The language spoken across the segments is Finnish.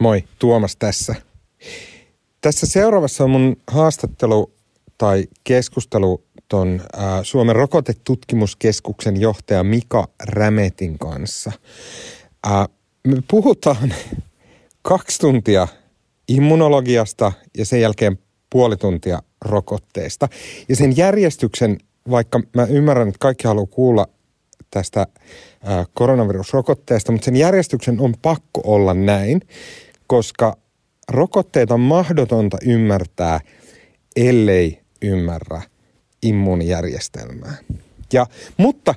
Moi, Tuomas tässä. Tässä seuraavassa on mun haastattelu tai keskustelu ton ä, Suomen rokotetutkimuskeskuksen johtaja Mika Rämetin kanssa. Ä, me puhutaan kaksi tuntia immunologiasta ja sen jälkeen puoli tuntia rokotteesta. Ja sen järjestyksen, vaikka mä ymmärrän, että kaikki haluaa kuulla tästä ä, koronavirusrokotteesta, mutta sen järjestyksen on pakko olla näin, koska rokotteita on mahdotonta ymmärtää, ellei ymmärrä immuunijärjestelmää. Ja, mutta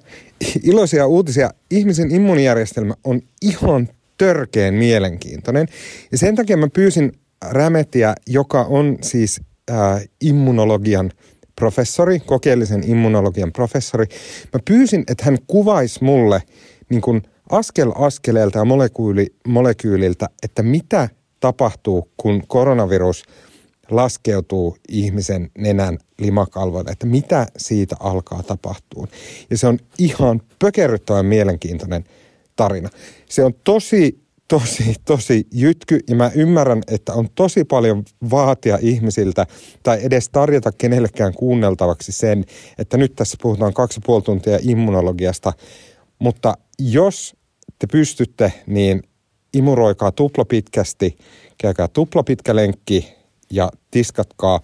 iloisia uutisia, ihmisen immuunijärjestelmä on ihan törkeen mielenkiintoinen. Ja sen takia mä pyysin Rämetiä, joka on siis äh, immunologian professori, kokeellisen immunologian professori. Mä pyysin, että hän kuvaisi mulle niin kuin askel askeleelta ja molekyyli, molekyyliltä, että mitä tapahtuu, kun koronavirus laskeutuu ihmisen nenän limakalvoille, että mitä siitä alkaa tapahtua. Ja se on ihan pökerryttävän mielenkiintoinen tarina. Se on tosi, tosi, tosi jytky ja mä ymmärrän, että on tosi paljon vaatia ihmisiltä tai edes tarjota kenellekään kuunneltavaksi sen, että nyt tässä puhutaan kaksi puoli tuntia immunologiasta, mutta jos te pystytte, niin imuroikaa tuplapitkästi, käykää tuplapitkä lenkki ja tiskatkaa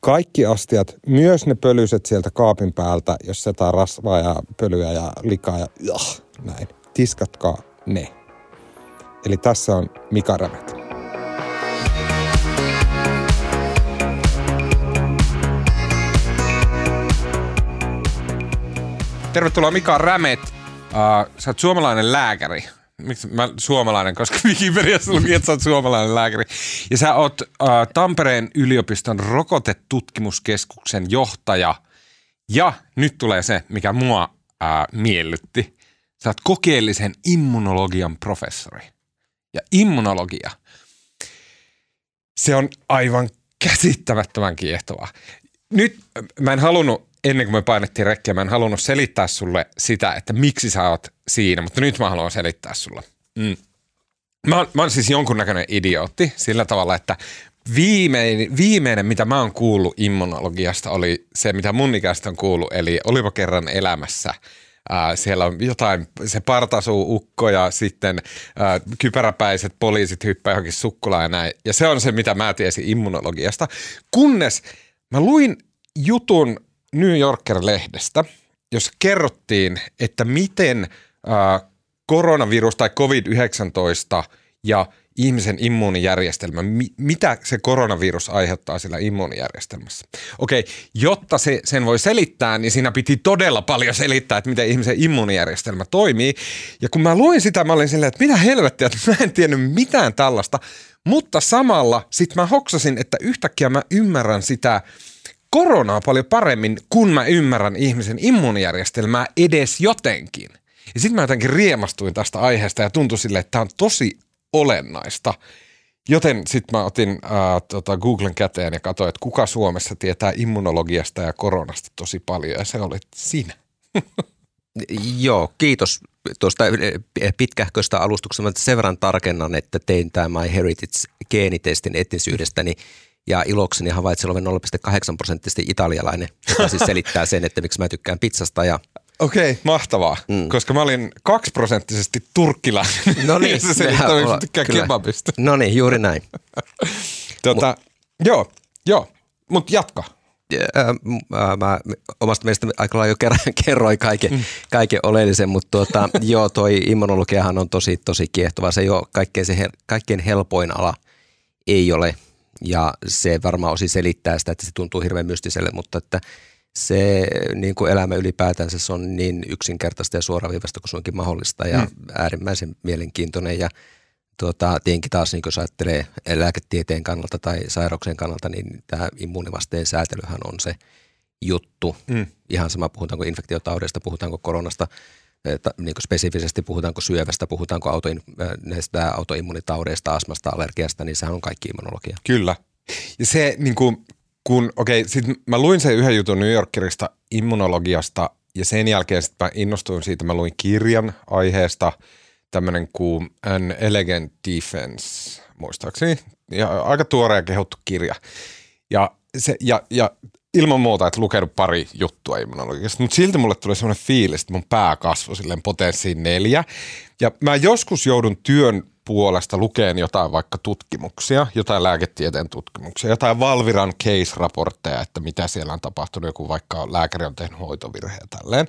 kaikki astiat, myös ne pölyiset sieltä kaapin päältä, jos se rasvaa ja pölyä ja likaa ja jah, näin. Tiskatkaa ne. Eli tässä on Mika Rämet. Tervetuloa Mika Rämet. Uh, sä oot suomalainen lääkäri. Miksi mä suomalainen, koska Wikipediassa luki, että sä oot suomalainen lääkäri. Ja sä oot uh, Tampereen yliopiston rokotetutkimuskeskuksen johtaja. Ja nyt tulee se, mikä mua uh, miellytti. Sä oot kokeellisen immunologian professori. Ja immunologia, se on aivan käsittämättömän kiehtovaa. Nyt mä en halunnut ennen kuin me painettiin rekkiä, mä en halunnut selittää sulle sitä, että miksi sä oot siinä, mutta nyt mä haluan selittää sulle. Mm. Mä, oon, mä oon siis jonkunnäköinen idiootti sillä tavalla, että viimeinen, viimeinen, mitä mä oon kuullut immunologiasta, oli se, mitä mun ikäistä on kuullut, eli olipa kerran elämässä – siellä on jotain, se partasuu ukko ja sitten ää, kypäräpäiset poliisit hyppää johonkin sukkulaan ja näin. Ja se on se, mitä mä tiesin immunologiasta. Kunnes mä luin jutun New Yorker-lehdestä, jossa kerrottiin, että miten koronavirus tai COVID-19 ja ihmisen immuunijärjestelmä, mi- mitä se koronavirus aiheuttaa sillä immuunijärjestelmässä. Okei, jotta se, sen voi selittää, niin siinä piti todella paljon selittää, että miten ihmisen immuunijärjestelmä toimii. Ja kun mä luin sitä, mä olin silleen, että mitä helvettiä, että mä en tiennyt mitään tällaista. Mutta samalla sit mä hoksasin, että yhtäkkiä mä ymmärrän sitä – koronaa paljon paremmin, kun mä ymmärrän ihmisen immuunijärjestelmää edes jotenkin. Ja sitten mä jotenkin riemastuin tästä aiheesta ja tuntui sille, että tämä on tosi olennaista. Joten sitten mä otin äh, tota Googlen käteen ja katsoin, että kuka Suomessa tietää immunologiasta ja koronasta tosi paljon ja se oli sinä. Joo, kiitos tuosta pitkähköstä alustuksesta. Sen verran tarkennan, että tein tämä My Heritage-geenitestin etnisyydestä, niin ja ilokseni havaitsin olevan 0,8 prosenttisesti italialainen, joka siis selittää sen, että miksi mä tykkään pizzasta ja Okei, okay, mahtavaa, mm. koska mä olin kaksiprosenttisesti turkkilainen. No niin. se selittää, kyllä. kebabista. No niin, juuri näin. tota, Mut, joo, joo, mutta jatka. Äh, mä omasta mielestä aika lailla jo kerran, kerroin kaiken, mm. kaiken oleellisen, mutta tuota, joo, toi immunologiahan on tosi, tosi kiehtova. Se ei ole kaikkein, se, kaikkein helpoin ala, ei ole – ja se varmaan osin selittää sitä, että se tuntuu hirveän mystiselle, mutta että se niin kuin elämä ylipäätänsä se on niin yksinkertaista ja suoraviivasta kuin suinkin mahdollista ja mm. äärimmäisen mielenkiintoinen ja tuota, tietenkin taas niin jos ajattelee lääketieteen kannalta tai sairauksien kannalta, niin tämä immuunivasteen säätelyhän on se juttu. Mm. Ihan sama, puhutaanko infektiotaudesta, puhutaanko koronasta, niin kuin spesifisesti puhutaanko syövästä, puhutaanko auto, näistä autoimmunitaudeista, astmasta, allergiasta, niin sehän on kaikki immunologia. Kyllä. Ja se niin kuin, kun, okei, sit mä luin sen yhden jutun New Yorkerista immunologiasta ja sen jälkeen sitten mä innostuin siitä, mä luin kirjan aiheesta, tämmöinen kuin An Elegant Defense. muistaakseni. Ja aika tuore ja kehuttu kirja. Ja, se, ja, ja ilman muuta, että lukenut pari juttua immunologiasta, mutta silti mulle tuli semmoinen fiilis, että mun pää kasvoi silleen potenssiin neljä. Ja mä joskus joudun työn puolesta lukeen jotain vaikka tutkimuksia, jotain lääketieteen tutkimuksia, jotain Valviran case-raportteja, että mitä siellä on tapahtunut, joku vaikka lääkäri on tehnyt hoitovirheen tälleen.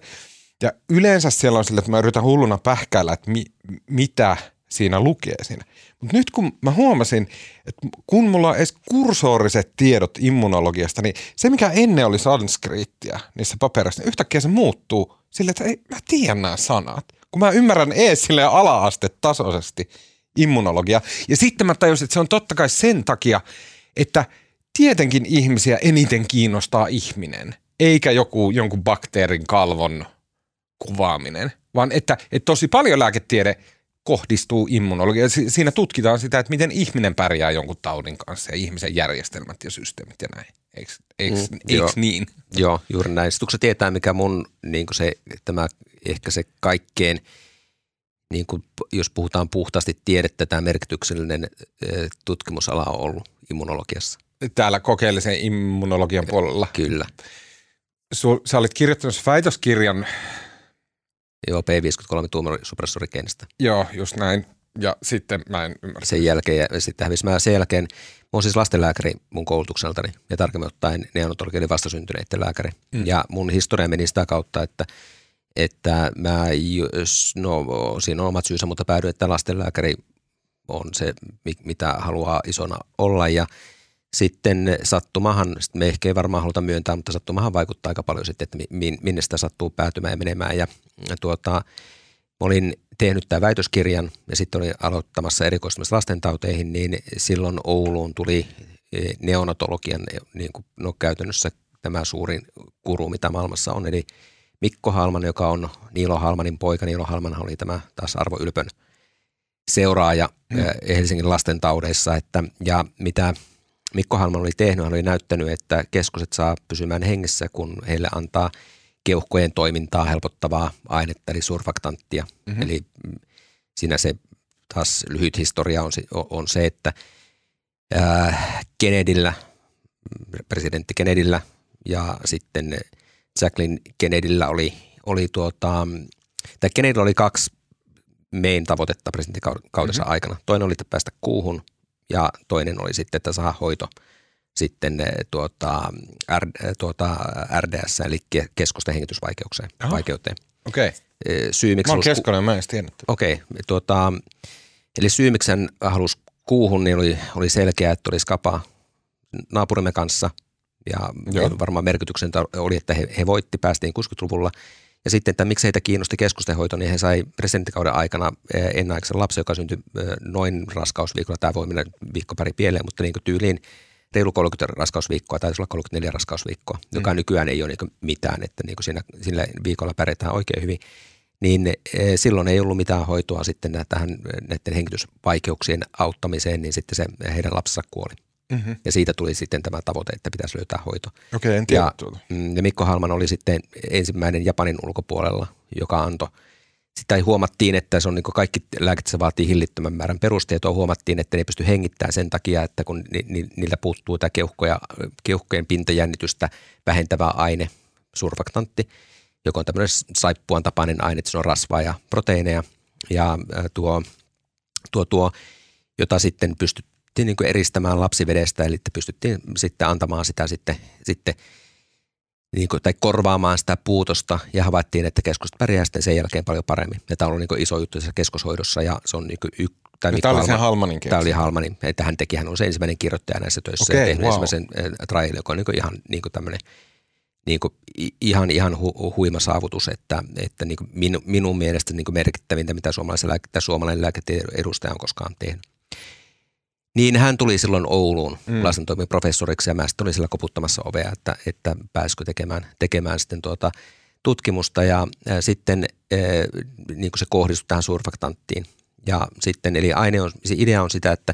Ja yleensä siellä on sille, että mä yritän hulluna pähkäillä, että mi, mitä siinä lukee siinä. Mutta nyt kun mä huomasin, että kun mulla on edes kursoriset tiedot immunologiasta, niin se mikä ennen oli sanskriittiä niissä papereissa, niin yhtäkkiä se muuttuu sille, että ei, mä tiedän nämä sanat. Kun mä ymmärrän ees sille ala-astetasoisesti immunologia. Ja sitten mä tajusin, että se on totta kai sen takia, että tietenkin ihmisiä eniten kiinnostaa ihminen, eikä joku jonkun bakteerin kalvon kuvaaminen, vaan että, että tosi paljon lääketiede kohdistuu immunologiaan. Siinä tutkitaan sitä, että miten ihminen pärjää jonkun taudin kanssa ja ihmisen järjestelmät ja systeemit ja näin. Eikö, eikö, mm, eikö joo, niin? Joo, juuri näin. Sitten tietää, mikä mun niin se, tämä ehkä se kaikkein, niin kuin, jos puhutaan puhtaasti tiedettä, tämä merkityksellinen tutkimusala on ollut immunologiassa. Täällä kokeellisen immunologian puolella. Kyllä. Sä olit kirjoittanut väitöskirjan Joo, P53 tuumarisupressorigeenistä. Joo, just näin. Ja sitten mä en ymmärrä. Sen jälkeen, ja sitten hävisi mä sen jälkeen, mä oon siis lastenlääkäri mun koulutukseltani, ja tarkemmin ottaen neonatologi eli vastasyntyneiden lääkäri. Mm. Ja mun historia meni sitä kautta, että, että mä, no siinä on omat syysä, mutta päädyin, että lastenlääkäri on se, mitä haluaa isona olla, ja sitten sattumahan, sit me ehkä ei varmaan haluta myöntää, mutta sattumahan vaikuttaa aika paljon sitten, että minne sitä sattuu päätymään ja menemään. Ja, ja tuota, olin tehnyt tämän väitöskirjan ja sitten olin aloittamassa erikoistumista lastentauteihin, niin silloin Ouluun tuli e, neonatologian niin kuin, no, käytännössä tämä suurin kuru, mitä maailmassa on. Eli Mikko Halman, joka on Niilo Halmanin poika. Niilo Halman oli tämä taas Arvo Ylpön seuraaja mm. E, Helsingin lastentaudeissa. Että, ja mitä Mikko Halman oli tehnyt, hän oli näyttänyt, että keskuset saa pysymään hengessä, kun heille antaa keuhkojen toimintaa helpottavaa ainetta, eli surfaktanttia. Mm-hmm. Eli mm, siinä se taas lyhyt historia on, on se, että ää, Kennedyllä, presidentti Kennedyllä ja sitten Jacqueline Kennedyllä oli, oli tuota, tai Kennedyllä oli kaksi main tavoitetta presidenttikaudensa mm-hmm. aikana. Toinen oli päästä kuuhun ja toinen oli sitten, että saa hoito sitten eh, tuota, R, eh, tuota RDS, eli keskusten hengitysvaikeuteen. Vaikeuteen. Okei. Okay. Eh, syy, miksi mä oon keskonen, mä en tiennyt. Okei, okay. tuota, eli syy, miksi hän halusi kuuhun, niin oli, oli selkeä, että oli skapa naapurimme kanssa – ja Joo. varmaan merkityksen oli, että he, he voitti, päästiin 60-luvulla – ja sitten, että miksi heitä kiinnosti keskustenhoito, niin he sai presidenttikauden aikana eh, ennenaikaisen lapsen, joka syntyi eh, noin raskausviikolla. Tämä voi mennä viikko pari pieleen, mutta niin kuin tyyliin reilu 30 raskausviikkoa, tai olla 34 raskausviikkoa, mm. joka nykyään ei ole niin mitään, että niin kuin siinä, sillä viikolla pärjätään oikein hyvin. Niin eh, silloin ei ollut mitään hoitoa sitten tähän näiden hengitysvaikeuksien auttamiseen, niin sitten se heidän lapsensa kuoli. Mm-hmm. Ja siitä tuli sitten tämä tavoite, että pitäisi löytää hoito. Okei, en tiedä ja, tuota. Mm, ja Mikko Halman oli sitten ensimmäinen Japanin ulkopuolella, joka antoi sitä huomattiin, että se on niin kaikki lääkettä se vaatii hillittömän määrän perusteetoa. Huomattiin, että ne ei pysty hengittämään sen takia, että kun ni, ni, niiltä puuttuu tämä keuhkoja, keuhkojen pintajännitystä vähentävä aine, surfaktantti, joka on tämmöinen saippuan tapainen aine, että se on rasvaa ja proteiineja. Ja tuo, tuo, tuo jota sitten pystyt, pystyttiin niin eristämään lapsivedestä, eli pystyttiin sitten antamaan sitä sitten, sitten niin kuin, tai korvaamaan sitä puutosta ja havaittiin, että keskusta pärjää sitten sen jälkeen paljon paremmin. Ja tämä oli niin iso juttu tässä keskoshoidossa ja se on niin kuin y- Tämä, tämä oli se Halmanin Tämä oli Halmanin, että hän teki, hän on se ensimmäinen kirjoittaja näissä töissä okay, ja tehnyt wow. ensimmäisen äh, trial, joka on niin ihan niin kuin tämmöinen niin kuin ihan, ihan hu, huima saavutus, että, että niin kuin minu, minun mielestä niin kuin merkittävintä, mitä lääke, suomalainen lääketieteen edustaja on koskaan tehnyt. Niin hän tuli silloin Ouluun mm. lastentoimen professoriksi ja mä sitten olin siellä koputtamassa ovea, että, että pääsikö tekemään, tekemään sitten tuota tutkimusta ja, ja sitten e, niin kuin se kohdistui tähän surfaktanttiin. Ja sitten, eli aine on, se idea on sitä, että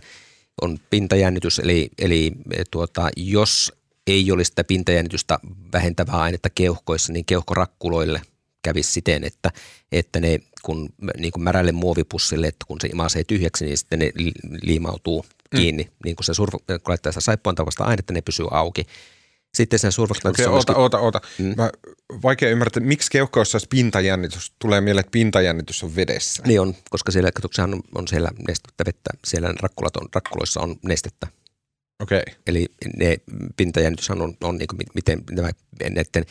on pintajännitys, eli, eli tuota, jos ei olisi sitä pintajännitystä vähentävää ainetta keuhkoissa, niin keuhkorakkuloille kävisi siten, että, että ne kun niin kuin märälle muovipussille, että kun se imasee tyhjäksi, niin sitten ne liimautuu kiinni, mm. niin kuin se survo, kun laittaa sitä saippuan tavasta ainetta, ne pysyy auki. Sitten sen survaktantissa Okei, oota, oota, oota. Mm. Mä vaikea ymmärtää, miksi keuhkoissa olisi pintajännitys. Tulee mieleen, että pintajännitys on vedessä. Niin on, koska siellä on, on siellä nestettä vettä. Siellä rakkulat on, rakkuloissa on nestettä. Okei. Okay. Eli ne pintajännityshän on, on niin kuin miten nämä näiden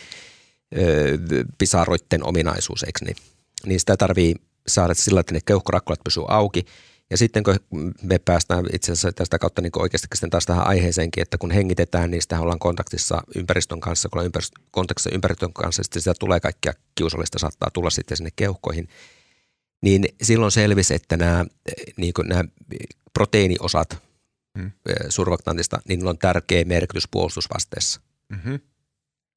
ö, pisaroiden ominaisuus, eikö niin? Niin sitä tarvii saada sillä, että ne keuhkorakkulat pysyy auki. Ja sitten kun me päästään itse asiassa tästä kautta niin oikeasti sitten taas tähän aiheeseenkin, että kun hengitetään, niin sitä ollaan kontaktissa ympäristön kanssa, kun ollaan ympäristö, kontaktissa ympäristön kanssa, sitten sitä tulee kaikkia kiusallista, saattaa tulla sitten sinne keuhkoihin. Niin silloin selvisi, että nämä, niin nämä proteiiniosat hmm. survaktantista, niin niillä on tärkeä merkitys puolustusvasteessa. Mm-hmm.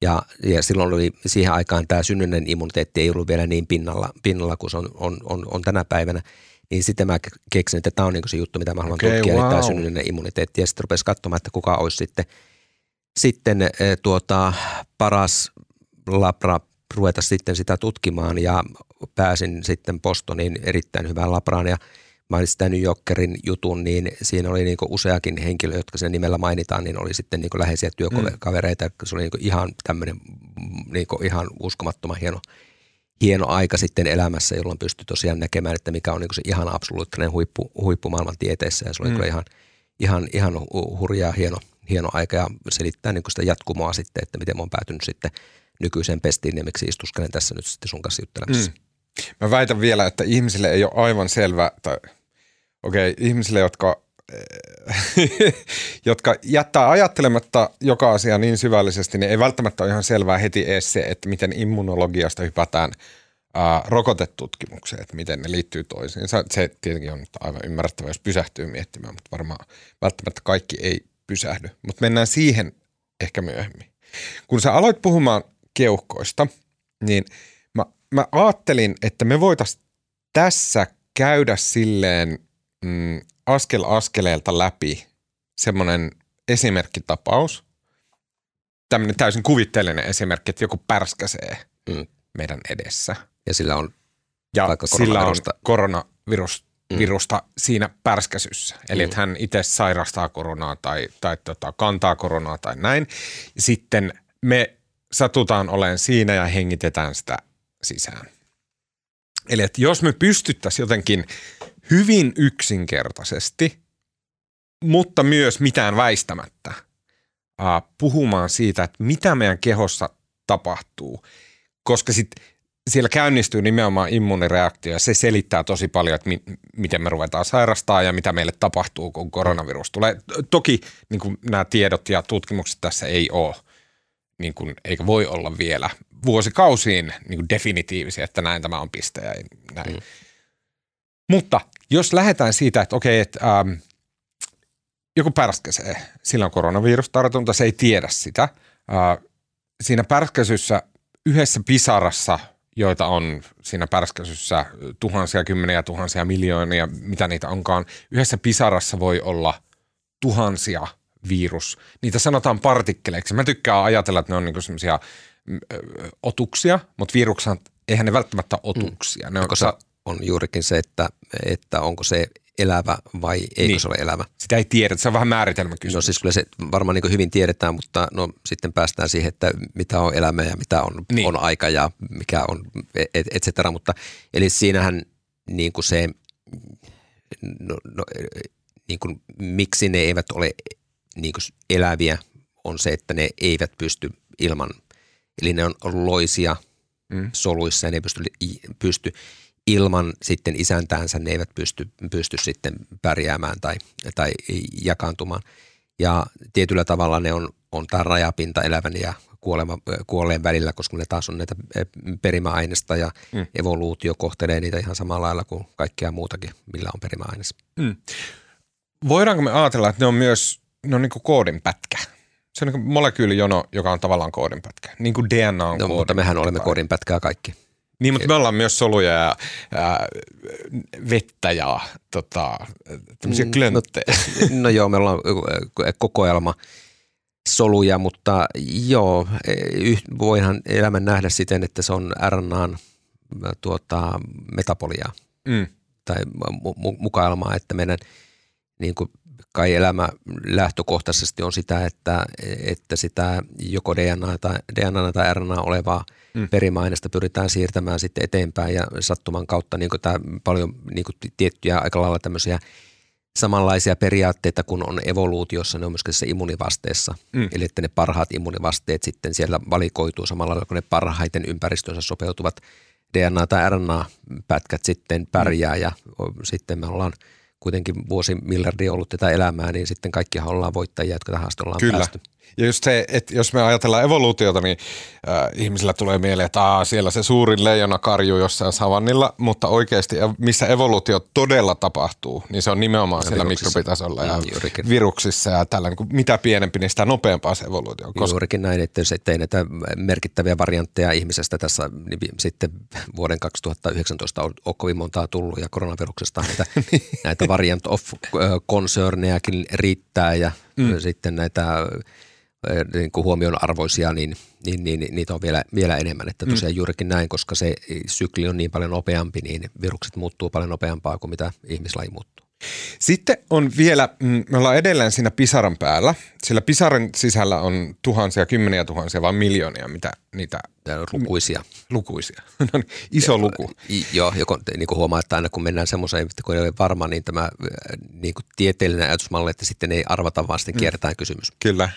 Ja, ja silloin oli siihen aikaan tämä synnynnän immuniteetti ei ollut vielä niin pinnalla, pinnalla kuin se on, on, on, on tänä päivänä. Niin sitten mä keksin, että tämä on niin se juttu, mitä mä haluan okay, tutkia, wow. eli tämä synnynnän immuniteetti. Ja sitten rupesi katsomaan, että kuka olisi sitten, sitten e, tuota, paras labra ruveta sitten sitä tutkimaan ja pääsin sitten Bostonin erittäin hyvään labraan ja – mainitsin tämän New Yorkerin jutun, niin siinä oli niin useakin henkilö, jotka sen nimellä mainitaan, niin oli sitten niin läheisiä työkavereita. Mm. Se oli niin ihan tämmöinen niin ihan uskomattoman hieno, hieno aika sitten elämässä, jolloin pystyi tosiaan näkemään, että mikä on niin se ihan absoluuttinen huippu, huippu maailman tieteessä. Ja se oli mm. ihan, ihan, ihan hurjaa hieno, hieno aika ja selittää niin sitä jatkumoa sitten, että miten mä oon päätynyt sitten nykyiseen pestiin ja miksi istuskelen tässä nyt sitten sun kanssa juttelemassa. Mm. Mä väitän vielä, että ihmisille ei ole aivan selvä, tai okei, okay, ihmisille, jotka, jotka jättää ajattelematta joka asia niin syvällisesti, niin ei välttämättä ole ihan selvää heti edes se, että miten immunologiasta hypätään ää, rokotetutkimukseen, että miten ne liittyy toisiinsa. Se tietenkin on aivan ymmärrettävä, jos pysähtyy miettimään, mutta varmaan välttämättä kaikki ei pysähdy. Mutta mennään siihen ehkä myöhemmin. Kun sä aloit puhumaan keuhkoista, niin mä, mä ajattelin, että me voitaisiin tässä käydä silleen mm, askel askeleelta läpi semmoinen esimerkkitapaus, tämmöinen täysin kuvitteellinen esimerkki, että joku pärskäsee mm. meidän edessä. Ja sillä on ja sillä on koronavirus mm. virusta siinä pärskäsyssä. Eli mm. että hän itse sairastaa koronaa tai, tai tota, kantaa koronaa tai näin. Sitten me satutaan olemaan siinä ja hengitetään sitä sisään. Eli että jos me pystyttäisiin jotenkin hyvin yksinkertaisesti, mutta myös mitään väistämättä puhumaan siitä, että mitä meidän kehossa tapahtuu, koska sitten siellä käynnistyy nimenomaan immunireaktio ja se selittää tosi paljon, että mi- miten me ruvetaan sairastaa ja mitä meille tapahtuu, kun koronavirus tulee. Toki niin nämä tiedot ja tutkimukset tässä ei ole, niin kuin, eikä voi olla vielä vuosikausiin niin definitiivisiä, että näin tämä on piste ja näin. Mm. Mutta jos lähdetään siitä, että okei, että ähm, joku pärskäsee, sillä on koronavirustartunta, se ei tiedä sitä. Äh, siinä pärskäsyssä yhdessä pisarassa, joita on siinä pärskäsyssä tuhansia, kymmeniä tuhansia, miljoonia, mitä niitä onkaan, yhdessä pisarassa voi olla tuhansia virus. Niitä sanotaan partikkeleiksi. Mä tykkään ajatella, että ne on niinku semmoisia otuksia, mutta virukset, eihän ne välttämättä otuksia. Mm. Ne on, sa- on juurikin se, että, että onko se elävä vai eikö niin. se ole elävä. Sitä ei tiedä, se on vähän määritelmäkysymys. No siis kyllä se varmaan niin hyvin tiedetään, mutta no sitten päästään siihen, että mitä on elämä ja mitä on, niin. on aika ja mikä on et, et cetera. Mutta eli siinähän niin kuin se, no, no, niin kuin, miksi ne eivät ole niin kuin eläviä on se, että ne eivät pysty ilman, eli ne on loisia mm. soluissa ja ne ei pysty, pysty ilman sitten isäntäänsä ne eivät pysty, pysty sitten pärjäämään tai, tai jakaantumaan. Ja tietyllä tavalla ne on, on tämä rajapinta elävän ja kuolema, kuolleen välillä, koska ne taas on näitä perimäaineista ja mm. evoluutio kohtelee niitä ihan samalla lailla kuin kaikkea muutakin, millä on perimäaines. Mm. Voidaanko me ajatella, että ne on myös ne on niin kuin koodinpätkä? Se on niin molekyylijono, joka on tavallaan koodinpätkä, niin kuin DNA on no, Mutta mehän olemme koodinpätkää kaikki. Niin, mutta me ollaan myös soluja ja ää, vettä ja tota, tämmöisiä mm, klönttejä. No, no joo, me ollaan kokoelma soluja, mutta joo, e, voihan elämän nähdä siten, että se on RNAn tuota, metapolia mm. tai mu- mukailmaa, että meidän niin kuin kai elämä lähtökohtaisesti on sitä, että, että sitä joko DNA tai, DNA tai RNA olevaa mm. perimäaineesta pyritään siirtämään sitten eteenpäin ja sattuman kautta niin tämä paljon niin tiettyjä aika lailla tämmöisiä samanlaisia periaatteita kuin on evoluutiossa, ne on myöskin se immunivasteessa. Mm. Eli että ne parhaat immunivasteet sitten siellä valikoituu samalla lailla kuin ne parhaiten ympäristönsä sopeutuvat DNA- tai RNA-pätkät sitten pärjää ja sitten me ollaan – kuitenkin vuosi miljardi ollut tätä elämää, niin sitten kaikkihan ollaan voittajia, jotka tähän asti ollaan Kyllä. päästy. Ja just se, että jos me ajatellaan evoluutiota, niin äh, ihmisillä tulee mieleen, että Aa, siellä se suurin leijona karju jossain savannilla, mutta oikeasti missä evoluutio todella tapahtuu, niin se on nimenomaan ja siellä mikrobitasolla ja mm, viruksissa ja tällä, niin mitä pienempi, niin sitä nopeampaa se evoluutio on. Koska... Juurikin näin, että jos ei näitä merkittäviä variantteja ihmisestä tässä niin sitten vuoden 2019 on, on kovin montaa tullut ja koronaviruksesta näitä, niin. näitä variant of concerneakin riittää ja mm. sitten näitä niin kuin huomionarvoisia, niin, niin, niin, niin niitä on vielä, vielä enemmän. Että mm. tosiaan mm. juurikin näin, koska se sykli on niin paljon nopeampi, niin virukset muuttuu paljon nopeampaa kuin mitä ihmislaji muuttuu. Sitten on vielä, mm, me ollaan edelleen siinä pisaran päällä, sillä pisaran sisällä on tuhansia, kymmeniä tuhansia, vaan miljoonia, mitä niitä... Lukuisia. Lukuisia. No niin, iso luku. Joo, joko, niin kuin huomaa, että aina kun mennään semmoiseen, että kun ei ole varma, niin tämä niin kuin tieteellinen ajatusmalli, että sitten ei arvata, vaan sitten mm. kierretään mm. kysymys. Kyllä.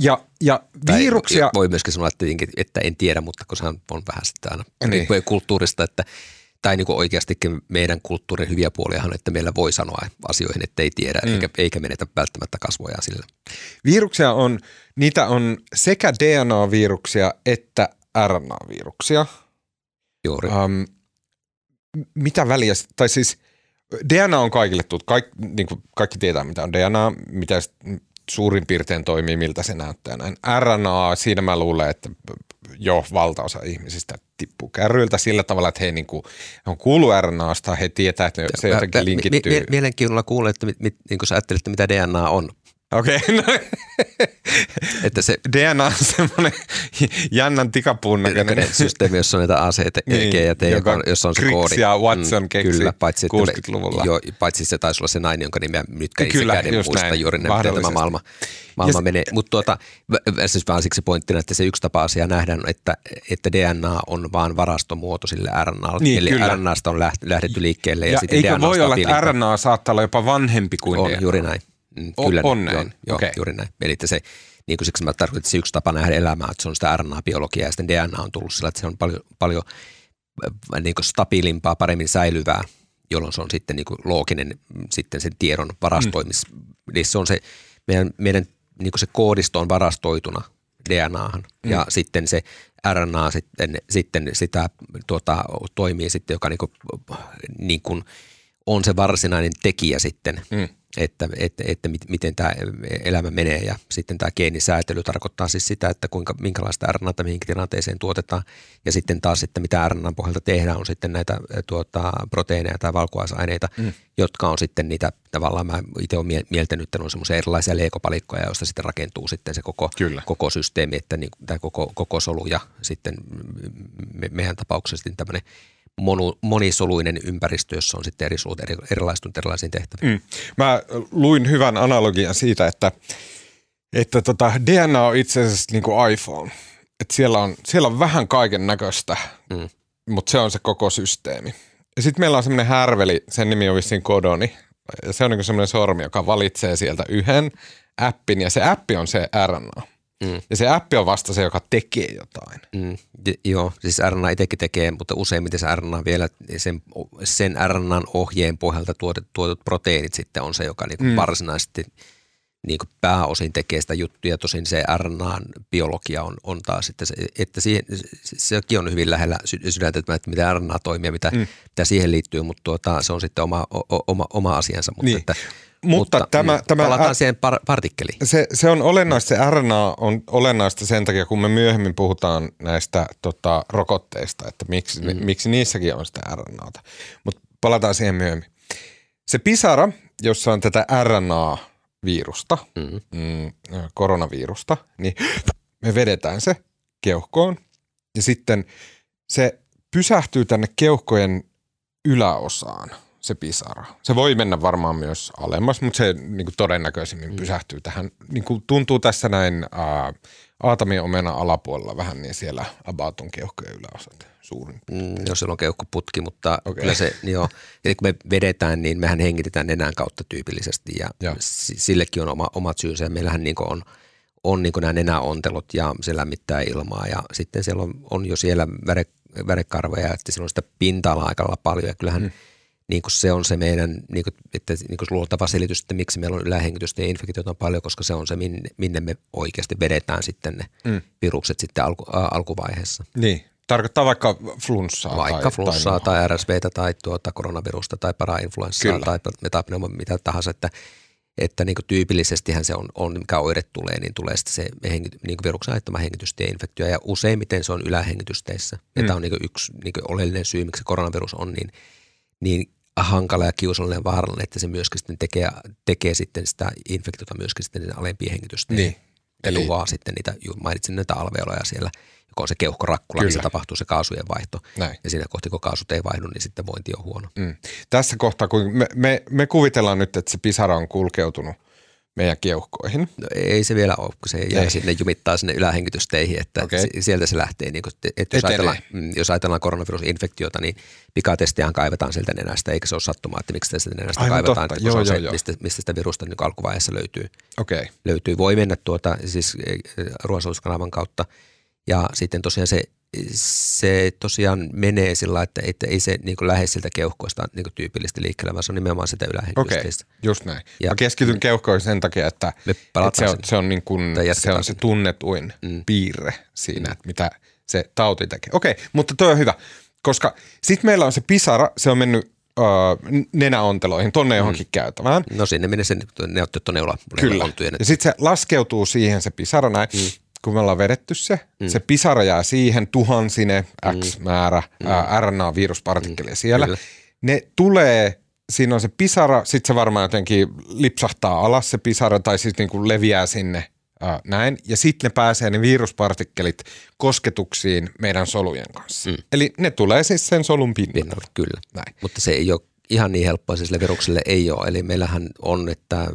Ja, ja viruksia... Tai voi myöskin sanoa, että, että en tiedä, mutta kun se on vähän sitä aina niin. kulttuurista, että tai niin kuin oikeastikin meidän kulttuurin hyviä puoliahan, että meillä voi sanoa asioihin, että ei tiedä, mm. eikä, eikä menetä välttämättä kasvoja sillä. Viruksia on, niitä on sekä DNA-viruksia että RNA-viruksia. Juuri. Um, mitä väliä, tai siis DNA on kaikille tuttu, Kaik, niin kuin kaikki tietää mitä on DNA, mitä suurin piirtein toimii, miltä se näyttää. Näin. RNA, siinä mä luulen, että jo valtaosa ihmisistä tippuu kärryiltä sillä tavalla, että he, niin kuin, he on kuullut RNAsta, he tietää, että se jotenkin linkittyy. Mielenkiinnolla kuulee, että mit, mit, niin kuin sä ajattelet, että mitä DNA on. Okei, okay, no. että se DNA on semmoinen jännän tikapuun näköinen. systeemi, jossa on näitä A, C, T, niin, G ja T, joka, jossa on se koodi. ja Watson mm, keksi kyllä, paitsi, 60-luvulla. Jo, paitsi se taisi olla se nainen, jonka nimeä nyt käden muista näin, juuri ne, miten tämä maailma, maailma menee. Mutta tuota, siis vaan siksi pointtina, että se yksi tapa asia nähdään, että, että DNA on vaan varastomuoto sille RNAlle. Niin, Eli kyllä. RNAsta on lähdetty liikkeelle. Ja, ja sitten eikö voi olla, että RNA saattaa olla jopa vanhempi kuin on, DNA? juuri näin. Mm, kyllä, on näin. Joo, joo okay. juuri näin. Eli se, niin kuin siksi mä tarkoitan, että se yksi tapa nähdä elämää, että se on sitä RNA-biologiaa ja sitten DNA on tullut sillä, että se on paljon, paljon äh, niin kuin stabiilimpaa, paremmin säilyvää, jolloin se on sitten niin kuin looginen mm, sitten sen tiedon varastoimis. Mm. Eli se on se, meidän, meidän niin kuin se koodisto on varastoituna DNAhan mm. ja sitten se RNA sitten, sitten sitä tuota, toimii sitten, joka niin kuin, niin kuin on se varsinainen tekijä sitten. Mm että, että, että miten tämä elämä menee ja sitten tämä geenisäätely tarkoittaa siis sitä, että kuinka, minkälaista RNAta mihinkin tilanteeseen tuotetaan ja sitten taas, että mitä RNAn pohjalta tehdään on sitten näitä tuota, proteiineja tai valkuaisaineita, mm. jotka on sitten niitä tavallaan mä itse olen mieltänyt, että on semmoisia erilaisia leikopalikkoja, joista sitten rakentuu sitten se koko, koko systeemi, että niin, tämä koko, koko solu ja sitten me, meidän tapauksessa tämmöinen monu, monisoluinen ympäristö, jossa on sitten eri suut eri, erilaistunut erilaisiin tehtäviin. Mm. Mä luin hyvän analogian siitä, että, että tota DNA on itse asiassa niin kuin iPhone. että siellä, on, siellä on vähän kaiken näköistä, mm. mutta se on se koko systeemi. Ja sitten meillä on semmoinen härveli, sen nimi on vissiin Kodoni. Ja se on niin semmoinen sormi, joka valitsee sieltä yhden appin ja se appi on se RNA. Mm. Ja se appi on vasta se, joka tekee jotain. Mm. joo, siis RNA itsekin tekee, mutta useimmiten se RNA vielä, sen, sen RNAn ohjeen pohjalta tuotet, tuotetut proteiinit sitten on se, joka niinku mm. varsinaisesti niinku pääosin tekee sitä juttuja. Tosin se RNAn biologia on, on taas, että, se, että siihen, sekin on hyvin lähellä sydäntä, että miten RNA toimii mitä, mm. mitä siihen liittyy, mutta tuota, se on sitten oma, oma, oma asiansa. Mutta niin. että, mutta, mutta tämä, tämä, palataan siihen par- partikkeliin. Se, se on olennaista, se RNA on olennaista sen takia, kun me myöhemmin puhutaan näistä tota, rokotteista, että miksi, mm. miksi niissäkin on sitä RNAta. Mutta palataan siihen myöhemmin. Se pisara, jossa on tätä RNA-virusta, mm. Mm, koronavirusta, niin me vedetään se keuhkoon ja sitten se pysähtyy tänne keuhkojen yläosaan – se pisara. Se voi mennä varmaan myös alemmas, mutta se niin kuin todennäköisimmin mm. pysähtyy tähän. Niin kuin tuntuu tässä näin ää, Aatamin omena alapuolella vähän, niin siellä about on keuhkojen yläosat suurin. Mm, jos siellä on keuhkoputki, mutta okay. kyllä se, niin jo, eli kun me vedetään, niin mehän hengitetään nenän kautta tyypillisesti ja, ja. sillekin on oma, omat syynsä ja meillähän niin on – on niin nämä nenäontelot ja se lämmittää ilmaa ja sitten siellä on, on jo siellä väre, värekarvoja, että siellä on sitä pinta-alaa aika paljon ja kyllähän mm. Niin kuin se on se meidän niin kuin, että, niin kuin luultava selitys, että miksi meillä on ylähengitystä ja infektiota on paljon, koska se on se, minne, minne me oikeasti vedetään sitten ne mm. virukset sitten alku, ä, alkuvaiheessa. Niin, Tarkoittaa vaikka flunssaa. Vaikka tai, flunssaa tai, tai RSVtä tai tuota koronavirusta tai parainfluenssaa tai metapneuma, mitä tahansa, että – että niin tyypillisestihän se on, on, mikä oire tulee, niin tulee sitten se hengi, niin viruksen aiheuttama hengitystieinfektio ja useimmiten se on ylähengitysteissä. Ja mm. tämä on niin yksi niin oleellinen syy, miksi koronavirus on niin, niin hankala ja kiusallinen ja vaarallinen, että se myöskin sitten tekee, tekee sitten sitä infektiota myöskin sitten alempien hengitysteisiin. Niin. Eli tuhoaa sitten niitä, mainitsin näitä alveoloja siellä – kun on se keuhkorakkula, niin se tapahtuu se kaasujen vaihto. Näin. Ja siinä kohti, kun kaasut ei vaihdu, niin sitten vointi on huono. Mm. Tässä kohtaa, kun me, me, me kuvitellaan nyt, että se pisara on kulkeutunut meidän keuhkoihin. No, ei se vielä ole, kun se jää sinne jumittaa sinne ylähengitysteihin, että okay. sieltä se lähtee. Niin kuin, että jos, ajatellaan, mm, jos ajatellaan koronavirusinfektiota, niin pikatestiään kaivetaan sieltä nenästä, eikä se ole sattumaa, että miksi sitä nenästä Aivan kaivetaan, totta. Joo, se on joo, se, joo. Mistä, mistä sitä virusta niin alkuvaiheessa löytyy. Okay. löytyy. Voi mennä tuota, siis eh, ruoansulutuskanavan kautta – ja sitten tosiaan se, se tosiaan menee sillä että, että ei se niin lähde siltä keuhkoista niin tyypillisesti liikkeelle, vaan se on nimenomaan sitä ylähenkistystä. Okei, just näin. Ja, Mä keskityn mm, keuhkoihin sen takia, että, että se, on, se, on niin kuin, se on se tunnetuin mm. piirre siinä, mm. että mitä se tauti tekee. Okei, mutta toi on hyvä, koska sitten meillä on se pisara, se on mennyt öö, nenäonteloihin, tonne mm. johonkin käytävään. No sinne menee se neottettu neula. Kyllä. Ja sitten se laskeutuu siihen se pisara näin. Mm kun me ollaan vedetty se, mm. se pisara jää siihen tuhansine X mm. määrä mm. RNA-viruspartikkeleja mm. siellä. Kyllä. Ne tulee, siinä on se pisara, sitten se varmaan jotenkin lipsahtaa alas se pisara tai siis niin kuin leviää sinne ää, näin. Ja sitten ne pääsee ne viruspartikkelit kosketuksiin meidän solujen kanssa. Mm. Eli ne tulee siis sen solun pinnalle. pinnalle kyllä, näin. mutta se ei ole ihan niin helppoa, siis virukselle ei ole. Eli meillähän on, että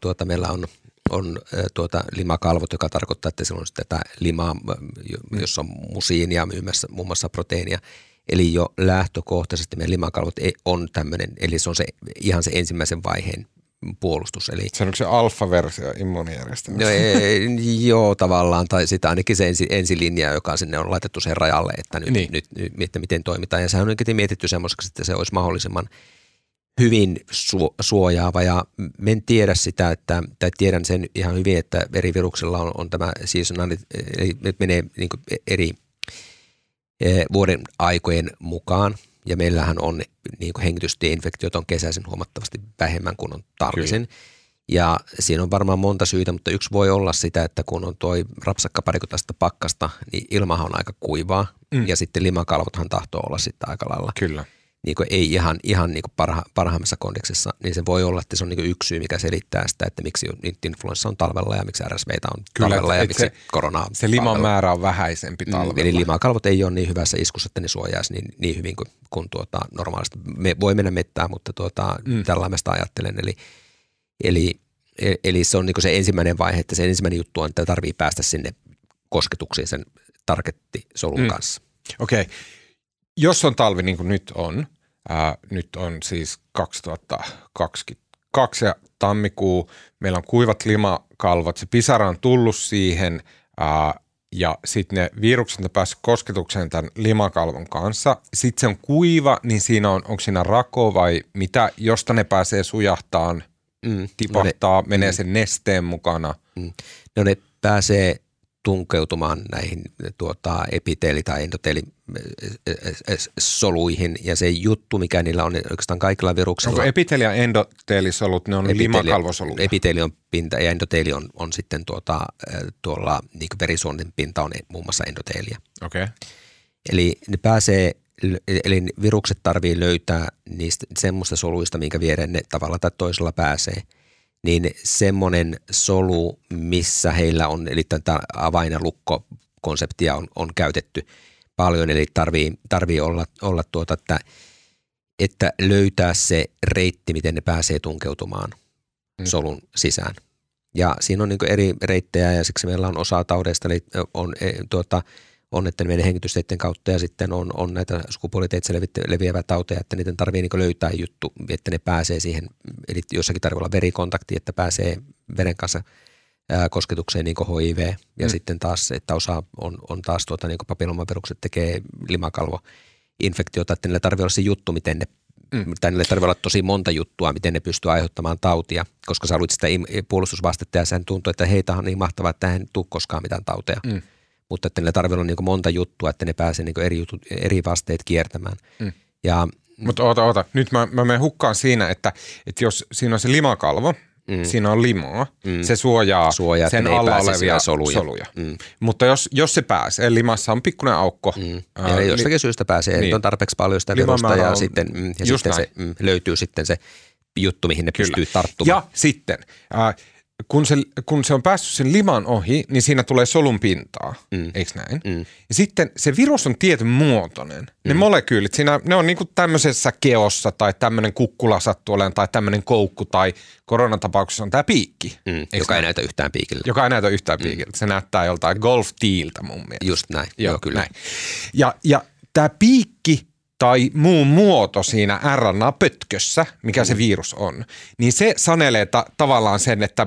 tuota, meillä on – on tuota limakalvot, joka tarkoittaa, että silloin on tätä limaa, mm. jossa on musiinia myymässä muun muassa proteiinia. Eli jo lähtökohtaisesti meidän limakalvot on tämmöinen, eli se on se ihan se ensimmäisen vaiheen puolustus. Eli, se on se alfa-versio immuunijärjestelmästä. No, ei, joo, tavallaan, tai sitä ainakin se ensi, ensilinja, joka sinne on laitettu sen rajalle, että nyt, niin. nyt, nyt että miten toimitaan. Ja sehän on mietitty semmoiseksi, että se olisi mahdollisimman – hyvin su- suojaava ja en tiedä sitä, että, tai tiedän sen ihan hyvin, että eri viruksilla on, on tämä seasonal, eli menee niin eri e, vuoden aikojen mukaan ja meillähän on niin hengitystieinfektiot on kesäisin huomattavasti vähemmän kuin on talvisin. Ja siinä on varmaan monta syytä, mutta yksi voi olla sitä, että kun on tuo rapsakka parikymmentä pakkasta, niin ilmahan on aika kuivaa mm. ja sitten limakalvothan tahtoo olla sitten aika lailla. Kyllä niin kuin ei ihan, ihan niin kuin parha, parhaimmassa kondeksessa, niin se voi olla, että se on niin kuin yksi syy, mikä selittää sitä, että miksi influenssa on talvella ja miksi RSVtä on Kyllä, talvella ja miksi se, korona on Se liman talvella. määrä on vähäisempi mm, talvella. Eli limakalvot ei ole niin hyvässä iskussa, että ne suojaisi niin, niin hyvin kuin, kuin tuota, normaalisti. Me voi mennä mettään, mutta tuota, mm. tällaista ajattelen. Eli, eli, eli se on niin kuin se ensimmäinen vaihe, että se ensimmäinen juttu on, että tarvii päästä sinne kosketuksiin sen targettisolun mm. kanssa. Okei. Okay jos on talvi niin kuin nyt on, ää, nyt on siis 2022 ja tammikuu, meillä on kuivat limakalvot, se pisara on tullut siihen ää, ja sitten ne virukset on päässyt kosketukseen tämän limakalvon kanssa. Sitten se on kuiva, niin siinä on, onko siinä rako vai mitä, josta ne pääsee sujahtaan, mm, tipahtaa, no ne, menee mm. sen nesteen mukana. Mm. No ne pääsee tunkeutumaan näihin tuota, epiteeli- tai endoteelisoluihin. Ja se juttu, mikä niillä on oikeastaan kaikilla viruksilla. Onko epiteeli ja endoteelisolut, ne on epiteeli, limakalvosolut? Epiteeli on pinta ja endoteeli on, on sitten tuota, tuolla niin verisuonin pinta on muun muassa endoteelia. Okay. Eli ne pääsee Eli virukset tarvii löytää niistä semmoista soluista, minkä viereen ne tavalla tai toisella pääsee – niin semmoinen solu, missä heillä on, eli tätä avain- ja lukko-konseptia on, on käytetty paljon, eli tarvii, tarvii olla, olla tuota, että että löytää se reitti, miten ne pääsee tunkeutumaan mm. solun sisään. Ja siinä on niin eri reittejä ja siksi meillä on osa taudeista on, e, tuota, on että ne menee hengitysteiden kautta ja sitten on, on näitä sukupuoliteitse leviävää tauteja, että niiden tarvii niin löytää juttu, että ne pääsee siihen, eli jossakin tarvii olla verikontakti, että pääsee veren kanssa ää, kosketukseen niin HIV ja mm. sitten taas, että osa on, on taas tuota, niin papillomavirukset tekee limakalvo infektiota, että niillä tarvii olla se juttu, miten ne Mm. Tai niille tarvitsee olla tosi monta juttua, miten ne pystyy aiheuttamaan tautia, koska sä haluat sitä puolustusvastetta ja sen tuntuu, että heitä on niin mahtavaa, että ei tule koskaan mitään tauteja. Mm. Mutta että niille tarvitsee olla niin monta juttua, että ne pääsee niin eri, jutut, eri vasteet kiertämään. Mm. Ja, Mutta oota, oota. Nyt mä, mä menen hukkaan siinä, että, että jos siinä on se limakalvo – mm. siinä on limaa, mm. se suojaa, suojaa sen alla olevia soluja. soluja. Mm. Mutta jos, jos se pääsee, limassa on pikkuinen aukko. Mm. Ää, jostakin li- syystä pääsee, niin. on tarpeeksi paljon sitä virusta ja, on, sitten, mm, ja sitten se, mm, löytyy sitten se juttu, mihin ne Kyllä. pystyy tarttumaan. Ja sitten, äh, kun se, kun se on päässyt sen liman ohi, niin siinä tulee solun pintaa, mm. eikö näin? Mm. Ja sitten se virus on tietyn muotoinen. Mm. Ne molekyylit, siinä, ne on niinku tämmöisessä keossa tai tämmöinen kukkula sattuu olemaan tai tämmöinen koukku tai koronatapauksessa on tämä piikki. Mm. Joka näin? ei näytä yhtään piikiltä. Joka ei näytä yhtään mm. piikiltä. Se näyttää joltain golf tiiltä mun mielestä. Just näin, joo, joo kyllä. Näin. Ja, ja tämä piikki tai muu muoto siinä RNA-pötkössä, mikä mm. se virus on, niin se sanelee ta- tavallaan sen, että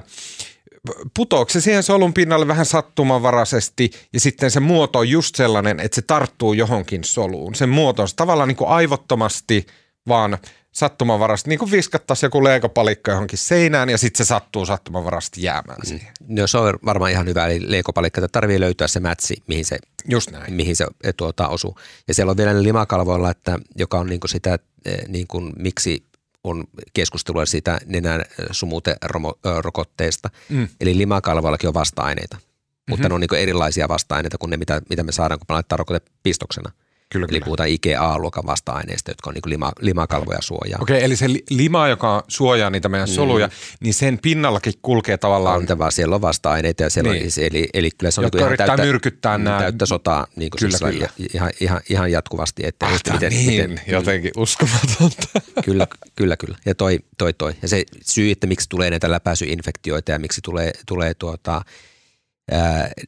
putoako se siihen solun pinnalle vähän sattumanvaraisesti ja sitten se muoto on just sellainen, että se tarttuu johonkin soluun. Sen muoto on tavallaan niin kuin aivottomasti vaan sattumanvarasti, niin kuin viskattaisiin joku leikopalikka johonkin seinään ja sitten se sattuu sattumanvarasti jäämään mm. siihen. No se on varmaan ihan hyvä, eli leikopalikka, että tarvii löytää se mätsi, mihin se, Just näin. Mihin se eh, tuota, osuu. Ja siellä on vielä ne limakalvoilla, että, joka on niin kuin sitä, eh, niin kuin, miksi on keskustelua siitä nenän sumuterokotteesta. Mm. Eli limakalvoillakin on vasta-aineita, mm-hmm. mutta ne on niin erilaisia vasta-aineita kuin ne, mitä, mitä me saadaan, kun me laittaa rokote pistoksena. Kyllä, Eli kyllä. puhutaan IGA-luokan vasta-aineista, jotka on niin lima, limakalvoja suojaa. Okei, eli se lima, joka suojaa niitä meidän soluja, mm. niin sen pinnallakin kulkee tavallaan... On vaan, siellä on vasta-aineita ja siellä niin. on, eli, eli kyllä se on niin ihan täyttä, myrkyttää nämä... täyttä sotaa niin kuin kyllä, siis kyllä. Ihan, ihan, ihan jatkuvasti. Että, ah, miten, niin, miten, jotenkin uskomatonta. kyllä, kyllä, kyllä. Ja toi, toi, toi. Ja se syy, että miksi tulee näitä läpäisyinfektioita ja miksi tulee, tulee tuota,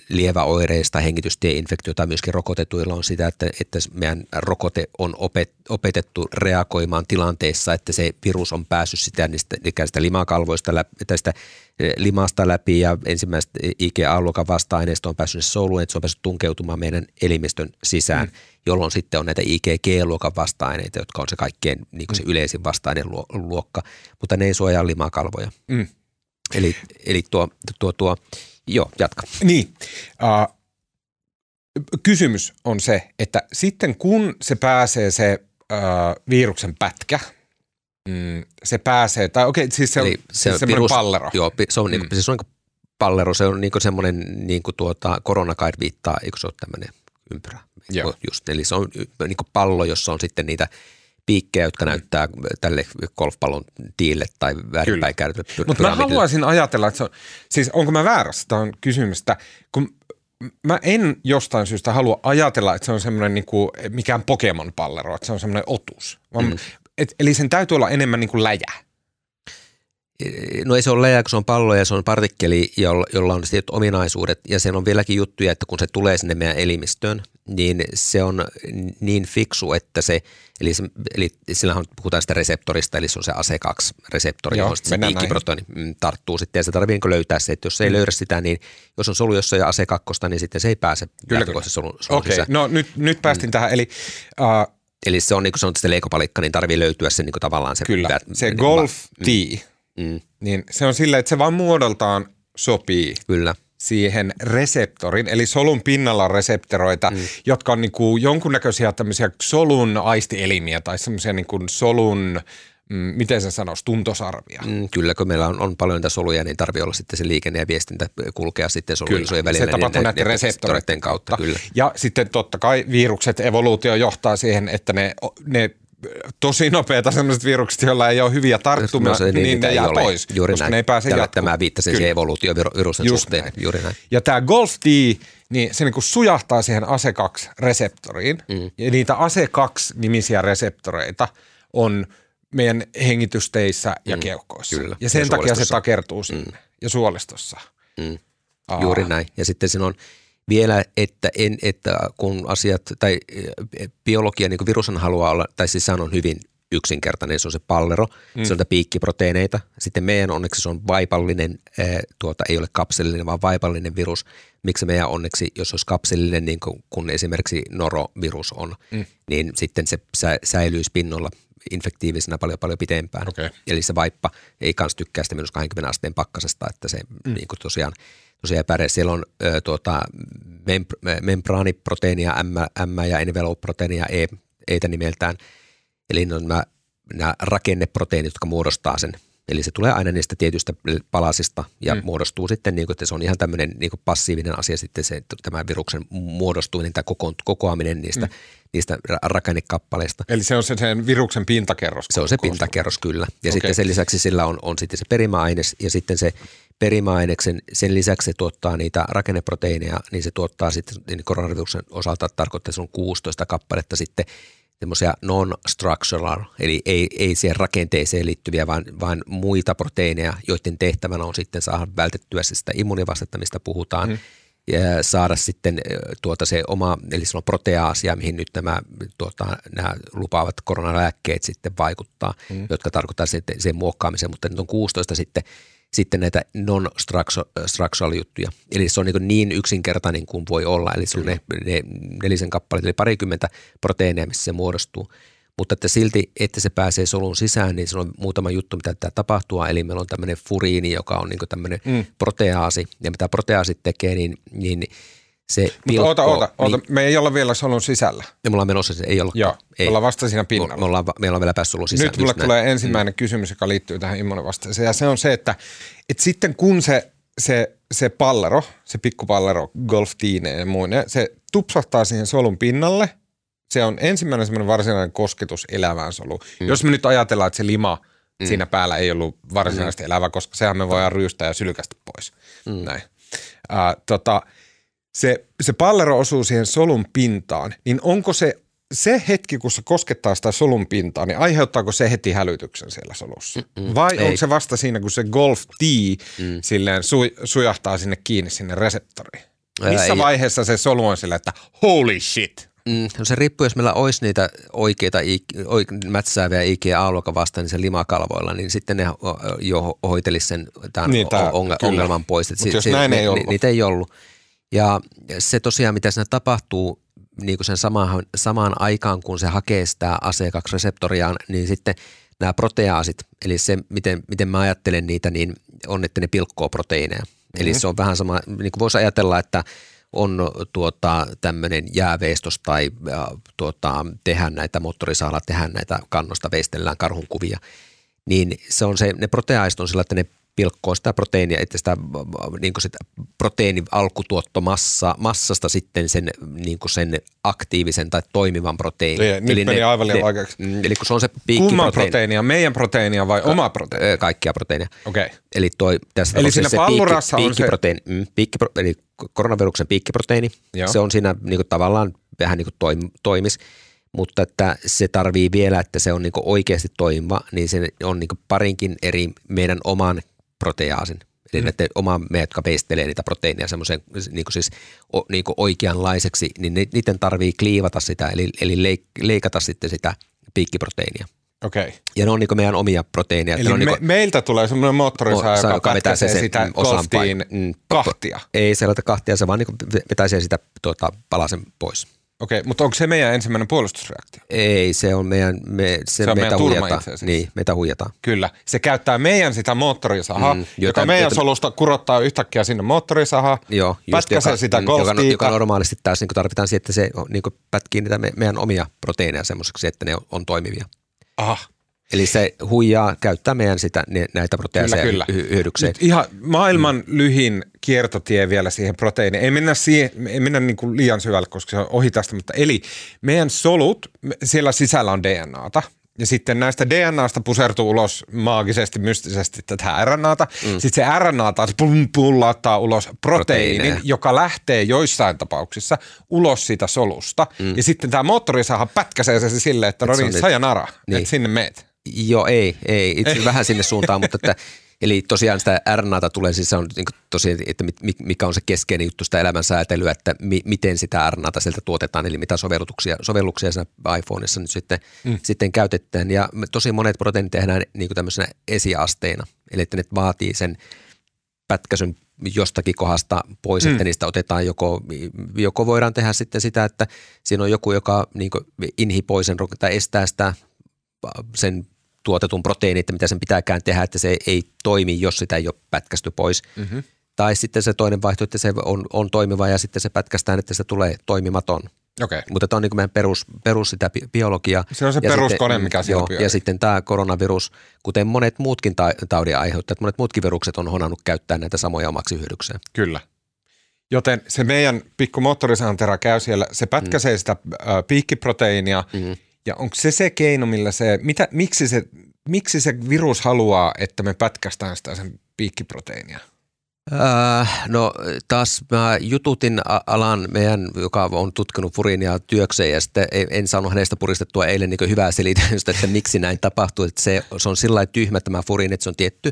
lieväoireista hengitystieinfektiota myöskin rokotetuilla on sitä, että, että meidän rokote on opet, opetettu reagoimaan tilanteessa, että se virus on päässyt sitä, niistä, sitä limakalvoista läpi, tästä limasta läpi ja ensimmäistä IgA-luokan vasta-aineista on päässyt soluun, että se on päässyt tunkeutumaan meidän elimistön sisään, mm. jolloin sitten on näitä IgG-luokan vasta-aineita, jotka on se kaikkein niin se mm. yleisin vasta-aineluokka, mutta ne ei suojaa limakalvoja. Mm. Eli, eli tuo, tuo, tuo Joo, jatka. Niin. Uh, kysymys on se, että sitten kun se pääsee se uh, viruksen pätkä, mm, se pääsee, tai okei, okay, siis se on, Eli se siis virus, pallero. Joo, se on, niinku, mm. niin, se on niin pallero, se on niin semmoinen, niin kuin tuota, koronakaid viittaa, eikö se ole tämmöinen ympyrä? Joo. Just, eli se on niin kuin pallo, jossa on sitten niitä piikkejä, jotka näyttää tälle golfpallon tiille tai väärinpäin käytetylle Mutta mä haluaisin ajatella, että se on, siis onko mä väärässä tämän kysymystä, kun mä en jostain syystä halua ajatella, että se on semmoinen niin kuin, mikään Pokemon-pallero, että se on semmoinen otus. Mm. Et, eli sen täytyy olla enemmän niin kuin läjä. No ei se ole läjä, kun se on pallo ja se on partikkeli, jolla, on tietyt ominaisuudet. Ja siellä on vieläkin juttuja, että kun se tulee sinne meidän elimistöön, niin se on niin fiksu, että se, eli, se, eli sillähän puhutaan sitä reseptorista, eli se on se ACE2-reseptori, johon se piikkiprotoni mm, tarttuu sitten, ja se tarvii niin löytää se, että jos se ei mm. löydä sitä, niin jos on solu jossain ACE2, niin sitten se ei pääse kyllä, kyllä. se solu, solu Okei, okay. no nyt, nyt päästin mm. tähän, eli uh, Eli se on niin kuin sanottu se leikopalikka, niin tarvii löytyä se niin kuin tavallaan se. Kyllä, pää, se niin golf va- tea, mm. niin se on silleen, että se vaan muodoltaan sopii. Kyllä siihen reseptorin, eli solun pinnalla on reseptoroita, mm. jotka on niin kuin jonkunnäköisiä tämmöisiä solun aistielimiä tai semmoisia niin kuin solun mm, miten se sanoisi, tuntosarvia. Mm, kyllä, kun meillä on, on paljon niitä soluja, niin tarvii olla sitten se liikenne ja viestintä kulkea sitten solujen välillä. se tapahtuu niin näiden reseptoreiden kautta. kautta. Kyllä. Ja sitten totta kai virukset, evoluutio johtaa siihen, että ne, ne tosi nopeita sellaiset virukset, joilla ei ole hyviä tarttumia, no, niin, niin ne jää ole. pois, Juuri koska näin. ne ei pääse Tällä, Tämä viittasi siihen evoluutiovirusten suhteen. Näin. Juuri näin. Ja tämä Golf D, niin se niinku sujahtaa siihen ASE2-reseptoriin. Mm. Ja niitä ASE2-nimisiä reseptoreita on meidän hengitysteissä ja mm, keuhkoissa. kyllä. Ja sen Ja takia se takertuu sinne. Mm. Ja suolistossa. Mm. Aa. Juuri näin. Ja sitten siinä on vielä, että, en, että kun asiat, tai eh, biologia, niin virushan haluaa olla, tai siis on hyvin yksinkertainen, se on se pallero, mm. se on piikkiproteiineita. Sitten meidän onneksi se on vaipallinen, eh, tuota, ei ole kapselillinen, vaan vaipallinen virus. Miksi meidän onneksi, jos olisi kapselillinen, niin kuin, kun esimerkiksi norovirus on, mm. niin sitten se sä, säilyisi pinnolla infektiivisena paljon paljon pitempään. Okei. Eli se vaippa ei kans tykkää sitä minus 20 asteen pakkasesta, että se mm. niin kuin tosiaan, tosiaan pärjää. Siellä on ö, tuota, mem- membraaniproteiinia M, M ja envelope-proteiinia E, eitä nimeltään. Eli ne on nämä, nämä rakenneproteiinit, jotka muodostaa sen. Eli se tulee aina niistä tietyistä palasista ja mm. muodostuu sitten, niin kuin, että se on ihan tämmöinen niin kuin passiivinen asia sitten se, että tämä viruksen muodostuminen tai koko, kokoaminen niistä, mm. niistä ra- rakennekappaleista. Eli se on se sen viruksen pintakerros. Se on se pintakerros kyllä. Ja Okei. sitten sen lisäksi sillä on, on sitten se perimäaines ja sitten se perimäaineksen, sen lisäksi se tuottaa niitä rakenneproteiineja, niin se tuottaa sitten niin koronaviruksen osalta tarkoittaa, on 16 kappaletta sitten semmoisia non-structural, eli ei, ei siihen rakenteeseen liittyviä, vaan, vaan muita proteiineja, joiden tehtävänä on sitten saada vältettyä se sitä immunivastetta, mistä puhutaan, mm. ja saada sitten tuota se oma, eli se on proteaasia, mihin nyt nämä, tuota, nämä lupaavat koronalääkkeet sitten vaikuttaa, mm. jotka tarkoittaa sitten sen muokkaamisen, mutta nyt on 16 sitten sitten näitä non-structural juttuja. Eli se on niin, niin yksinkertainen kuin voi olla. Eli se on ne, ne nelisen kappaleet, eli parikymmentä proteiineja, missä se muodostuu. Mutta että silti, että se pääsee solun sisään, niin se on muutama juttu, mitä tämä tapahtuu. Eli meillä on tämmöinen furiini, joka on niin tämmöinen mm. proteaasi. Ja mitä proteaasit tekee, niin, niin se Mutta pilkkoo. oota, oota, oota. Niin, Me ei olla vielä solun sisällä. me ollaan menossa, se ei olla. Joo, ei. me ollaan vasta siinä Me, pinnalla. me ollaan, meillä on vielä päässyt solun sisään. Nyt mulle just näin. tulee ensimmäinen mm. kysymys, joka liittyy tähän immunivasteeseen. Ja se on se, että, että sitten kun se, se, se pallero, se pikkupallero, golf ja muinen, se tupsahtaa siihen solun pinnalle, se on ensimmäinen semmoinen varsinainen kosketus elävään soluun. Mm. Jos me nyt ajatellaan, että se lima mm. siinä päällä ei ollut varsinaisesti mm. elävä, koska sehän me voidaan ryystää ja sylkästä pois. Mm. Näin. Uh, tota, se, se pallero osuu siihen solun pintaan, niin onko se se hetki, kun se koskettaa sitä solun pintaa, niin aiheuttaako se heti hälytyksen siellä solussa? Mm-mm, Vai ei. onko se vasta siinä, kun se golf tee mm. silleen su, sujahtaa sinne kiinni sinne reseptoriin? Ää, Missä ei. vaiheessa se solu on sillä, että holy shit? Mm, no se riippuu, jos meillä olisi niitä oikeita oik- mätsääviä IKEA-auluka vastaan niin se limakalvoilla, niin sitten ne jo hoitelisi sen tämän Niin, niin, tää- onge- kyllä. ongelman pois. Et Mut jos näin ei ollut. Niitä ei ollut. Ja se tosiaan, mitä siinä tapahtuu niin kuin sen samaan, samaan aikaan, kun se hakee sitä AC2-reseptoriaan, niin sitten nämä proteaasit, eli se, miten, miten mä ajattelen niitä, niin on, että ne pilkkoo proteiineja. Mm-hmm. Eli se on vähän sama, niin kuin voisi ajatella, että on tuota, tämmöinen jääveistos tai tuota, tehdään näitä moottorisaalla, tehdään näitä kannosta, veistellään karhunkuvia, niin se on se, ne proteaiset on sillä, että ne pilkkoo sitä proteiinia, että sitä, niin kuin sitä proteiinin alkutuottomassa massasta sitten sen, niin kuin sen aktiivisen tai toimivan proteiinin. Ei, nyt meni aivan liian ne- vaikeaksi. mm, Eli kun se on se Kumman piikkiproteiini. proteiinia? Meidän proteiinia vai oma proteiini? Ö, Kaikkia proteiinia. Okei. Okay. Eli, toi, tässä Eli siinä pallurassa on se- piikkiproteiini, mm, piikkipro, eli koronaviruksen piikkiproteiini, Joo. se on siinä niin kuin tavallaan vähän niin kuin toim, toimis, mutta että se tarvii vielä, että se on niin oikeasti toimiva, niin se on niin parinkin eri meidän oman proteaasin. Eli mm. näiden oma me, jotka peistelee niitä proteiineja semmoisen niin siis, o, niin oikeanlaiseksi, niin ni- niiden tarvii kliivata sitä, eli, eli leik, leikata sitten sitä piikkiproteiinia. Okei. Okay. Ja ne on niin meidän omia proteiineja. Eli on me, niin kuin, meiltä tulee semmoinen moottorisaha, Mo- joka, joka vetää sen- sitä osan golftiin mm, kahtia. Ei se kahtia, se vaan niin vetäisee sitä tuota, palasen pois. Okei, mutta onko se meidän ensimmäinen puolustusreaktio? Ei, se on meidän, me, se, Se on meitä meidän turma asiassa. Niin, meitä huijataan. Kyllä. Se käyttää meidän sitä moottorisahaa, mm, Mm, joka jota- meidän jota- solusta kurottaa yhtäkkiä sinne moottorisahaa, Joo, just pätkäsee sitä mm, joka, joka normaalisti taas niin tarvitaan siihen, että se niin pätkii niitä me, meidän omia proteiineja semmoiseksi, että ne on, on toimivia. Aha, Eli se huijaa, käyttää meidän sitä, näitä proteiineja kyllä, kyllä. hy- hyödykseen. Nyt ihan maailman mm. lyhin kiertotie vielä siihen proteiiniin. Ei mennä, siihen, ei mennä niin kuin liian syvälle, koska se on ohi tästä, mutta eli meidän solut, siellä sisällä on DNAta, ja sitten näistä DNAsta pusertuu ulos maagisesti, mystisesti tätä RNAta. Mm. Sitten se RNA taas pullauttaa ulos proteiinin, joka lähtee joissain tapauksissa ulos siitä solusta. Mm. Ja sitten tämä moottorisaha pätkäsee se silleen, että no niin, sajanara, niin. että sinne meet. Joo, ei, ei. Itse vähän sinne suuntaan, mutta että Eli tosiaan sitä RNAta tulee, siis se on niin tosiaan, että mikä on se keskeinen juttu sitä elämänsäätelyä, että mi, miten sitä RNAta sieltä tuotetaan, eli mitä sovelluksia, sovelluksia siinä iPhoneissa nyt sitten, mm. sitten käytetään. Ja tosi monet proteiinit tehdään niin kuin tämmöisenä esiasteina, eli että ne vaatii sen pätkäsyn jostakin kohdasta pois, mm. että niistä otetaan joko, joko voidaan tehdä sitten sitä, että siinä on joku, joka niin sen tai estää sitä sen tuotetun proteiinin, että mitä sen pitääkään tehdä, että se ei toimi, jos sitä ei ole pätkästy pois. Mm-hmm. Tai sitten se toinen vaihtoehto, että se on, on toimiva ja sitten se pätkästään, että se tulee toimimaton. Okay. Mutta tämä on niin meidän perus, perus sitä biologiaa. Se on se ja peruskone, sitten, mikä siellä joo, Ja sitten tämä koronavirus, kuten monet muutkin taudin aiheuttajat, monet muutkin virukset on honannut käyttää näitä samoja omaksi hyödykseen. Kyllä. Joten se meidän pikku moottorisantera käy siellä, se pätkäsee mm. sitä äh, piikkiproteiinia mm. Ja onko se se keino, millä se, mitä, miksi, se, miksi se virus haluaa, että me pätkästään sitä sen piikkiproteiinia? Äh, no taas mä jututin alan meidän, joka on tutkinut furiinia työkseen ja sitten en saanut hänestä puristettua eilen niin hyvää selitystä, että miksi näin tapahtuu. Että se, se on sillä tyhmä tämä furiini, että se on tietty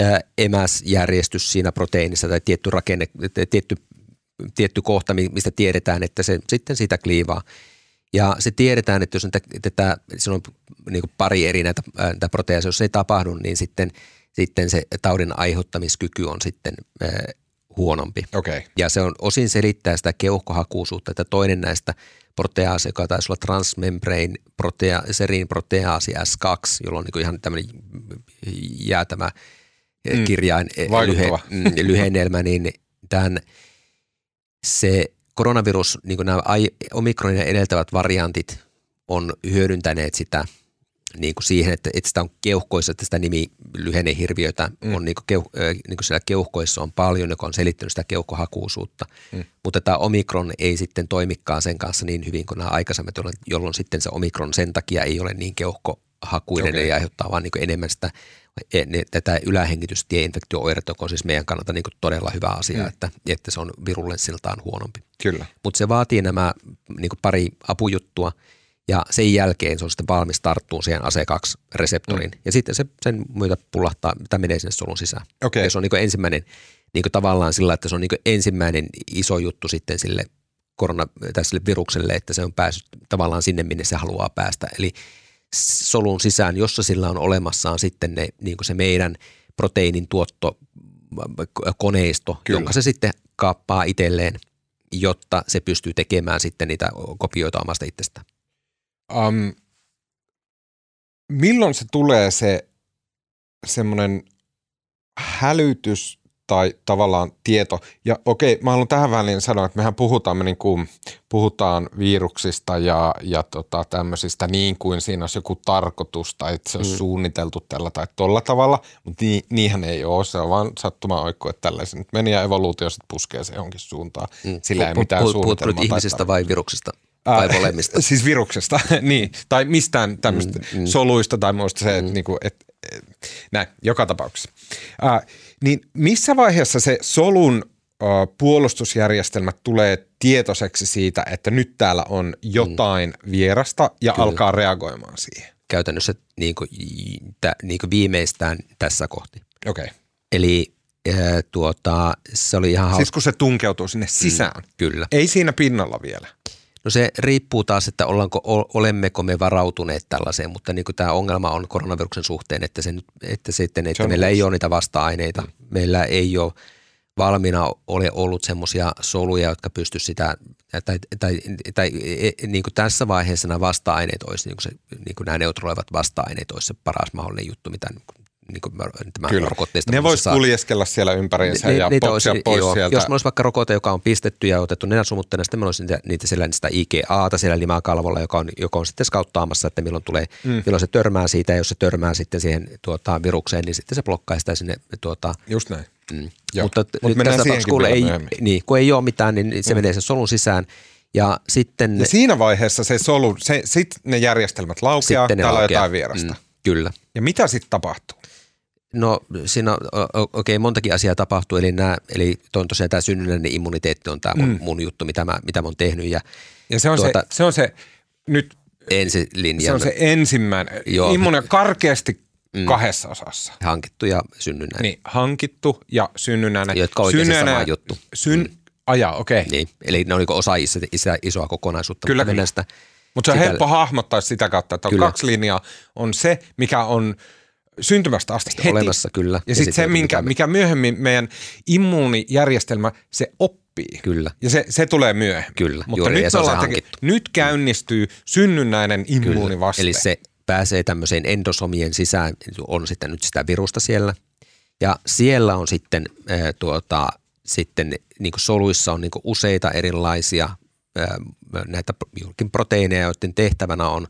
äh, emäsjärjestys siinä proteiinissa tai tietty rakenne, tietty, tietty kohta, mistä tiedetään, että se sitten siitä kliivaa. Ja se tiedetään, että jos on, tätä, se on niin pari eri näitä, näitä proteaseja, jos se ei tapahdu, niin sitten, sitten se taudin aiheuttamiskyky on sitten äh, huonompi. Okay. Ja se on osin selittää sitä keuhkohakuisuutta, että toinen näistä proteaase, joka taisi olla transmembrane protea, serin proteaasi S2, jolla on niin ihan tämmöinen jäätämä mm. kirjain lyhe, mm, lyhennelmä, niin tämän, se koronavirus, niin kuin nämä omikronin edeltävät variantit on hyödyntäneet sitä niin kuin siihen, että, että sitä on keuhkoissa, että sitä nimi lyhennehirviötä mm. on niin kuin, keuh, niin kuin siellä keuhkoissa on paljon, joka on selittänyt sitä keuhkohakuisuutta. Mm. Mutta tämä omikron ei sitten toimikaan sen kanssa niin hyvin kuin nämä aikaisemmat, jolloin, jolloin sitten se omikron sen takia ei ole niin keuhkohakuinen okay. ja aiheuttaa vaan niin kuin enemmän sitä tätä ylähengitystieinfektio-oireita, joka on siis meidän kannalta niin todella hyvä asia, mm. että, että se on virulenssiltaan huonompi. Kyllä. Mutta se vaatii nämä niin pari apujuttua ja sen jälkeen se on sitten valmis tarttuun siihen ACE2-reseptoriin. Mm. Ja sitten se sen myötä pullahtaa, tai menee sinne solun sisään. Okay. Ja se on niin ensimmäinen, niin tavallaan sillä, että se on niin ensimmäinen iso juttu sitten sille korona, tässä virukselle, että se on päässyt tavallaan sinne, minne se haluaa päästä. Eli solun sisään, jossa sillä on olemassaan sitten ne, niin se meidän proteiinin tuotto koneisto, Kyllä. jonka se sitten kaappaa itselleen, jotta se pystyy tekemään sitten niitä kopioita omasta itsestään. Um, milloin se tulee se semmoinen hälytys tai tavallaan tieto. Ja okei, mä haluan tähän väliin sanoa, että mehän puhutaan, me niin kuin, puhutaan viruksista ja, ja tota, tämmöisistä niin kuin siinä olisi joku tarkoitus tai että se olisi mm. suunniteltu tällä tai tolla tavalla, mutta niin, niinhän ei ole, se on vaan sattuma oikko, että tällaisen nyt meni ja evoluutio sitten puskee se johonkin suuntaan. Mm. Sillä ei puhut, mitään puhut, suunnitelmaa. Puhut ihmisistä vai viruksista? vai molemmista? Siis viruksesta, niin. Tai mistään tämmöistä mm, mm. soluista tai muista se, että mm. niinku, et, et, näin, joka tapauksessa. Äh, niin missä vaiheessa se solun äh, puolustusjärjestelmä tulee tietoiseksi siitä, että nyt täällä on jotain mm. vierasta ja Kyllä. alkaa reagoimaan siihen? Käytännössä niin kuin, niin kuin viimeistään tässä kohti. Okei. Okay. Eli äh, tuota, se oli ihan hauska. Siis kun se tunkeutuu sinne sisään? Mm, kyllä. Ei siinä pinnalla vielä? No se riippuu taas, että ollaanko, olemmeko me varautuneet tällaiseen, mutta niin kuin tämä ongelma on koronaviruksen suhteen, että, se, että, sitten, että meillä ei ole niitä vasta-aineita. Mm. Meillä ei ole valmiina ole ollut semmoisia soluja, jotka pysty sitä, tai, tai, tai e, niin kuin tässä vaiheessa nämä vasta-aineet olisi, niin kuin, se, niin kuin nämä neutraloivat vasta-aineet olisi se paras mahdollinen juttu, mitä niin kuin tämä Kyllä. rokotteista. Ne voisi kuljeskella siellä ympäriinsä ne, ja niitä olisi, pois joo, sieltä. Jos meillä olisi vaikka rokote, joka on pistetty ja otettu nenäsumutteena, sitten meillä olisi niitä, niitä siellä sitä IGAta siellä limakalvolla, joka on, joka on sitten skauttaamassa, että milloin, tulee, mm. milloin se törmää siitä ja jos se törmää sitten siihen tuota, virukseen, niin sitten se blokkaa sitä sinne. Tuota, Just näin. Mm. Mutta Mut nyt tässä tapauksessa, kun ei, niin, kun ei ole mitään, niin se mm. menee sen solun sisään Ja sitten... Ja siinä vaiheessa se solu, se, sit ne järjestelmät laukeaa, täällä jotain vierasta. Mm, kyllä. Ja mitä sitten tapahtuu? No siinä okei, okay, montakin asiaa tapahtuu, eli, nämä, eli on tosiaan tämä synnynnäinen immuniteetti on tämä mun, Mm. mun juttu, mitä mä, mitä mä oon tehnyt ja Ja se on, Tuota- se, se, on se, nyt ensilinjan se on se ensimmäinen, Joo. immunia karkeasti mm. kahdessa osassa. hankittu ja synnynnäinen. Niin, hankittu ja synnynnäinen. Jotka on oikein sama juttu. Syn, Ajaa, okei. Okay. Niin, eli ne on niin osa iso, iso, isoa kokonaisuutta. Kyllä, kyllä. Sitä, Mutta se on sitä- helppo hahmottaa sitä kautta, että on Kyllä. kaksi linjaa. On se, mikä on syntymästä asti heti. olemassa kyllä. Ja sitten se, joku, minkä, mikä myöhemmin meidän immuunijärjestelmä, se oppii. Kyllä. Ja se, se tulee myöhemmin. Kyllä, Mutta juuri, nyt, ja se on se ollaan teke- hankittu. nyt käynnistyy synnynnäinen immuunivaste. Eli se pääsee tämmöiseen endosomien sisään, on sitten nyt sitä virusta siellä. Ja siellä on sitten, äh, tuota, sitten niin soluissa on niin useita erilaisia äh, näitä juurikin proteiineja, joiden tehtävänä on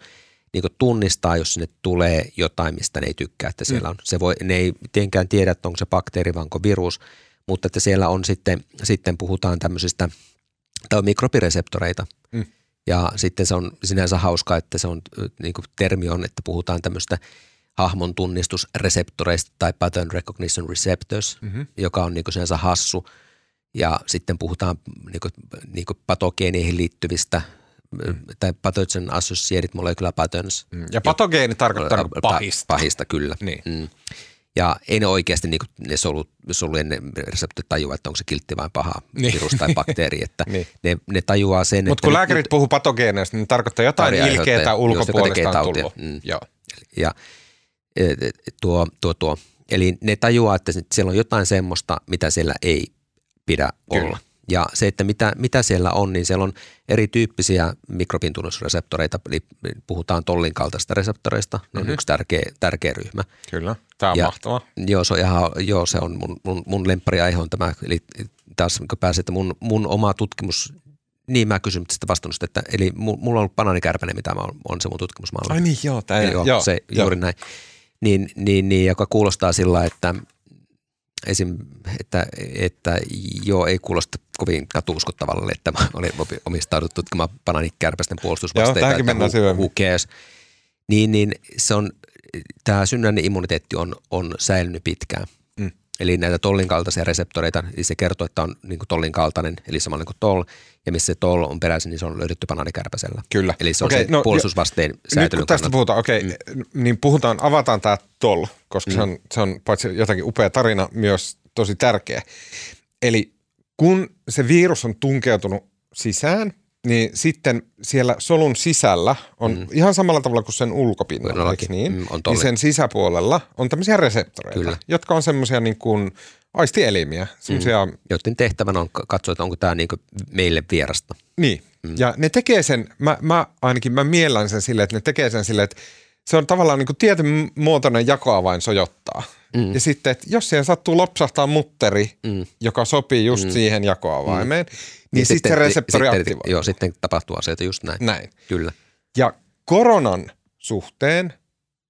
niin tunnistaa, jos sinne tulee jotain, mistä ne ei tykkää, että siellä on. Se voi, ne ei tietenkään tiedä, että onko se bakteeri vai onko virus, mutta että siellä on sitten, sitten puhutaan tämmöisistä, tai on mikrobireseptoreita, Mm. ja sitten se on sinänsä hauska, että se on, niin kuin termi on, että puhutaan tämmöistä hahmon tunnistusreseptoreista tai pattern recognition receptors, mm-hmm. joka on niin kuin sinänsä hassu. Ja sitten puhutaan niin kuin, niin kuin patogeeneihin liittyvistä mm. tai pathogen associated molecular patterns. Mm. Ja patogeeni tarkoittaa Pa- pahista. Pahista, kyllä. Niin. Mm. Ja ei ne oikeasti niin ne solut, solujen ne reseptorit tajua, että onko se kiltti vai paha Niin. virus tai bakteeri. Että Niin. ne, ne tajuaa sen, Mutta että kun nyt- lääkärit puhuu patogeeneista, niin tarkoittaa jotain ilkeää ulkopuolesta on tullut. Mm. Joo. Ja e, e, tuo, tuo, tuo. Eli ne tajuaa, että siellä on jotain semmoista, mitä siellä ei pidä Kyllä. olla. Ja se, että mitä, mitä siellä on, niin siellä on erityyppisiä mikrobintunnusreseptoreita, eli puhutaan tollin kaltaista reseptoreista, ne on Mhm. yksi tärkeä, tärkeä ryhmä. Kyllä, tämä on Ja- mahtavaa. Joo, se on, ihan, joo, se on mun, mun, mun lemppariaihe on tämä, eli taas kun pääsee, että mun, mun oma tutkimus, niin mä kysyn sitä vastannut, että eli mu- mulla on ollut banaanikärpänen, mitä mä on, on se mun tutkimusmalli. Ai niin, joo, tämä joo, joo, se joo. juuri näin. Niin, niin, niin, joka kuulostaa sillä, että esim, että, että joo, ei kuulosta kovin katuuskottavalle, että mä olin omistaudut tutkimaan bananikärpästen puolustusvasteita. tähänkin että mennään who- cares? Niin, niin se on, tämä synnäinen immuniteetti on, on säilynyt pitkään. Mm. Eli näitä tollin kaltaisia reseptoreita, eli se kertoo, että on niin kuin tollin kaltainen, eli samalla niin kuin toll, ja missä se toll on peräisin, niin se on löydetty banaanikärpäsellä. Kyllä. Eli se on Okei, se no, puolustusvasteen Nyt säätelyn kun tästä puhutaan, okei, mm. niin puhutaan, avataan tämä toll, koska mm. se, on, se on paitsi jotakin upea tarina, myös tosi tärkeä. Eli kun se virus on tunkeutunut sisään, niin sitten siellä solun sisällä on mm. ihan samalla tavalla kuin sen ulkopinnalla, niin? Mm, on niin sen sisäpuolella on tämmöisiä reseptoreita, Kyllä. jotka on semmoisia niin kuin aistielimiä, semmoisia mm. joiden tehtävänä on katsoa, että onko tämä niinku meille vierasta. Niin, mm. ja ne tekee sen, mä, mä ainakin mä miellän sen silleen, että ne tekee sen silleen, että se on tavallaan niin kuin tietyn muotoinen jakoavain sojottaa. Mm. Ja sitten, että jos siihen sattuu lopsahtaa mutteri, mm. joka sopii just mm. siihen jakoavaimeen, mm. niin sitten se reseptori sitten, aktivoituu. Joo, sitten tapahtuu asioita just näin. Näin. Kyllä. Ja koronan suhteen,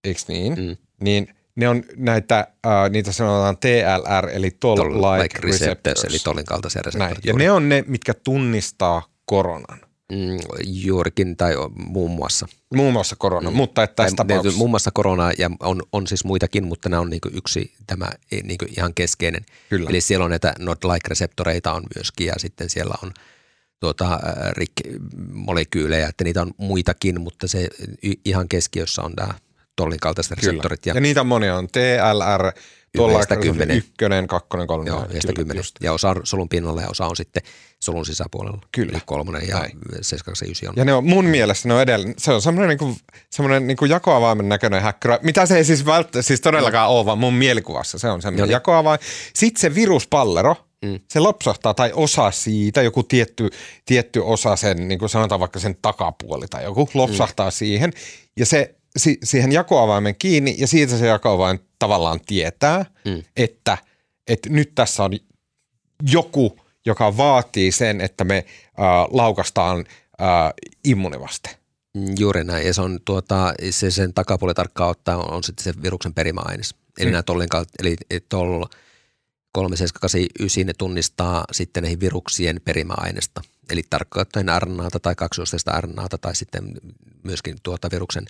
eikö niin, mm. niin ne on näitä, äh, niitä sanotaan TLR, eli Toll-like, Like receptors, eli tollin kaltaisia reseptoreita. Ja ne on ne, mitkä tunnistaa koronan. Mm, juurikin tai muun muassa. Muun muassa korona, mm. mutta että tässä tapauksessa. Muun muassa korona ja on, on siis muitakin, mutta nämä on niinku yksi tämä niinku ihan keskeinen. Kyllä. Eli siellä on näitä not-like-reseptoreita on myöskin ja sitten siellä on tuota, RIC-molekyylejä, että niitä on muitakin, mutta se ihan keskiössä on tämä tollin kaltaiset reseptorit. Ja, ja niitä on monia on TLR, tuolla kymmenen. ykkönen, kakkonen, kolmonen. Joo, yhdestä kymmenen. Ja osa on solun pinnalla ja osa on sitten solun sisäpuolella. Kyllä. Eli kolmonen ja Näin. 729 on. Ja ne on mun mielestä ne on edelleen, se on semmoinen niinku, semmoinen niinku jakoavaimen näköinen häkkyrä, mitä se ei siis välttämättä, siis todellakaan ole, vaan mun mielikuvassa se on semmoinen niin. jakoavain. Sitten se viruspallero, mm. se lopsahtaa tai osa siitä, joku tietty, tietty osa sen, niin kuin sanotaan vaikka sen takapuoli tai joku, lopsahtaa mm. siihen ja se si, siihen jakoavaimen kiinni ja siitä se jakoavain tavallaan tietää, mm. että, että nyt tässä on joku, joka vaatii sen, että me äh, laukastaan äh, immunivaste. Mm, Juuri näin. Ja se on tuota, se sen takapuoli tarkkaan ottaa on, on sitten se viruksen perimäaines. Eli mm. nämä tollin kautta, eli toll 3789 ne tunnistaa sitten näihin viruksien perimäaineesta. eli tarkoittain RNAta tai kaksiosteista RNAta tai sitten myöskin tuota viruksen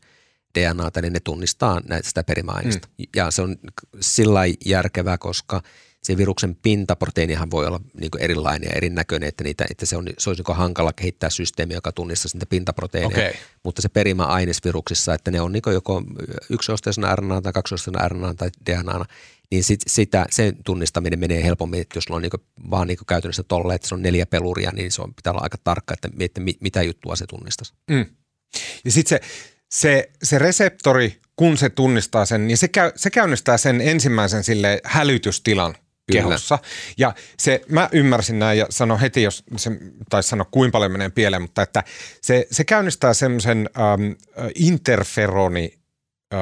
DNAta, niin ne tunnistaa näitä sitä perimäaineista. Mm. Ja se on sillä järkevää, koska se viruksen pintaproteiinihan voi olla niin erilainen ja erinäköinen, että, niitä, että se, on, se olisi niin hankala kehittää systeemi, joka tunnistaa niitä pintaproteiineja. Okay. Mutta se perimäaines viruksissa, että ne on niin joko yksiosteisena RNA tai kaksiosteisena RNA tai DNA, niin sit, sitä, sen tunnistaminen menee helpommin, että jos on niin vaan niin käytännössä tolle, että se on neljä peluria, niin se on, pitää olla aika tarkka, että, että mitä juttua se tunnistaisi. Mm. Ja sitten se, se, se reseptori, kun se tunnistaa sen, niin se, käy, se käynnistää sen ensimmäisen sille hälytystilan Kyllä. kehossa. Ja se, mä ymmärsin näin ja sano heti, jos se, tai sano kuinka paljon menee pieleen, mutta että se, se käynnistää semmoisen ähm, interferoni äh,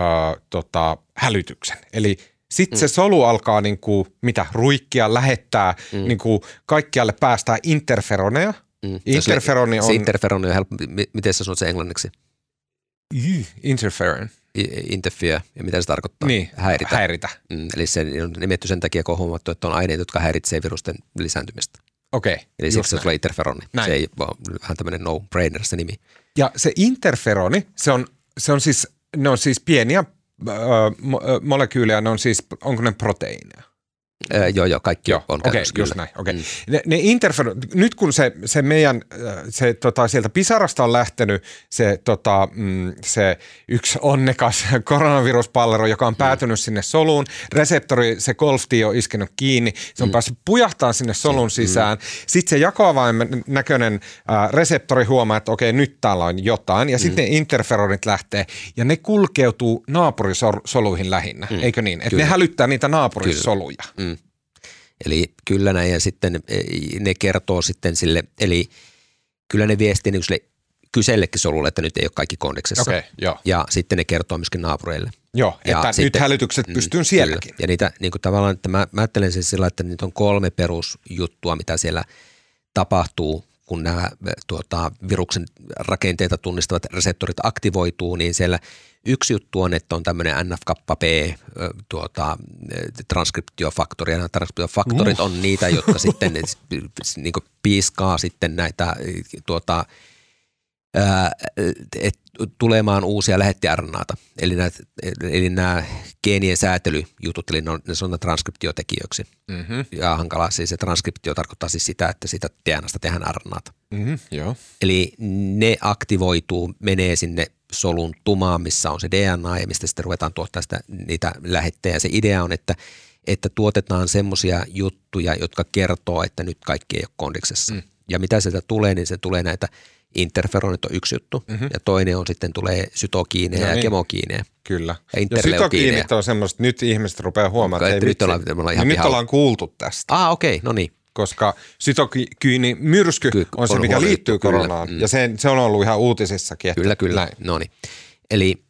tota, hälytyksen. Eli sitten mm. se solu alkaa niin kuin, mitä, ruikkia, lähettää, mm. niin kuin, kaikkialle päästää interferoneja. Mm. Interferoni on... Se interferoni on helppo. Miten sä sanot se englanniksi? Interferon. Interfere, ja mitä se tarkoittaa? Niin, häiritä. häiritä. Mm, eli se on nimetty sen takia, kun on huomattu, että on aineita, jotka häiritsee virusten lisääntymistä. Okei. Okay, eli siksi se tulee interferoni. Näin. Se ei ole vähän tämmöinen no-brainer se nimi. Ja se interferoni, se on, se on siis, ne on siis pieniä mo- molekyylejä, ne on siis, onko ne proteiineja? Öö, joo, joo, kaikki joo, on Okei, okay, just näin. Okay. Mm. Ne, ne interfer- nyt kun se, se meidän, se, tota, sieltä pisarasta on lähtenyt se, tota, mm, se yksi onnekas koronaviruspallero, joka on päätynyt mm. sinne soluun, reseptori, se golfti on iskenut kiinni, se on mm. päässyt pujahtamaan sinne solun mm. sisään. Sitten se jakoavaimen näköinen äh, reseptori huomaa, että okei, nyt täällä on jotain, ja mm. sitten ne interferonit lähtee, ja ne kulkeutuu naapurisoluihin lähinnä, mm. eikö niin? Että ne hälyttää niitä naapurisoluja. Mm. Eli kyllä näin ja sitten e, ne kertoo sitten sille, eli kyllä ne viestii niin sille kysellekin solulle, että nyt ei ole kaikki kondeksessa. Okay, joo. Ja sitten ne kertoo myöskin naapureille. Joo, ja että sitten, nyt hälytykset mm, pystyy sielläkin. Kyllä. Ja niitä niin kuin tavallaan, että mä, mä ajattelen sen sillä, että niitä on kolme perusjuttua, mitä siellä tapahtuu, kun nämä tuota, viruksen rakenteita tunnistavat reseptorit aktivoituu, niin siellä – Yksi juttu on, että on tämmöinen NF-kappa P tuota, transkriptiofaktori, ja nämä transkriptiofaktorit uh. on niitä, jotka sitten niin piiskaa sitten näitä tuota, et, tulemaan uusia lähettiarnaata. Eli, nämä, eli nämä geenien säätelyjutut, eli ne on, ne on transkriptiotekijöiksi. Mm-hmm. Ja hankalaa siis se transkriptio tarkoittaa siis sitä, että sitä DNAsta tehdään arnaata. Mm-hmm, joo. Eli ne aktivoituu, menee sinne solun tumaan, missä on se DNA ja mistä sitten ruvetaan tuottaa sitä, niitä lähettejä. Se idea on, että, että tuotetaan semmoisia juttuja, jotka kertoo, että nyt kaikki ei ole kondiksessa. Mm. Ja mitä sieltä tulee, niin se tulee näitä interferonit on yksi juttu mm-hmm. ja toinen on sitten tulee sytokiineja no niin. ja kemokiineja. Kyllä. Ja, ja sytokiinit on semmoista, nyt ihmiset rupeaa huomaamaan, että, että nyt, ollaan, ollaan ihan niin nyt ollaan kuultu tästä. Ah, okei, okay, no niin koska sytokyyni myrsky Ky- on se, mikä liittyy kyllä. koronaan. Mm. Ja se, se on ollut ihan uutisissakin. Että kyllä, kyllä. No niin. Eli,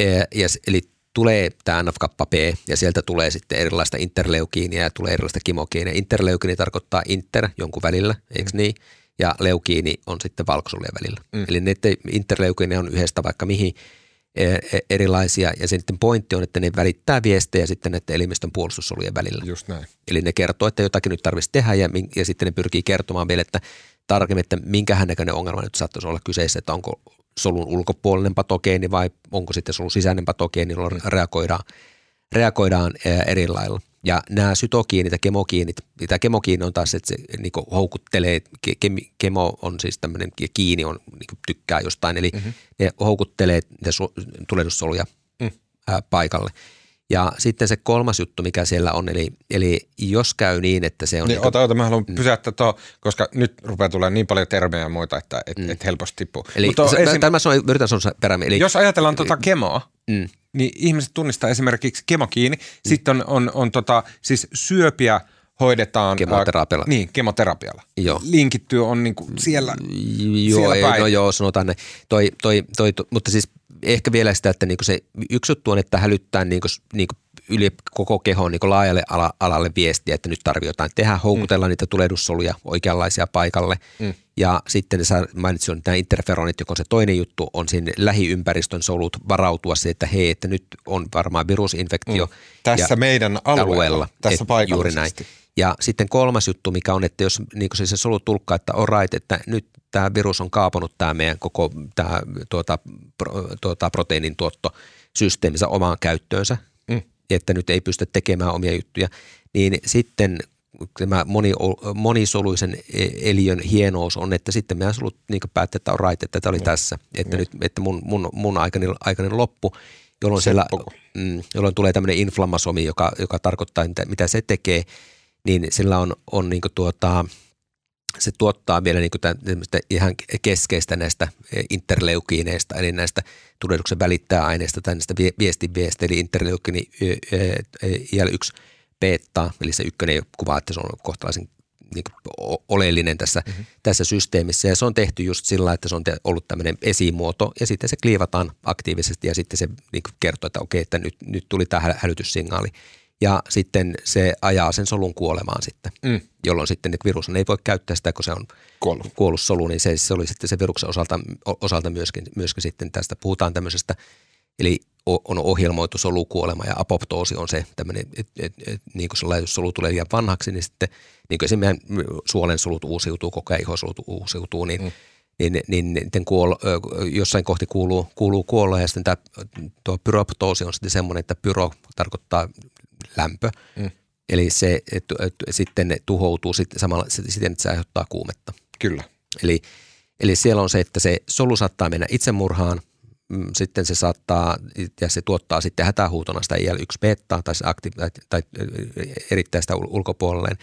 e, ja, eli tulee tämä nf P ja sieltä tulee sitten erilaista interleukiinia ja tulee erilaista kimokiinia. Interleukiini tarkoittaa inter jonkun välillä, eikö mm. niin? Ja leukiini on sitten valkosolujen välillä. Mm. Eli interleukiini on yhdestä vaikka mihin – erilaisia ja sitten pointti on, että ne välittää viestejä sitten näiden elimistön puolustussolujen välillä. Just näin. Eli ne kertoo, että jotakin nyt tarvitsisi tehdä ja, ja sitten ne pyrkii kertomaan vielä, että tarkemmin, että minkä näköinen ongelma nyt saattaisi olla kyseessä, että onko solun ulkopuolinen patogeeni vai onko sitten solun sisäinen patogeeni, jolloin reagoidaan, reagoidaan eri lailla. Ja nämä sytokiinit ja kemokiinit, tämä kemokiini on taas, että se niin houkuttelee, ke, kemo on siis tämmöinen, ja kiini on, niin tykkää jostain, eli mm-hmm. ne houkuttelee ne su, tulehdussoluja mm. ää, paikalle. Ja sitten se kolmas juttu, mikä siellä on, eli, eli jos käy niin, että se on... Niin, niin ota, ota, mä haluan mm. pysäyttää tuo, koska nyt rupeaa tulemaan niin paljon termejä ja muita, että et, mm. et helposti tippuu. Eli Mutta se, esim... tämä on, yritän sanoa perämi. Eli, jos ajatellaan tuota kemoa, mm niin ihmiset tunnistaa esimerkiksi kemokiini. Mm. Sitten on, on, on tota, siis syöpiä hoidetaan. Kemoterapialla. Niin, kemoterapialla. Joo. Linkittyy on niin kuin siellä, joo, siellä ei, päin. No joo, sanotaan ne. Toi, toi, toi, toi, mutta siis ehkä vielä sitä, että niinku se yksi juttu on, että hälyttää niinku, niinku yli koko kehon niin laajalle ala, alalle viestiä, että nyt tarvii jotain tehdä, houkutella mm. niitä tulehdussoluja oikeanlaisia paikalle. Mm. Ja sitten sä mainitsit on nämä interferonit, joka on se toinen juttu, on siinä lähiympäristön solut varautua se, että hei, että nyt on varmaan virusinfektio. Mm. Tässä ja meidän alueella, alueella tässä Juuri näin. Ja sitten kolmas juttu, mikä on, että jos niin se, se solu tulkkaa, että on right, että nyt tämä virus on kaapanut tämä meidän koko tämä, tuota, pro, tuota, proteiinin tuottosysteeminsä omaan käyttöönsä. Että nyt ei pysty tekemään omia juttuja, niin sitten tämä moni, monisoluisen e, eliön hienous on, että sitten meidän solut niin päätti, että on right, että tämä oli mm. tässä, että mm. nyt että mun, mun, mun aikainen, aikainen loppu, jolloin, siellä, mm, jolloin tulee tämmöinen inflammasomi, joka, joka tarkoittaa, mitä, mitä se tekee, niin sillä on, on niin tuota, se tuottaa vielä niin ihan keskeistä näistä interleukiineista, eli näistä tulehduksen välittäjäaineista tai näistä viestinviestä, eli interleukini IL-1 beta, eli se ykkönen kuvaa, että se on kohtalaisen niin oleellinen tässä, mm-hmm. tässä systeemissä. Ja se on tehty just sillä, että se on ollut tämmöinen esimuoto ja sitten se kliivataan aktiivisesti ja sitten se niin kertoo, että okei, että nyt, nyt tuli tämä hälytyssignaali. Ja sitten se ajaa sen solun kuolemaan sitten, mm. jolloin sitten virus ei voi käyttää sitä, kun se on kuollut, kuollut solu, niin se, se oli sitten se viruksen osalta, osalta myöskin, myöskin sitten tästä. Puhutaan tämmöisestä, eli on ohjelmoitu solukuolema ja apoptoosi on se tämmöinen, että et, et, niin kuin sellainen, jos solu tulee liian vanhaksi, niin sitten niin kuin esimerkiksi suolen solut uusiutuu, koko ajan ihosolut uusiutuu, niin, mm. niin, niin, niin kuol, jossain kohti kuuluu, kuuluu kuolla ja sitten tämä, tuo pyroptoosi on sitten semmoinen, että pyro tarkoittaa lämpö. Mm. Eli se et, et, sitten ne tuhoutuu sit, samalla siten, että se aiheuttaa kuumetta. Kyllä. Eli, eli siellä on se, että se solu saattaa mennä itsemurhaan – Mm, sitten se saattaa, ja se tuottaa sitten hätähuutona sitä IL-1 beta tai, se akti- tai, tai erittää sitä ulkopuolelleen,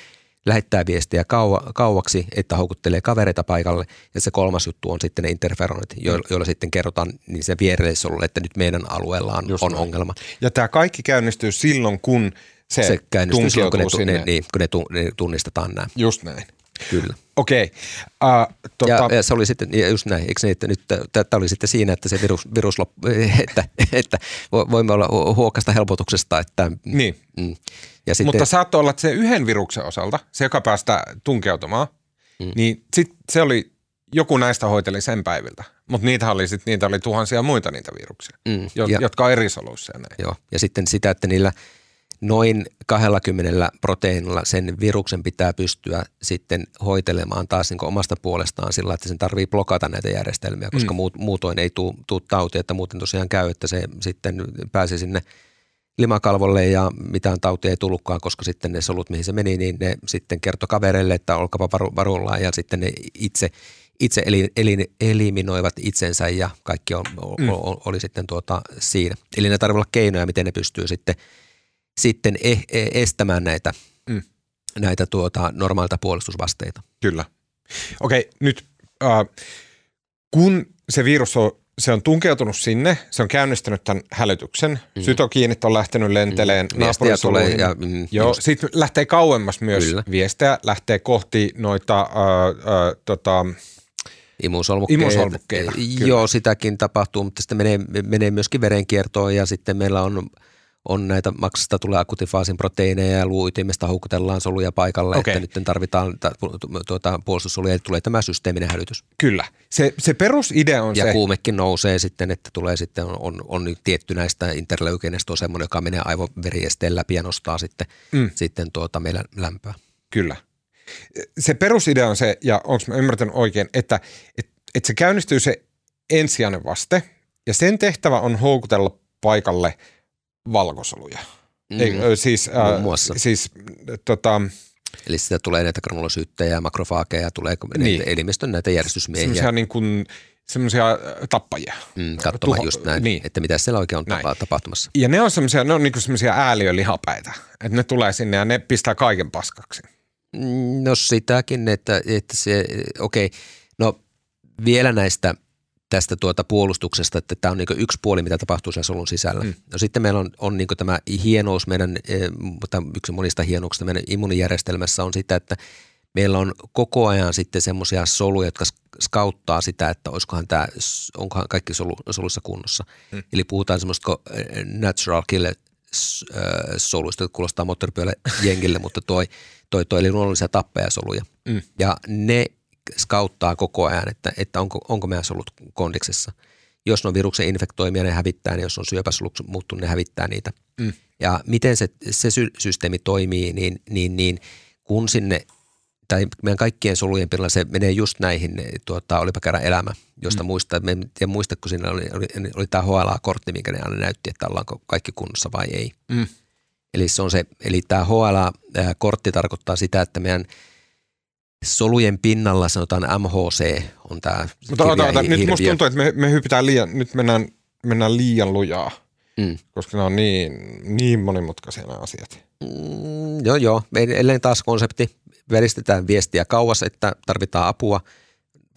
lähettää viestiä kaua, kauaksi, että houkuttelee kavereita paikalle. Ja se kolmas juttu on sitten ne interferonit, joilla, joilla sitten kerrotaan niin se viereisolulle, että nyt meidän alueella on, on ongelma. Ja tämä kaikki käynnistyy silloin, kun se, se käynnistyy silloin, kun ne, sinne. Ne, niin, kun ne tunnistetaan nämä. Just näin. Kyllä. Okei. Okay. Uh, tota... ja, ja, se oli sitten, just näin, eikö niin, että nyt tämä oli sitten siinä, että se virus, virus että, että voimme olla huokasta helpotuksesta. Että, niin. Mm. Ja sitten, Mutta saattoi olla, että se yhden viruksen osalta, se joka päästä tunkeutumaan, mm. niin sit se oli, joku näistä hoiteli sen päiviltä. Mutta niitä oli, sit, niitä oli tuhansia muita niitä viruksia, mm. ja, jotka on eri soluissa. Ja näin. Joo, ja sitten sitä, että niillä – noin 20 proteiinilla sen viruksen pitää pystyä sitten hoitelemaan taas niin omasta puolestaan sillä, että sen tarvii blokata näitä järjestelmiä, koska mm. muutoin ei tule tauti, että muuten tosiaan käy, että se sitten pääsi sinne limakalvolle ja mitään tautia ei tullutkaan, koska sitten ne solut, mihin se meni, niin ne sitten kertoi kavereille, että olkapa varu, varullaan ja sitten ne itse, itse eli, eli, eliminoivat itsensä ja kaikki on, mm. oli, oli sitten tuota siinä. Eli ne tarvitsee olla keinoja, miten ne pystyy sitten – sitten e- e- estämään näitä, mm. näitä tuota, normaalita puolustusvasteita. Kyllä. Okei, nyt äh, kun se virus on, se on tunkeutunut sinne, se on käynnistänyt tämän hälytyksen, mm. sytokiinit on lähtenyt lenteleen mm. tulee ja, mm, Joo, sitten lähtee kauemmas myös Kyllä. viestejä, lähtee kohti noita äh, äh, tota, Imusolmukkeita. Joo, sitäkin tapahtuu, mutta sitten menee, menee myöskin verenkiertoon ja sitten meillä on on näitä maksasta tulee akutifaasin proteiineja ja luuytimestä houkutellaan soluja paikalle, okay. että nyt tarvitaan tuota, puolustussoluja, että tulee tämä systeeminen hälytys. Kyllä. Se, se perusidea on ja se. Ja kuumekin nousee sitten, että tulee sitten, on, on, on tietty näistä interleukeineista on semmoinen, joka menee aivoveriesteen läpi ja nostaa sitten, mm. sitten tuota meidän lämpöä. Kyllä. Se perusidea on se, ja onko mä ymmärtänyt oikein, että, että, että se käynnistyy se ensisijainen vaste, ja sen tehtävä on houkutella paikalle – valkosoluja. Mm. Ei, siis, äh, muassa. siis tota, Eli sitä tulee näitä granulosyyttejä ja makrofaageja, tulee niin. elimistön näitä järjestysmiehiä. Semmoisia niin kuin, semmoisia tappajia. Mm, katsomaan Tuho, just näin, niin. että mitä siellä oikein on näin. tapahtumassa. Ja ne on semmoisia, ne on niin semmoisia ääliölihapäitä, että ne tulee sinne ja ne pistää kaiken paskaksi. Mm, no sitäkin, että, että se, okei, okay. no vielä näistä – tästä tuota puolustuksesta, että tämä on niin yksi puoli, mitä tapahtuu siellä solun sisällä. Mm. No sitten meillä on, on niin tämä hienous meidän, eh, yksi monista hienouksista meidän immunijärjestelmässä on sitä, että meillä on koko ajan sitten semmoisia soluja, jotka skauttaa sitä, että olisikohan tämä, onkohan kaikki solu, soluissa kunnossa. Mm. Eli puhutaan semmoista eh, natural killer soluista, jotka kuulostaa moottoripyölle jengille, mutta toi, toi, toi eli luonnollisia tappajasoluja. Mm. Ja ne skauttaa koko ajan, että, että onko, onko meidän solut kondiksessa. Jos ne on viruksen infektoimia, ne hävittää ne. Jos on syöpäsoluksi muuttunut, ne hävittää niitä. Mm. Ja miten se, se sy- systeemi toimii, niin, niin, niin kun sinne, tai meidän kaikkien solujen pinnalla se menee just näihin, tuota, olipa kerran elämä, josta mm. muistaa, me en tiedä muista, kun siinä oli, oli, oli tämä HLA-kortti, minkä ne aina näytti, että ollaanko kaikki kunnossa vai ei. Mm. Eli, se on se, eli tämä HLA-kortti tarkoittaa sitä, että meidän solujen pinnalla sanotaan MHC on tämä Mutta ota, ota, nyt musta tuntuu, että me, me hypitään liian, nyt mennään, mennään liian lujaa, mm. koska ne on niin, niin monimutkaisia nämä asiat. Mm, joo, joo. Edelleen taas konsepti. Veristetään viestiä kauas, että tarvitaan apua,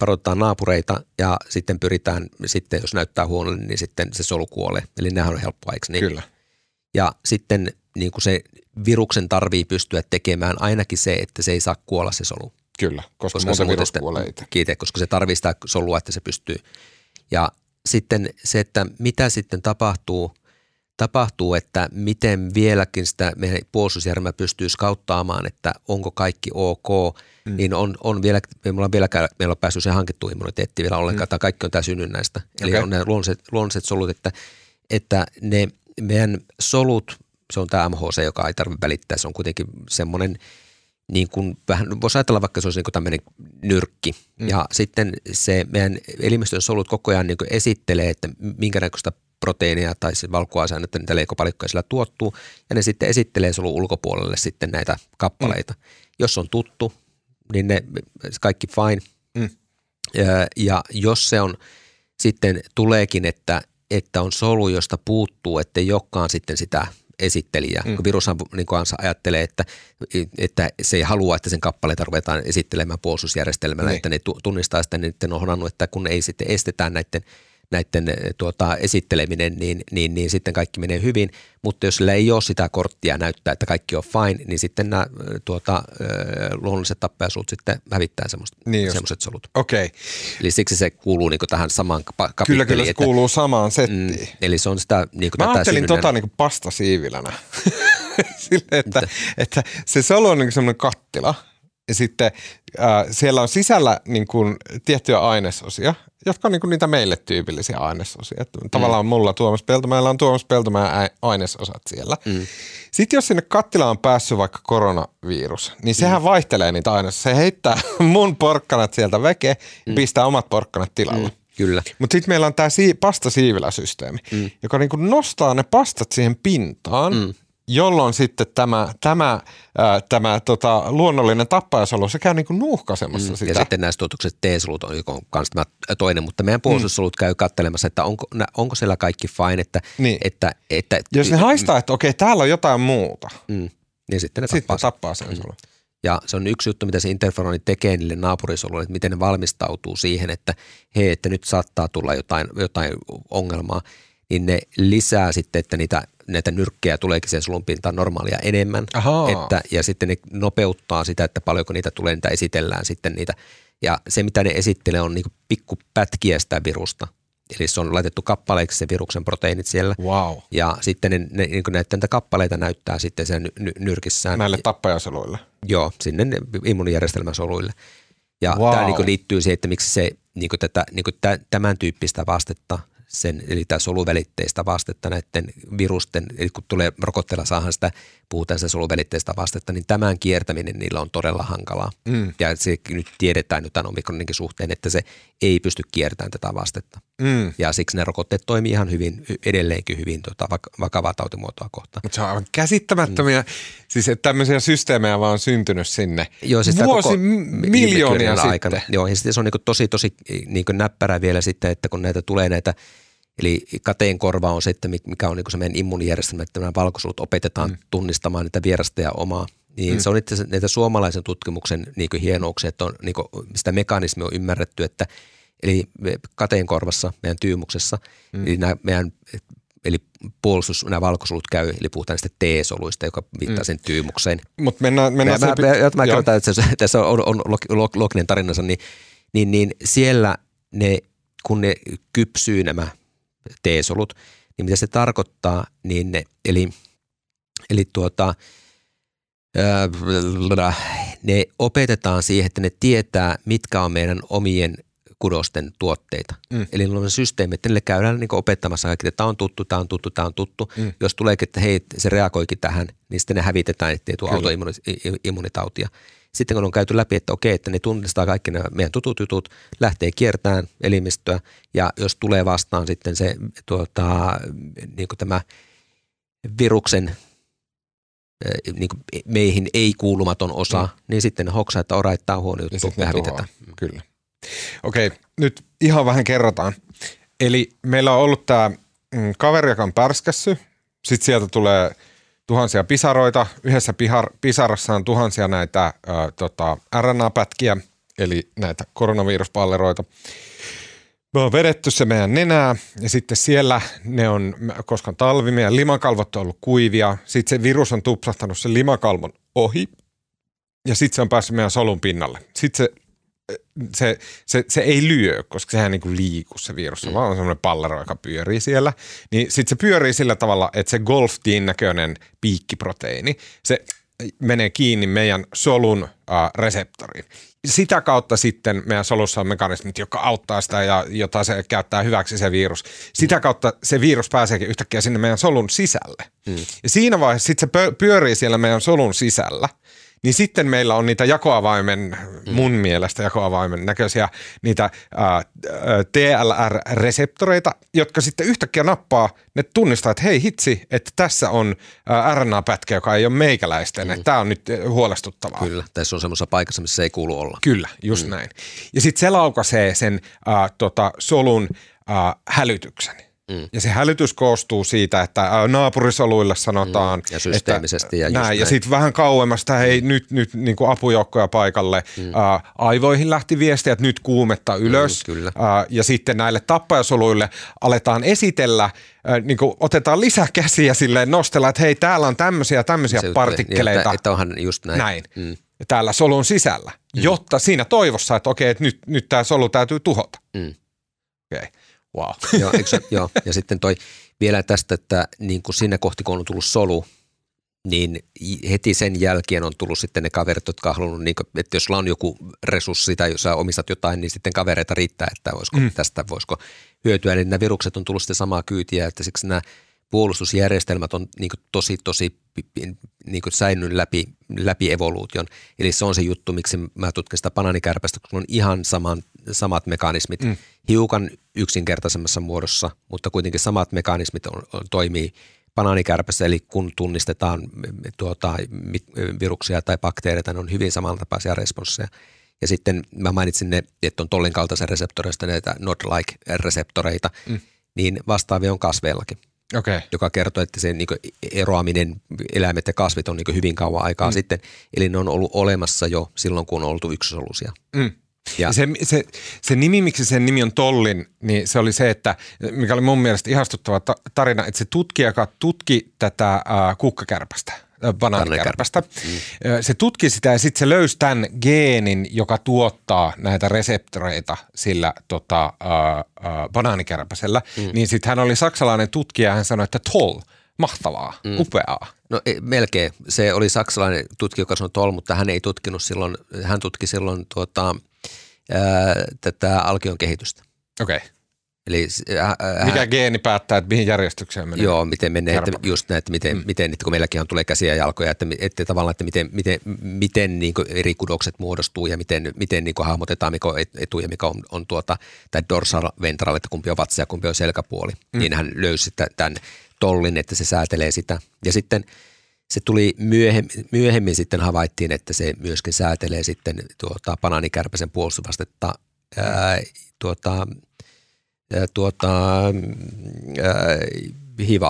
varoitetaan naapureita ja sitten pyritään, sitten jos näyttää huonolle, niin sitten se solu kuolee. Eli nehän on helppoa, eikö niin? Kyllä. Ja sitten niin kuin se viruksen tarvii pystyä tekemään ainakin se, että se ei saa kuolla se solu. Kyllä, koska, koska muuten virus kuolee itse. Kiite, koska se tarvitsee sitä solua, että se pystyy. Ja sitten se, että mitä sitten tapahtuu, tapahtuu, että miten vieläkin sitä meidän puolustusjärjestelmä pystyy skauttaamaan, että onko kaikki ok, mm. niin on, on vielä, meillä on vielä meillä on päässyt se hankittu immuniteetti vielä ollenkaan, mm. tai kaikki on tämä synnynnäistä. Eli okay. on ne luonnolliset, luonnolliset solut, että, että ne meidän solut, se on tämä MHC, joka ei tarvitse välittää, se on kuitenkin semmoinen – niin kuin vähän, voisi ajatella vaikka se olisi niin kuin tämmöinen nyrkki. Mm. Ja sitten se meidän elimistön solut koko ajan niin esittelee, että minkä näköistä proteiinia tai se valkuaisaineita, niitä leikopalikkoja sillä tuottuu, ja ne sitten esittelee solun ulkopuolelle sitten näitä kappaleita. Mm. Jos on tuttu, niin ne kaikki fine. Mm. Ja, ja jos se on sitten tuleekin, että, että on solu, josta puuttuu, että ei olekaan sitten sitä esittelijä. Mm. Kun virushan niin kanssa ajattelee, että, että se ei halua, että sen kappaleita ruvetaan esittelemään puolustusjärjestelmällä, niin. että ne tunnistaa sitten niiden on että kun ei sitten estetään näiden – näiden eh, tuota, esitteleminen, niin, niin, niin sitten kaikki menee hyvin. Mutta jos sillä ei ole sitä korttia näyttää, että kaikki on fine, niin sitten nämä eh, tuota, eh, luonnolliset tappajasulut sitten hävittää semmoiset niin solut. Okei. Okay. Eli siksi se kuuluu niin tähän samaan kapitteliin. Kyllä, kyllä se että, kuuluu samaan settiin. Mm, eli se on sitä niin Mä tätä ajattelin tota niin pastasiivilänä. Sille, että, että se solu on niin semmoinen kattila – sitten äh, siellä on sisällä niin kuin, tiettyjä ainesosia, jotka on niin kuin, niitä meille tyypillisiä ainesosia. Että tavallaan mm. mulla Tuomas Peltomäellä on Tuomas Peltomäen ainesosat siellä. Mm. Sitten jos sinne kattilaan on päässyt vaikka koronavirus, niin sehän mm. vaihtelee niitä ainesosia. Se heittää mun porkkanat sieltä veke mm. ja pistää omat porkkanat tilalle. Mm. Kyllä. Mutta sitten meillä on tämä si- pastasiiviläsysteemi, mm. joka niinku nostaa ne pastat siihen pintaan mm jolloin sitten tämä, tämä, ää, tämä tota, luonnollinen tappajasolu, se käy niin kuin nuuhkaisemassa mm, sitä. Ja sitten näistä tuotukset T-solut on myös tämä toinen, mutta meidän puolustussolut mm. käy kattelemassa, että onko, onko siellä kaikki fine, että, niin. että, että Jos ne haistaa, että okei, täällä on jotain muuta, mm, niin sitten ne sitten tappaa, tappaa sen mm. Ja se on yksi juttu, mitä se interferoni tekee niille naapurisoluille, että miten ne valmistautuu siihen, että hei, että nyt saattaa tulla jotain, jotain ongelmaa, niin ne lisää sitten, että niitä näitä nyrkkejä tuleekin sen sulun pintaan normaalia enemmän. Että, ja sitten ne nopeuttaa sitä, että paljonko niitä tulee, niitä esitellään sitten niitä. Ja se, mitä ne esittelee, on niin pikkupätkiä sitä virusta. Eli se on laitettu kappaleiksi se viruksen proteiinit siellä. Wow. Ja sitten ne, ne, niin näitä, näitä kappaleita näyttää sitten sen ny, nyrkissään. Näille tappajasoluille? Joo, sinne immunijärjestelmän soluille. Ja wow. tämä niin liittyy siihen, että miksi se niin tätä, niin tämän tyyppistä vastetta – sen, eli tämä soluvälitteistä vastetta näiden virusten, eli kun tulee rokotteella saahan sitä, puhutaan sitä soluvälitteistä vastetta, niin tämän kiertäminen niillä on todella hankalaa. Mm. Ja se nyt tiedetään nyt tämän omikroninkin suhteen, että se ei pysty kiertämään tätä vastetta. Mm. Ja siksi ne rokotteet toimii ihan hyvin, edelleenkin hyvin tota, vakavaa tautimuotoa kohtaan. Mutta se on aivan käsittämättömiä, mm. siis että tämmöisiä systeemejä vaan on syntynyt sinne Joo, siis vuosi koko miljoonia sitten. Aikana. Joo, ja sitten se on niin tosi, tosi niin näppärä vielä sitten, että kun näitä tulee näitä Eli kateenkorva on se, että mikä on niin se meidän immuunijärjestelmä, että nämä valkoisuut opetetaan mm. tunnistamaan niitä vierasta ja omaa. Niin mm. se on itse näitä suomalaisen tutkimuksen niin hienouksia, että on, niin sitä mekanismia on ymmärretty, että eli kateenkorvassa, meidän tyymuksessa, mm. eli nämä meidän eli puolustus, nämä valkosulut käy, eli puhutaan niistä T-soluista, joka viittaa mm. sen tyymukseen. Mutta mennään, mennään mä, mä, mä, mä kerrotaan, että tässä on, on, on loginen tarinansa, niin, niin, niin siellä ne, kun ne kypsyy nämä T-solut, niin mitä se tarkoittaa, niin ne, eli, eli tuota, ne opetetaan siihen, että ne tietää, mitkä on meidän omien kudosten tuotteita. Mm. Eli on systeemi, että niille käydään niin opettamassa kaikki, että tämä on tuttu, tämä on tuttu, tämä on tuttu. Mm. Jos tuleekin, että hei, se reagoikin tähän, niin sitten ne hävitetään, ettei tule autoimmunitautia. Sitten kun on käyty läpi, että okei, että ne tunnistaa kaikki nämä meidän tutut jutut, lähtee kiertämään elimistöä ja jos tulee vastaan sitten se tuota, niin kuin tämä viruksen niin kuin meihin ei kuulumaton osa, mm. niin sitten hoksaa, että ora, tämä on huono juttu, ja hävitetään. Kyllä. Okei, nyt ihan vähän kerrotaan. Eli meillä on ollut tämä mm, kaveri, joka on pärskässy. Sitten sieltä tulee tuhansia pisaroita. Yhdessä pihar, pisarassa on tuhansia näitä ä, tota, RNA-pätkiä, eli näitä koronaviruspalleroita. Me on vedetty se meidän nenää ja sitten siellä ne on, koska on talvi, meidän limakalvot on ollut kuivia. Sitten se virus on tupsahtanut sen limakalvon ohi ja sitten se on päässyt meidän solun pinnalle. Sitten se se, se, se ei lyö, koska sehän niin kuin liiku se virus, mm. vaan on semmoinen pallero, joka pyörii siellä. Niin sitten se pyörii sillä tavalla, että se golftiin näköinen piikkiproteiini, se menee kiinni meidän solun äh, reseptoriin. Sitä kautta sitten meidän solussa on mekanismit, jotka auttaa sitä ja jota se käyttää hyväksi se virus. Sitä kautta se virus pääseekin yhtäkkiä sinne meidän solun sisälle. Mm. Ja siinä vaiheessa sitten se pyörii siellä meidän solun sisällä – niin sitten meillä on niitä jakoavaimen, mun mm. mielestä jakoavaimen näköisiä, niitä ää, TLR-reseptoreita, jotka sitten yhtäkkiä nappaa, ne tunnistaa, että hei hitsi, että tässä on RNA-pätkä, joka ei ole meikäläisten, mm. että tämä on nyt huolestuttavaa. Kyllä, tässä on semmoisessa paikassa, missä se ei kuulu olla. Kyllä, just mm. näin. Ja sitten se laukaisee sen ää, tota, solun ää, hälytyksen. Mm. Ja se hälytys koostuu siitä, että naapurisoluille sanotaan. Mm. Ja systeemisesti. Että, ja näin, näin. Ja sitten vähän kauemmasta, hei mm. nyt, nyt niin kuin apujoukkoja paikalle. Mm. Ä, aivoihin lähti viesti, että nyt kuumetta ylös. Mm, kyllä. Ä, ja sitten näille tappajasoluille aletaan esitellä, ä, niin kuin otetaan lisää käsiä silleen nostella, että hei täällä on tämmöisiä tämmöisiä se, partikkeleita. Että, että onhan just näin. näin. Mm. Täällä solun sisällä, mm. jotta siinä toivossa, että okei, että nyt, nyt tämä solu täytyy tuhota. Mm. Okei. Okay. Wow. joo, eikö, joo, ja sitten toi vielä tästä, että niin kuin sinne kohti kun on tullut solu, niin heti sen jälkeen on tullut sitten ne kaverit, jotka on halunnut, niin kuin, että jos sulla on joku resurssi tai jos sä omistat jotain, niin sitten kavereita riittää, että voisiko mm. tästä voisiko hyötyä. Niin nämä virukset on tullut sitten samaa kyytiä, että siksi nämä puolustusjärjestelmät on niin tosi, tosi niin säilynyt läpi, läpi evoluution. Eli se on se juttu, miksi mä tutkin sitä bananikärpästä, kun on ihan saman, samat mekanismit, mm. hiukan yksinkertaisemmassa muodossa, mutta kuitenkin samat mekanismit on, on, toimii banaanikärpässä, eli kun tunnistetaan tuota, viruksia tai bakteereita, ne on hyvin samantapaisia responsseja. Ja sitten mä mainitsin ne, että on tollin kaltaisen reseptoreista näitä NOD-like-reseptoreita, mm. niin vastaavia on kasveillakin okay. joka kertoo, että se niin eroaminen eläimet ja kasvit on niin hyvin kauan aikaa mm. sitten. Eli ne on ollut olemassa jo silloin, kun on oltu yksisoluisia. Mm. Ja. Se, se, se nimi, miksi sen nimi on Tollin, niin se oli se, että mikä oli mun mielestä ihastuttava tarina, että se tutkija, joka tutki tätä äh, kukkakärpästä – banaanikärpästä. Mm. Se tutki sitä ja sitten se löysi tämän geenin, joka tuottaa näitä reseptoreita sillä tota, äh, banaanikärpäsellä. Mm. Niin sitten hän oli saksalainen tutkija ja hän sanoi, että toll, mahtavaa, mm. upeaa. No e, melkein. Se oli saksalainen tutkija, joka sanoi toll, mutta hän ei tutkinut silloin, hän tutki silloin tuota, ää, tätä alkion kehitystä. Okei. Okay. Eli, äh, Mikä geeni päättää, että mihin järjestykseen menee? Joo, miten menee, että just näin, että miten, mm. miten kun meilläkin on tulee käsiä ja jalkoja, että, että tavallaan, että miten, miten, miten niin eri kudokset muodostuu ja miten, miten niin hahmotetaan, mikä on etu ja mikä on, on tuota, tai dorsal ventral, että kumpi on vatsa ja kumpi on selkäpuoli. Mm. Niin hän löysi tämän tollin, että se säätelee sitä. Ja sitten se tuli myöhemmin, myöhemmin sitten havaittiin, että se myöskin säätelee sitten tuota, banaanikärpäsen puolustusvastetta ää, tuota, tuota, ää, HIV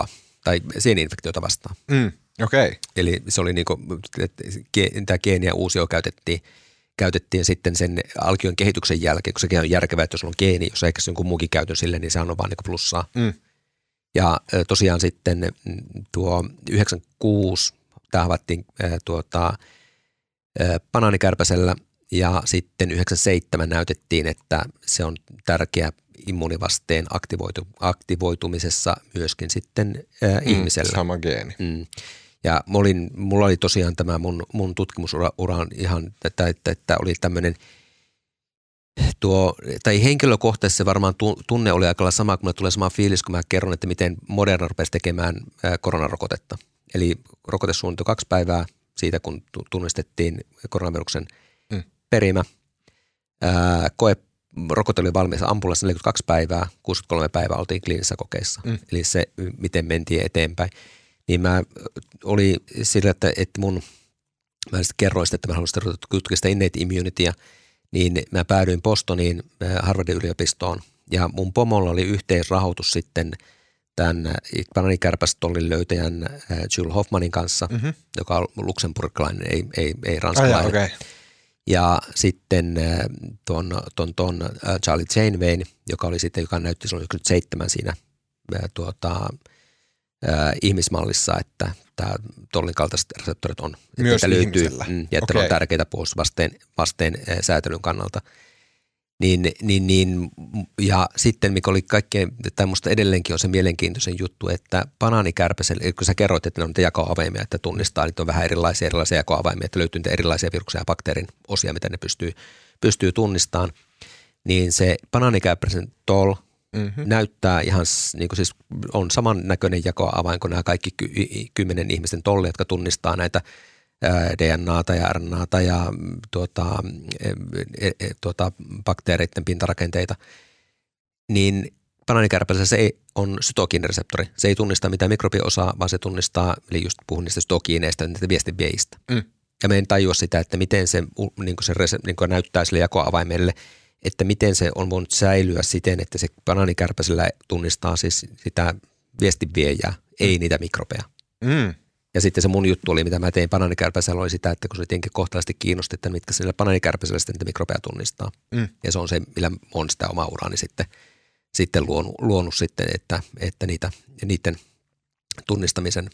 tai sieninfektiota vastaan. Mm, okay. Eli se oli niin kuin, tämä geeniä uusio käytettiin, käytettiin sitten sen alkion kehityksen jälkeen, kun sekin on järkevää, että jos on geeni, jos ehkä jonkun muukin käytön sille, niin se on vaan niin plussaa. Mm. Ja tosiaan sitten tuo 96, tämä havaittiin tuota, banaanikärpäsellä ja sitten 97 näytettiin, että se on tärkeä immunivasteen aktivoitu, aktivoitumisessa myöskin sitten ää, mm, ihmisellä. Sama geeni. Mm. Ja olin, mulla oli tosiaan tämä mun, mun tutkimusura ihan, että, että, että oli tämmöinen tuo, tai henkilökohtaisesti se varmaan tunne oli aika sama, kun tulee sama fiilis, kun mä kerron, että miten Moderna rupesi tekemään koronarokotetta. Eli rokote kaksi päivää siitä, kun tunnistettiin koronaviruksen mm. perimä. Ää, koe, rokote oli valmis ampullassa 42 päivää, 63 päivää oltiin kliinisessä kokeissa. Mm. Eli se, miten mentiin eteenpäin. Niin mä oli sillä, että, että mun, mä kerroin sitä, että mä haluaisin tutkia sitä innate immunitya, niin mä päädyin Bostoniin Harvardin yliopistoon ja mun pomolla oli yhteisrahoitus sitten – tämän bananikärpästollin löytäjän Jules Hoffmanin kanssa, mm-hmm. joka on luksemburgilainen, ei, ei, ei ranskalainen. Okay. Ja sitten tuon, tuon, tuon Charlie Janeway, joka oli sitten, joka näytti silloin seitsemän siinä tuota, äh, ihmismallissa, että tämä tollin kaltaiset reseptorit on, Myös että löytyy, mm, ja että okay. ne on tärkeitä puolustusvasteen vasteen, säätelyn kannalta – niin, niin, niin, ja sitten, mikä oli kaikkein, tai musta edelleenkin on se mielenkiintoisen juttu, että banaanikärpäselle, kun sä kerroit, että ne on niitä jakoavaimia, että tunnistaa, että on vähän erilaisia erilaisia jakoavaimia, että löytyy niitä erilaisia viruksia ja bakteerin osia, mitä ne pystyy, pystyy tunnistamaan, niin se banaanikärpäsen tol mm-hmm. näyttää ihan, niin kuin siis on samannäköinen jakoavain kuin nämä kaikki ky- kymmenen ihmisten tolli, jotka tunnistaa näitä DNAta ja RNAta ja mm, tuota, e, e, e, tuota, bakteereiden pintarakenteita, niin banaanikärpäsellä se ei, on sytokiinireseptori. Se ei tunnista mitään mikrobiosaa, vaan se tunnistaa, eli just puhun niistä sytokiineista, niistä viestinviejistä. Mm. Ja me en tajua sitä, että miten se, niin se niin näyttää sille jakoavaimelle, että miten se on voinut säilyä siten, että se banaanikärpäsellä tunnistaa siis sitä viestinviejää, mm. ei niitä mikrobeja. Mm. Ja sitten se mun juttu oli, mitä mä tein bananikärpäisellä, oli sitä, että kun se tietenkin kohtalaisesti kiinnosti, että mitkä sillä bananikärpäisellä sitten niitä mikrobeja tunnistaa. Mm. Ja se on se, millä on sitä omaa uraani sitten, sitten luonut, luonut sitten, että, että niitä, niiden tunnistamisen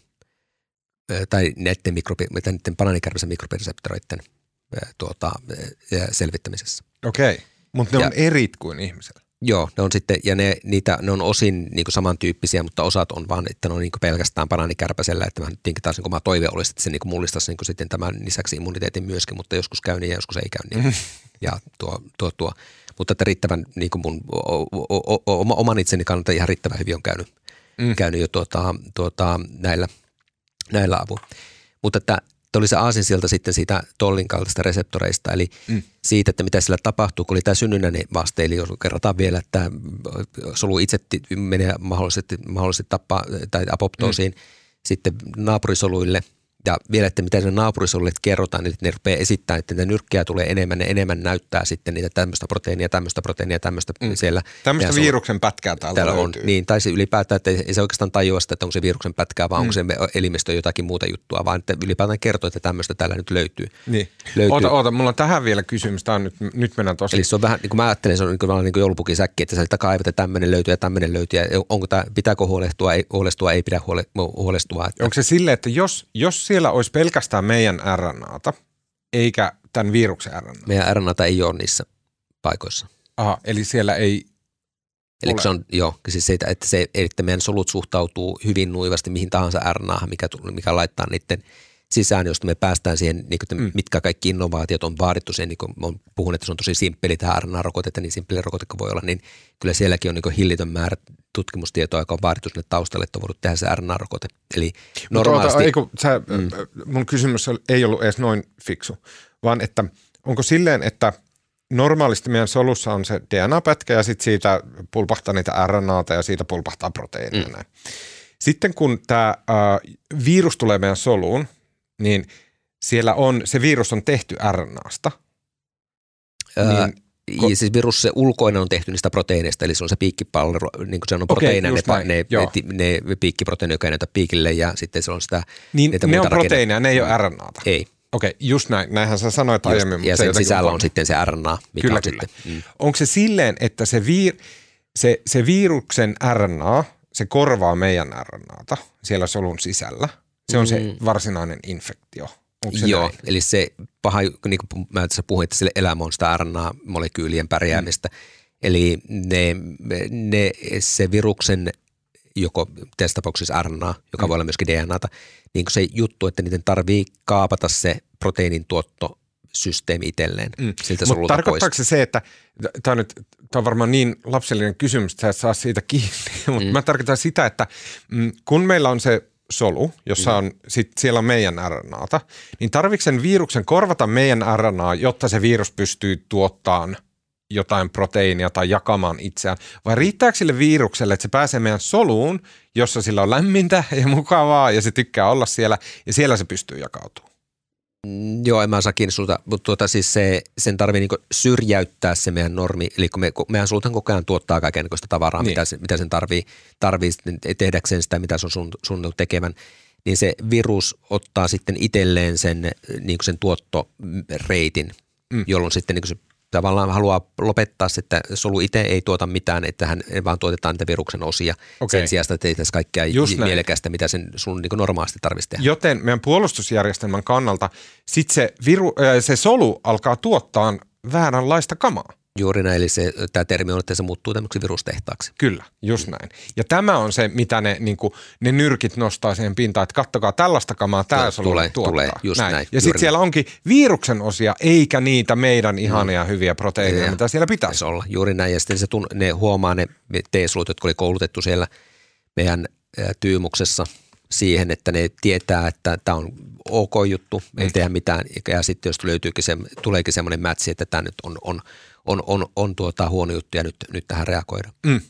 tai näiden, mikrobi, näiden bananikärpäisen mikrobireseptoreiden tuota, selvittämisessä. Okei, okay. Mutta ne ja, on erit kuin ihmisellä. Joo, ne on sitten, ja ne, niitä, ne on osin niin kuin samantyyppisiä, mutta osat on vaan, että ne on niin kuin pelkästään bananikärpäsellä, että mä nyt taas niin kuin mä toive olisi, että se niin kuin mullistaisi niin kuin sitten tämän lisäksi immuniteetin myöskin, mutta joskus käy niin ja joskus ei käy niin. ja tuo, tuo, tuo. Mutta että riittävän niin kuin mun o, o, o, oma, oman itseni kannalta ihan riittävän hyvin on käynyt, mm. käynyt jo tuota, tuota, näillä, näillä avulla. Mutta että oli se aasinsilta sitten siitä tollin kaltaista reseptoreista, eli mm. siitä, että mitä sillä tapahtuu, kun oli tämä synnynnäinen vaste, eli jos kerrataan vielä, että solu itse menee mahdollisesti, mahdollisesti tappaa tai apoptoosiin mm. sitten naapurisoluille – ja vielä, että mitä ne naapurisolle kerrotaan, niin ne rupeaa esittämään, että niitä nyrkkiä tulee enemmän ja enemmän näyttää sitten niitä tämmöistä proteiinia, tämmöistä proteiinia, tämmöistä mm. siellä. Tämmöistä viruksen pätkää täällä, täällä on. Niin, tai se ylipäätään, että ei se oikeastaan tajua sitä, että onko se viruksen pätkää, vaan mm. onko se elimistö jotakin muuta juttua, vaan että ylipäätään kertoo, että tämmöistä täällä nyt löytyy. Niin. löytyy. Oota, oota, mulla on tähän vielä kysymys. Tämä on nyt, nyt mennään tosi. Eli se on vähän, niin kuin mä ajattelen, se on niin kuin, niin kuin joulupukin säkki, että sieltä kaivat ja tämmöinen löytyy ja tämmöinen löytyy. Ja onko tämä, pitääkö huolestua, ei, huolestua, ei pidä huole, huolestua. Että... Onko se sille, että jos, jos siellä olisi pelkästään meidän RNAta, eikä tämän viruksen RNAta. Meidän RNAta ei ole niissä paikoissa. Aha, eli siellä ei Eli se on, joo, siis se, että, se, että meidän solut suhtautuu hyvin nuivasti mihin tahansa RNA, mikä, mikä laittaa niiden sisään, josta me päästään siihen, niin kuin, mm. mitkä kaikki innovaatiot on vaadittu siihen, niin kuin olen puhunut, että se on tosi simppeli tämä RNA-rokote, että niin simppeli rokote voi olla, niin kyllä sielläkin on niin hillitön määrä tutkimustietoa, joka on vaadittu sinne taustalle, että on voinut tehdä se RNA-rokote. Eli normaalisti... Oota, eiku, sä, mm. Mun kysymys ei ollut edes noin fiksu, vaan että onko silleen, että normaalisti meidän solussa on se DNA-pätkä ja sitten siitä pulpahtaa niitä RNAta ja siitä pulpahtaa proteiinia. Mm. Sitten kun tämä äh, virus tulee meidän soluun, niin siellä on, se virus on tehty RNAsta. Öö, niin, ko- siis virus se ulkoinen on tehty niistä proteiineista, eli se on se piikkipallo, niin kuin se on proteiineja, ne, ne, ne, ne piikkiproteiini, joka näytä piikille ja sitten se on sitä. Niin ne on proteiineja, ne ei ole RNAta. Ei. Okei, just näin. Näinhän sä sanoit just, aiemmin. Ja sen sisällä on sitten se RNA, mikä kyllä, on kyllä. sitten. Mm. Onko se silleen, että se, vir, se, se viruksen RNA, se korvaa meidän RNAta siellä solun sisällä – se on se mm. varsinainen infektio. se Joo, näin? eli se paha, niin kuin mä tässä puhuin, että sille elämä on sitä RNA-molekyylien pärjäämistä. Mm. Eli ne, ne, se viruksen joko tässä tapauksessa RNA, joka mm. voi olla myöskin DNAta, niin kuin se juttu, että niiden tarvii kaapata se proteiinin tuotto systeemi itselleen mm. siltä Mutta tarkoittaako se se, että tämä on, nyt, tämä on varmaan niin lapsellinen kysymys, että sä et saa siitä kiinni, mutta mm. mä tarkoitan sitä, että mm, kun meillä on se solu, jossa on, sit siellä on meidän RNAta, niin tarvitsen sen viruksen korvata meidän RNA, jotta se virus pystyy tuottamaan jotain proteiinia tai jakamaan itseään, vai riittääkö sille virukselle, että se pääsee meidän soluun, jossa sillä on lämmintä ja mukavaa ja se tykkää olla siellä ja siellä se pystyy jakautumaan? Mm, joo, en mä saa kiinni sulta, mutta tuota, siis se, sen tarvii niinku syrjäyttää se meidän normi, eli kun me, meidän sultan koko ajan tuottaa kaikenlaista tavaraa, niin. mitä, se, mitä sen tarvii, tarvii tehdäkseen sitä, mitä se on suunniteltu tekemään, niin se virus ottaa sitten itselleen sen, niin sen tuottoreitin, mm. jolloin sitten niin se tavallaan haluaa lopettaa, että solu itse ei tuota mitään, että hän vaan tuotetaan niitä viruksen osia okay. sen sijaan, että tehtäisiin kaikkea Just mielekästä, mitä sen sun niin normaalisti tarvitsisi tehdä. Joten meidän puolustusjärjestelmän kannalta sit se, viru, se solu alkaa tuottaa vääränlaista kamaa. Juuri näin, eli se, tämä termi on, että se muuttuu tämmöiseksi virustehtaaksi. Kyllä, just näin. Ja tämä on se, mitä ne, niin kuin, ne nyrkit nostaa siihen pintaan, että kattokaa tällaista kamaa tämä solu tulee, tuottaa. Tulee, just näin. näin ja sitten siellä onkin viruksen osia, eikä niitä meidän ihania mm. hyviä proteiineja, ja, mitä siellä pitäisi olla. Juuri näin, ja sitten se tun, ne huomaa ne T-solut, jotka oli koulutettu siellä meidän tyymuksessa siihen, että ne tietää, että tämä on ok juttu, ei mm. tehdä mitään, ja sitten jos löytyykin se, tuleekin semmoinen mätsi, että tämä nyt on, on on, on, on tuota huono juttu ja nyt, nyt tähän reagoida. Mm.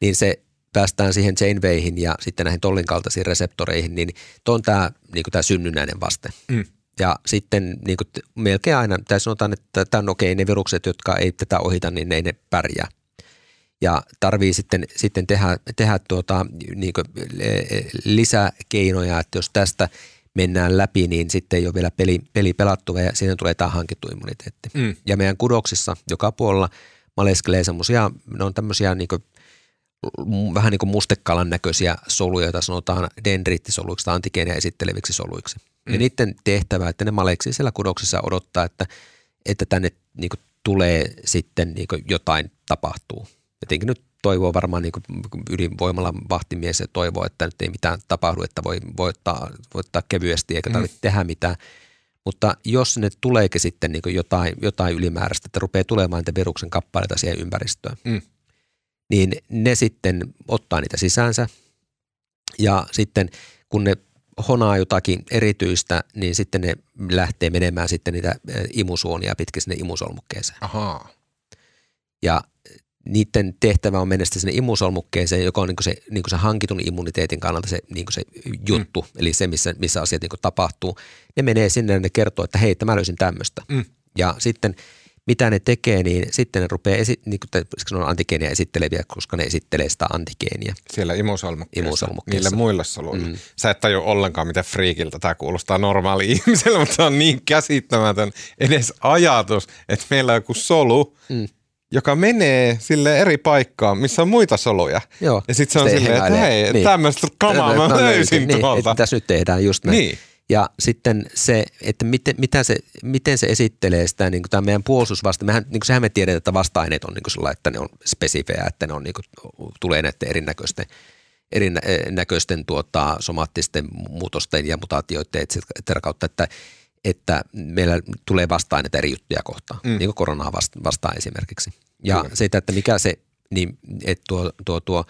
Niin se päästään siihen Janewayhin ja sitten näihin tollin kaltaisiin reseptoreihin, niin tuo on tämä, niin tämä synnynnäinen vaste. Mm. Ja sitten niin kuin melkein aina, tai sanotaan, että tämän okei, ne virukset, jotka ei tätä ohita, niin ne ei ne pärjää. Ja tarvii sitten, sitten tehdä, tehdä tuota, niin lisäkeinoja, että jos tästä – mennään läpi, niin sitten ei ole vielä peli, peli pelattu ja siinä tulee tämä hankittu immuniteetti. Mm. Ja meidän kudoksissa joka puolella maleskelee semmoisia, ne on tämmöisiä niin kuin, vähän niin kuin mustekalan näköisiä soluja, joita sanotaan dendriittisoluiksi tai antigeenia esitteleviksi soluiksi. Mm. Ja niiden tehtävä, että ne maleksi siellä kudoksissa odottaa, että, että tänne niin kuin, tulee sitten niin kuin jotain tapahtuu. Jotenkin nyt toivoo varmaan niin ydinvoimalla vahtimies ja toivoo, että nyt ei mitään tapahdu, että voi voittaa, voittaa kevyesti eikä tarvitse mm. tehdä mitään. Mutta jos ne tuleekin sitten niin jotain, jotain ylimääräistä, että rupeaa tulemaan niitä viruksen kappaleita siihen ympäristöön, mm. niin ne sitten ottaa niitä sisäänsä ja sitten kun ne honaa jotakin erityistä, niin sitten ne lähtee menemään sitten niitä imusuonia pitkin sinne imusolmukkeeseen. Ahaa. Ja niiden tehtävä on mennä sinne imusolmukkeeseen, joka on niin se, niin se hankitun immuniteetin kannalta se, niin se juttu, mm. eli se, missä, missä asiat niin tapahtuu. Ne menee sinne ja ne kertoo, että hei, mä löysin tämmöistä. Mm. Ja sitten mitä ne tekee, niin sitten ne rupeaa, esi- niin kuin ne on antigeenia esitteleviä, koska ne esittelee sitä antigeenia. Siellä imusolmukkeessa, imusolmukkeessa. niille muille soluille. Mm. Sä et tajua ollenkaan, miten friikiltä tämä kuulostaa normaali ihmiselle, mutta se on niin käsittämätön edes ajatus, että meillä on joku solu, mm joka menee sille eri paikkaan, missä on muita soluja. Joo. Ja sitten se on silleen, että hei, niin. tämmöistä kamaa mä löysin niin, tuolta. Että tässä nyt tehdään just näin. Niin. Ja sitten se, että miten, mitä se, miten se esittelee sitä niin tämä meidän puolustusvasta. Mehän, niin kuin sehän me tiedetään, että vasta-aineet on niin kuin sellainen, että ne on spesifejä, että ne on, niin kuin, tulee näiden erinäköisten, erinäköisten tuota, somaattisten muutosten ja mutaatioiden et kautta, että että meillä tulee vasta-aineita eri juttuja kohtaan, mm. niin kuin koronaa vastaan esimerkiksi. Ja Kyllä. se, että mikä se, niin, että tuo, tuo, tuo,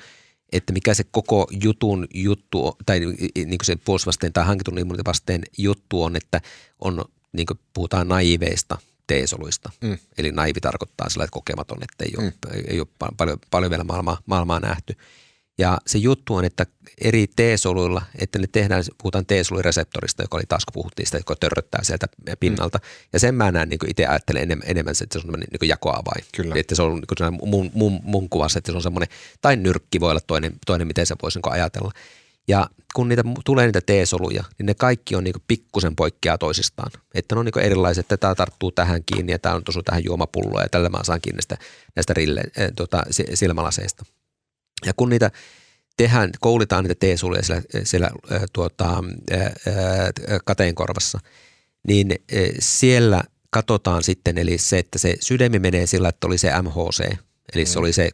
että mikä se koko jutun juttu, tai niin kuin se puolustusvasteen tai hankitun immunivasteen juttu on, että on, niin kuin puhutaan naiveista T-soluista. Mm. Eli naivi tarkoittaa sillä, että kokematon, että ei ole, mm. ei ole paljon, paljon vielä maailmaa, maailmaa nähty. Ja se juttu on, että eri T-soluilla, että ne tehdään, puhutaan T-solureseptorista, joka oli taas, kun puhuttiin sitä, joka törröttää sieltä pinnalta. Mm. Ja sen mä näen niin itse ajattelen enemmän, enemmän että se on niin jakoavain. Kyllä. Että se on niin mun, mun, mun kuvassa, että se on semmoinen, tai nyrkki voi olla toinen, toinen miten se voisi niin ajatella. Ja kun niitä tulee niitä T-soluja, niin ne kaikki on niin pikkusen poikkeaa toisistaan. Että ne on niin erilaiset, että tämä tarttuu tähän kiinni ja tämä on tosu tähän juomapulloon ja tällä mä saan kiinni näistä, näistä rille, äh, tota, silmälaseista. Ja kun niitä tehdään, koulitaan niitä T-soluja siellä, siellä äh, tuota, äh, kateenkorvassa, niin äh, siellä katsotaan sitten, eli se, että se sydämi menee sillä, että oli se MHC, eli mm. se oli se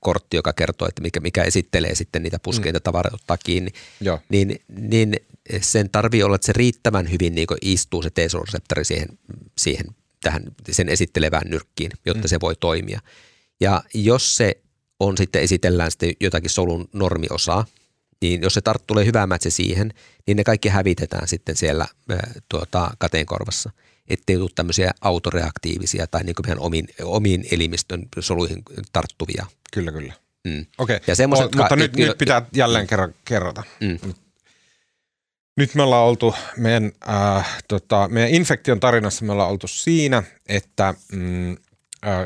kortti, joka kertoo, että mikä, mikä esittelee sitten niitä puskeita mm. tavaroita ottaa kiinni, Joo. niin, niin sen tarvii olla, että se riittävän hyvin niin istuu se T-solureseptori siihen, siihen tähän sen esittelevään nyrkkiin, jotta mm. se voi toimia. Ja jos se on sitten, esitellään sitten jotakin solun normiosaa, niin jos se tart tulee hyvä mätse siihen, niin ne kaikki hävitetään sitten siellä ää, tuota, kateenkorvassa, ettei tule tämmöisiä autoreaktiivisia tai niin meidän omiin, omiin elimistön soluihin tarttuvia. Kyllä, kyllä. Mm. Okei, Ja semmoset o, mutta ka- nyt, jo- nyt pitää jälleen kerran kerrata. Mm. Nyt me ollaan oltu meidän, äh, tota, meidän infektion tarinassa me ollaan oltu siinä, että mm, äh,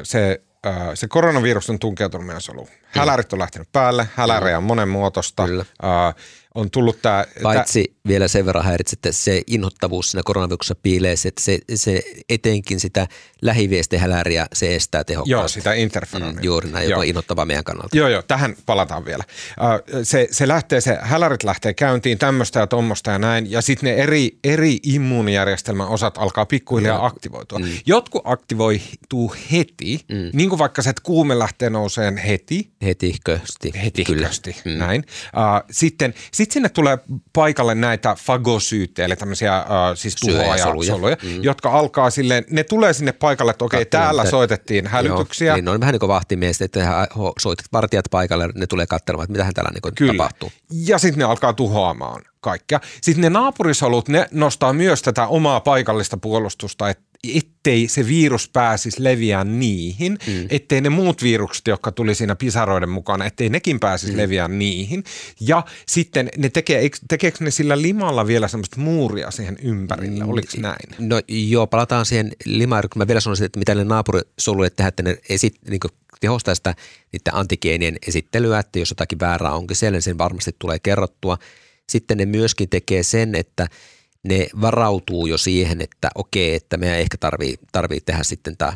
se, äh, se koronavirus on tunkeutunut meidän soluun. Hälärit on lähtenyt päälle, hälärejä on monenmuotoista. Kyllä. Äh, on tullut tämä... Paitsi vielä sen verran häiritsi, että se inhottavuus siinä koronaviruksessa piilee, se, että se, se etenkin sitä lähiviestihäläriä se estää tehokkaasti. Joo, sitä interferonia. Mm, juuri näin, joka Joo. on inhottavaa meidän kannalta. Joo, joo, tähän palataan vielä. Ö, Se, se lähtee, se hälärit lähtee käyntiin tämmöistä ja tuommoista ja näin, ja sitten ne eri, eri immuunijärjestelmän osat alkaa pikkuhiljaa Joo. aktivoitua. Mm. Jotkut aktivoituu heti, mm. niin kuin vaikka se, että kuume lähtee nouseen heti, Heti kösti. hetikösti, mm. näin. Uh, sitten sit sinne tulee paikalle näitä fagosyyttejä, eli tämmöisiä uh, siis tuhoajasoluja, Syöjäsoluja. mm. jotka alkaa silleen, ne tulee sinne paikalle, että okei, Katselemaan, täällä soitettiin hälytyksiä. Joo, niin ne on vähän niin kuin vahtimiestä, että soitat vartijat paikalle, ne tulee katselemaan, että mitähän täällä niin Kyllä. tapahtuu. Ja sitten ne alkaa tuhoamaan kaikkea. Sitten ne naapurisolut, ne nostaa myös tätä omaa paikallista puolustusta, et, ettei se virus pääsisi leviään niihin, mm. ettei ne muut virukset, jotka tuli siinä pisaroiden mukana, ettei nekin pääsisi mm. leviään niihin. Ja sitten ne tekee, tekeekö ne sillä limalla vielä semmoista muuria siihen ympärille, oliko näin? No joo, palataan siihen limaan, kun mä vielä sanoisin, että mitä ne naapurisoluille tehdään, että ne esit, niin tehostaa sitä niiden antigeenien esittelyä, että jos jotakin väärää onkin siellä, niin sen varmasti tulee kerrottua. Sitten ne myöskin tekee sen, että ne varautuu jo siihen, että okei, että meidän ehkä tarvii, tarvii tehdä sitten tämä,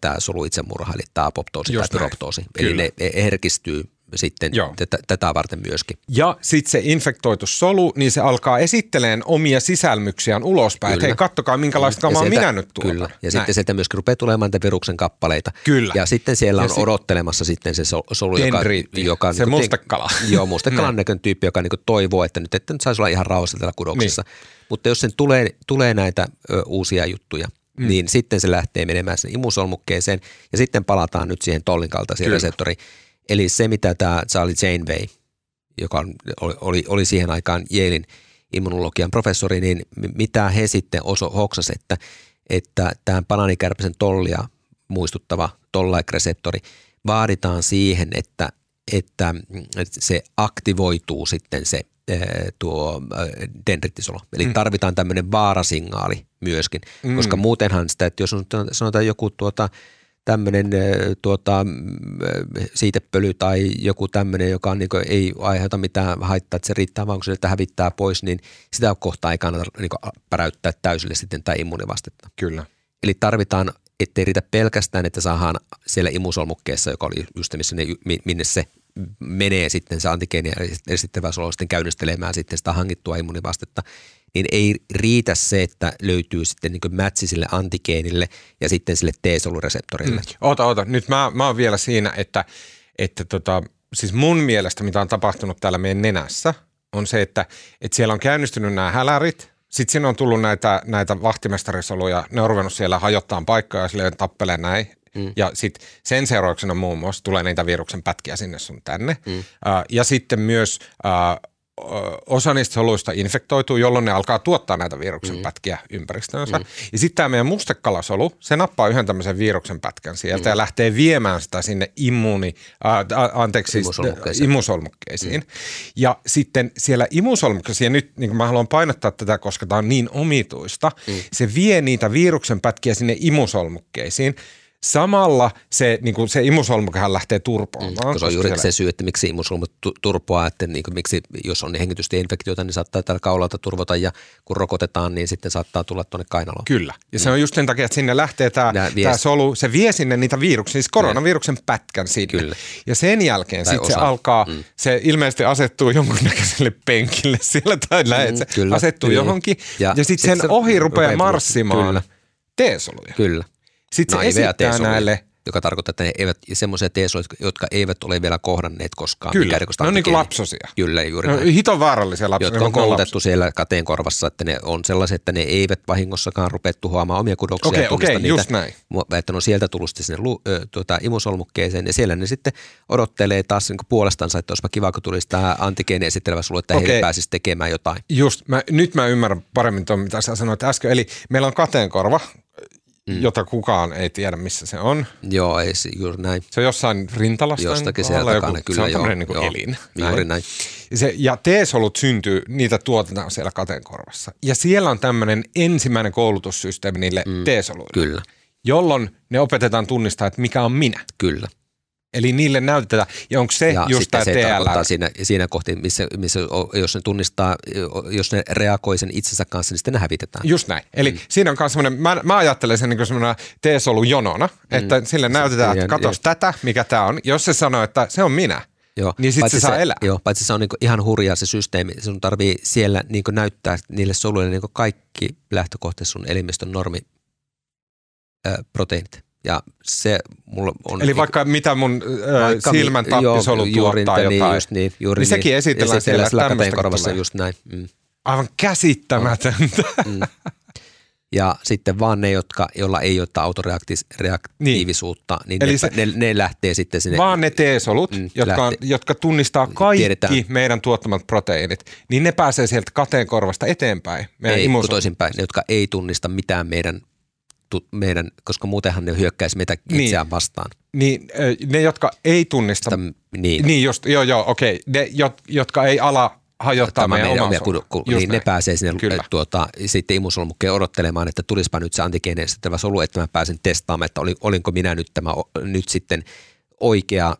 tämä soluitsemurha, eli tämä apoptoosi tai Just näin. pyroptoosi. Eli ne herkistyy sitten tätä, tätä varten myöskin. Ja sitten se infektoitu solu, niin se alkaa esitteleen omia sisälmyksiään ulospäin. Että hei, kattokaa minkälaista kamaa minä nyt tuotan. Kyllä. Ja Näin. sitten sieltä myöskin rupeaa tulemaan niitä viruksen kappaleita. Kyllä. Ja sitten siellä Ja on si- odottelemassa sitten se sol- solu, joka, Dendriitti. joka Se niinku- mustekala. Joo, mustekalan näköinen tyyppi, joka niinku toivoo, että nyt, että nyt saisi olla ihan rauhassa tällä kudoksessa. Niin. Mutta jos sen tulee, tulee näitä ö, uusia juttuja, mm. niin sitten se lähtee menemään sen imusolmukkeeseen ja sitten palataan nyt siihen tollin kaltaisiin Kyllä. reseptoriin. Eli se, mitä tämä Charlie Janeway, joka oli, oli, oli siihen aikaan Yalein immunologian professori, niin mitä he sitten oso, hoksas, että, että tämän banaanikärpäsen tollia muistuttava tollaik-reseptori vaaditaan siihen, että, että, se aktivoituu sitten se eh, tuo eh, dendrittisolo. Eli mm. tarvitaan tämmöinen vaarasignaali myöskin, mm. koska muutenhan sitä, että jos on sanotaan joku tuota, tämmöinen eh, tuota, mm, siitepöly tai joku tämmöinen, joka on, niin kuin, ei aiheuta mitään haittaa, että se riittää vaan, kun se hävittää pois, niin sitä kohtaa ei kannata niin kuin, päräyttää täysille sitten tämä immuunivastetta. Kyllä. Eli tarvitaan, ettei riitä pelkästään, että saadaan siellä imusolmukkeessa, joka oli just missä ne, mi- minne se menee sitten se antigeeni esittävä solo sitten käynnistelemään sitten sitä hankittua immuunivastetta, niin ei riitä se, että löytyy sitten niin mätsi sille antigeenille ja sitten sille T-solureseptorille. Mm. Oota, oota. Nyt mä, mä oon vielä siinä, että, että tota, siis mun mielestä, mitä on tapahtunut täällä meidän nenässä, on se, että, että siellä on käynnistynyt nämä hälärit, sitten siinä on tullut näitä, näitä vahtimestarisoluja, ne on ruvennut siellä hajottaa paikkaa ja silleen tappelee näin. Mm. Ja sitten sen seurauksena muun muassa tulee niitä viruksen pätkiä sinne sun tänne. Mm. Ja sitten myös osa niistä soluista infektoituu, jolloin ne alkaa tuottaa näitä viruksen mm. pätkiä ympäristöönsä. Mm. Ja sitten tämä meidän mustekalasolu, se nappaa yhden tämmöisen viruksen pätkän sieltä mm. ja lähtee viemään sitä sinne immuuni, äh, anteeksi, Imusolmukkeisiin. imusolmukkeisiin. Mm. Ja sitten siellä imusolmukkeissa, ja nyt niin mä haluan painottaa tätä, koska tämä on niin omituista, mm. se vie niitä viruksen pätkiä sinne imusolmukkeisiin. Samalla se, niin kuin se imusolmukehan lähtee turpoamaan. Koska se on juuri se syy, että miksi imusolmut tu- turpoaa, että niin kuin, miksi jos on hengitystieinfektioita, niin saattaa täällä kaulalta turvota ja kun rokotetaan, niin sitten saattaa tulla tuonne kainaloon. Kyllä. Ja se on just sen takia, että sinne lähtee tämä, tämä solu, se vie sinne niitä viruksia, siis koronaviruksen pätkän sinne. Kyllä. Ja sen jälkeen sitten se alkaa, mm. se ilmeisesti asettuu jonkunnäköiselle penkille siellä tai näin, että se kyllä, asettuu kyllä. johonkin. Ja, Ja sitten sit sen se ohi rupeaa rupeaa- marssimaan Kyllä. T-soluja. Kyllä. Sitten se Naiveja esittää T-soluja. näille joka tarkoittaa, että ne eivät, semmoisia T-soluja, jotka eivät ole vielä kohdanneet koskaan. Kyllä, ne on niin kuin lapsosia. Kyllä, juuri no, näin. Hiton vaarallisia lapsia. Jotka on koulutettu lapsia. siellä kateenkorvassa, että ne on sellaisia, että ne eivät vahingossakaan rupea tuhoamaan omia kudoksia. Okei, okay, okei, okay, just näin. Että ne on sieltä tullut sinne lu, ö, tuota, imusolmukkeeseen ja siellä ne sitten odottelee taas niin puolestansa, että olisipa kiva, kun tulisi tämä antigeeni esittelevä sulu, että okay. heille pääsisi tekemään jotain. Just, mä, nyt mä ymmärrän paremmin tuon, mitä sä sanoit äsken. Eli meillä on kateenkorva, mm. jota kukaan ei tiedä, missä se on. Joo, ei juuri näin. Se on jossain rintalasta. Jostakin siellä takana, joku, kyllä Se on joo, niin kuin joo, elin. Juuri näin. Ja, se, ja T-solut syntyy, niitä tuotetaan siellä kateenkorvassa. Ja siellä on tämmöinen ensimmäinen koulutussysteemi niille mm. T-soluille. Kyllä. Jolloin ne opetetaan tunnistaa, että mikä on minä. Kyllä. Eli niille näytetään, ja onko se ja just tämä se TLR? tarkoittaa siinä, siinä kohti, missä, missä, jos ne tunnistaa, jos ne reagoi sen itsensä kanssa, niin sitten ne hävitetään. Just näin. Eli mm. siinä on myös semmoinen, mä, mä ajattelen sen niin semmoinen T-solu jonona, että mm. sille näytetään, että katos tätä, mikä tämä on. Jos se sanoo, että se on minä, Joo, niin sitten se saa elää. Joo, paitsi se on niinku ihan hurjaa se systeemi. Sun tarvii siellä niinku näyttää niille soluille niinku kaikki lähtökohtaisesti sun elimistön normi proteiinit. Ja se mulla on... Eli vaikka mitä mun vaikka, silmän tappisolu tuottaa niin, jotain. Just niin, juuri niin sekin niin. esitellään, esitellään siellä, siellä korvassa just näin. Mm. Aivan käsittämätöntä. Mm. Ja sitten vaan ne, jotka, joilla ei ole autoreaktiivisuutta, niin, niin ne, se, ne, ne lähtee sitten sinne. Vaan ne T-solut, mm, jotka, lähtee, jotka tunnistaa kaikki tiedetään. meidän tuottamat proteiinit, niin ne pääsee sieltä kateenkorvasta eteenpäin. Meidän ei, toisinpäin, ne, jotka ei tunnista mitään meidän meidän, koska muutenhan ne hyökkäisi meitä niin. itseään niin. vastaan. Niin, ne, jotka ei tunnista. Sitä, niin. niin just, joo, joo, okei. Ne, jotka ei ala hajottaa meidän, meidän omia kudu, ku, niin näin. ne pääsee sinne Kyllä. tuota, sitten imusolmukkeen odottelemaan, että tulispa nyt se antigeenestettävä solu, että mä pääsen testaamaan, että olinko minä nyt tämä nyt sitten oikea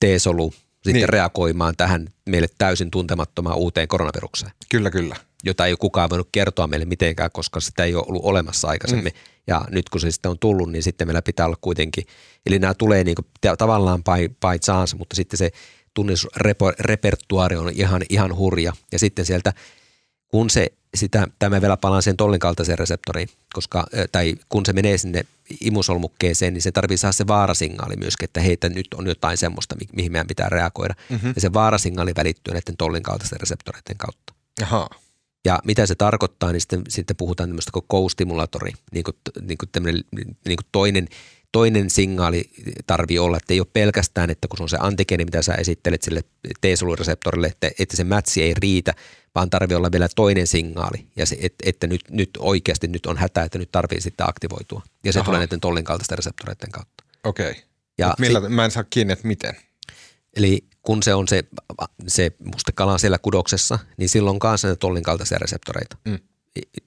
T-solu sitten niin. reagoimaan tähän meille täysin tuntemattomaan uuteen koronavirukseen. Kyllä, kyllä. Jota ei kukaan voinut kertoa meille mitenkään, koska sitä ei ole ollut olemassa aikaisemmin. Mm. Ja nyt kun se sitten on tullut, niin sitten meillä pitää olla kuitenkin, eli nämä tulee niin kuin, tavallaan by, by chance, mutta sitten se tunnisrepertuaari on ihan, ihan hurja. Ja sitten sieltä, kun se sitä, tämä vielä palaan sen tollin kaltaiseen reseptoriin, koska, tai kun se menee sinne imusolmukkeeseen, niin se tarvii saada se vaarasignaali myöskin, että heitä nyt on jotain semmoista, mihin meidän pitää reagoida. Mm-hmm. Ja se vaarasignaali välittyy näiden tollin kaltaisten reseptoreiden kautta. Aha. Ja mitä se tarkoittaa, niin sitten, sitten puhutaan tämmöistä kuin co-stimulatori, niin kuin, niin kuin, niin kuin toinen, toinen signaali tarvii olla, että ei ole pelkästään, että kun se on se antigeeni, mitä sä esittelet sille T-solureseptorille, että, että se mätsi ei riitä, vaan tarvii olla vielä toinen signaali, ja se, että, että nyt, nyt oikeasti nyt on hätä, että nyt tarvii sitten aktivoitua. Ja se Aha. tulee näiden tollin kaltaisten reseptoreiden kautta. Okei. Okay. Ja millä, sit, mä en saa kiinni, että miten. Eli kun se on se, se mustekala siellä kudoksessa, niin silloin on kanssa ne tollin kaltaisia reseptoreita. Mm.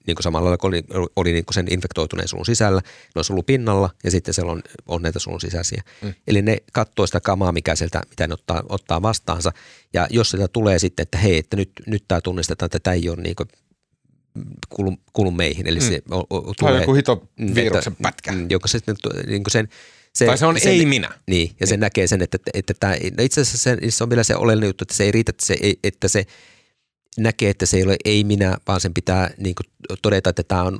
Niin kuin samalla lailla oli, oli niin kuin sen infektoituneen sulun sisällä, ne on sulun pinnalla ja sitten siellä on, on näitä sulun sisäisiä. Mm. Eli ne katsoo sitä kamaa, mikä sieltä, mitä ne ottaa, ottaa vastaansa. Ja jos sitä tulee sitten, että hei, että nyt, nyt tämä tunnistetaan, että tämä ei ole niin kuin kuulu, kuulu meihin. Eli mm. se o, o, tulee, joku hito viruksen pätkä. Mm, joka sitten niin sen se, tai se on se, ei minä. Niin, ja niin. se näkee sen, että, että, että tämä, no itse asiassa se, se on vielä se oleellinen juttu, että se ei riitä, että se, että se näkee, että se ei ole ei minä, vaan sen pitää niin kuin, todeta, että tämä on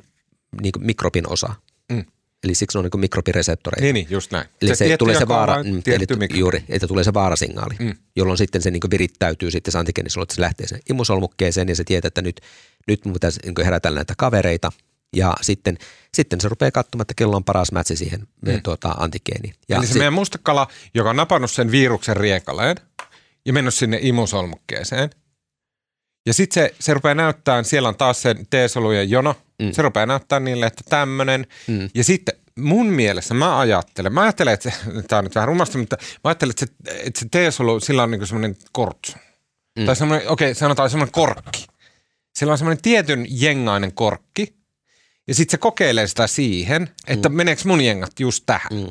niin kuin mikrobin osa. Mm. Eli siksi on niin mikrobireseptoreita. Niin, niin, just näin. Eli se, se tulee se vaara, mm, eli, juuri, että tulee se vaarasignaali, mm. jolloin sitten se niin virittäytyy sitten se antigeenisolu, että se lähtee sen imusolmukkeeseen ja se tietää, että nyt, nyt mun pitäisi niin herätellä näitä kavereita – ja sitten, sitten se rupeaa katsomaan, että kello on paras mätsi siihen mm. tuota, antigeeniin. Ja Eli se, se meidän mustekala, joka on napannut sen viruksen riekaleen ja mennyt sinne imusolmukkeeseen. Ja sitten se, se rupeaa näyttää, siellä on taas se T-solujen jono, mm. se rupeaa näyttää niille, että tämmöinen. Mm. Ja sitten mun mielessä mä ajattelen, mä ajattelen, että tämä on nyt vähän rumasta, mutta mä ajattelen, että se, että se T-solu, sillä on niinku semmoinen kortsu. Mm. Tai semmoinen, okei, okay, sanotaan semmoinen korkki. Sillä on semmoinen tietyn jengainen korkki, ja sitten se kokeilee sitä siihen, että mm. meneekö mun jengat just tähän. Mm.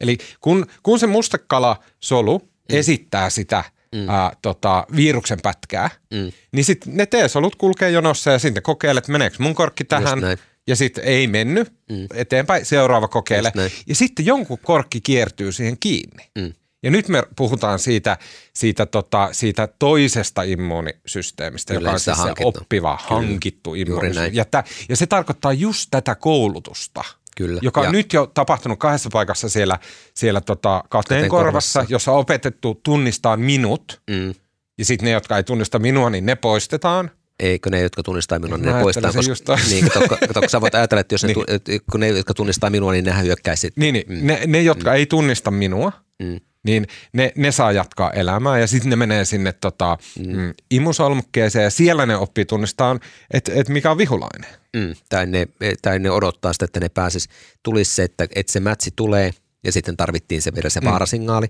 Eli kun, kun se mustekala-solu mm. esittää sitä mm. ää, tota, viruksen pätkää, mm. niin sitten ne T-solut kulkee jonossa ja sitten kokeilee, että meneekö mun korkki tähän. Ja sitten ei mennyt mm. eteenpäin, seuraava kokeile. Ja sitten jonkun korkki kiertyy siihen kiinni. Mm. Ja nyt me puhutaan siitä, siitä, tota, siitä toisesta immuunisysteemistä, Kyllä, joka on siis se oppiva, Kyllä. hankittu immuunisysteemi. Ja, ja se tarkoittaa just tätä koulutusta. Kyllä. joka on Ja- nyt jo tapahtunut kahdessa paikassa siellä, siellä tota kateen korvassa, korvassa. jossa on opetettu tunnistaa minut. Mm. Ja sitten ne, jotka ei tunnista minua, niin ne poistetaan. Eikö ne, jotka tunnistaa minua, niin ne poistaa, sen koska, niin, kato, kato, sä voit ajatella, että jos ne, Niin. että kun ne, jotka tunnistaa minua, niin nehän hyökkäisi sitten. Niin, niin ne, ne, jotka ei tunnista minua, Mm. Niin ne, ne saa jatkaa elämää ja sitten ne menee sinne tota, mm. imusolmukkeeseen ja siellä ne oppii tunnistaa, että et mikä on vihulainen. Mm. Tai, ne, tai ne odottaa sitä, että ne pääsis, tulisi se, että, että se mätsi tulee ja sitten tarvittiin se vielä se vaarasignaali.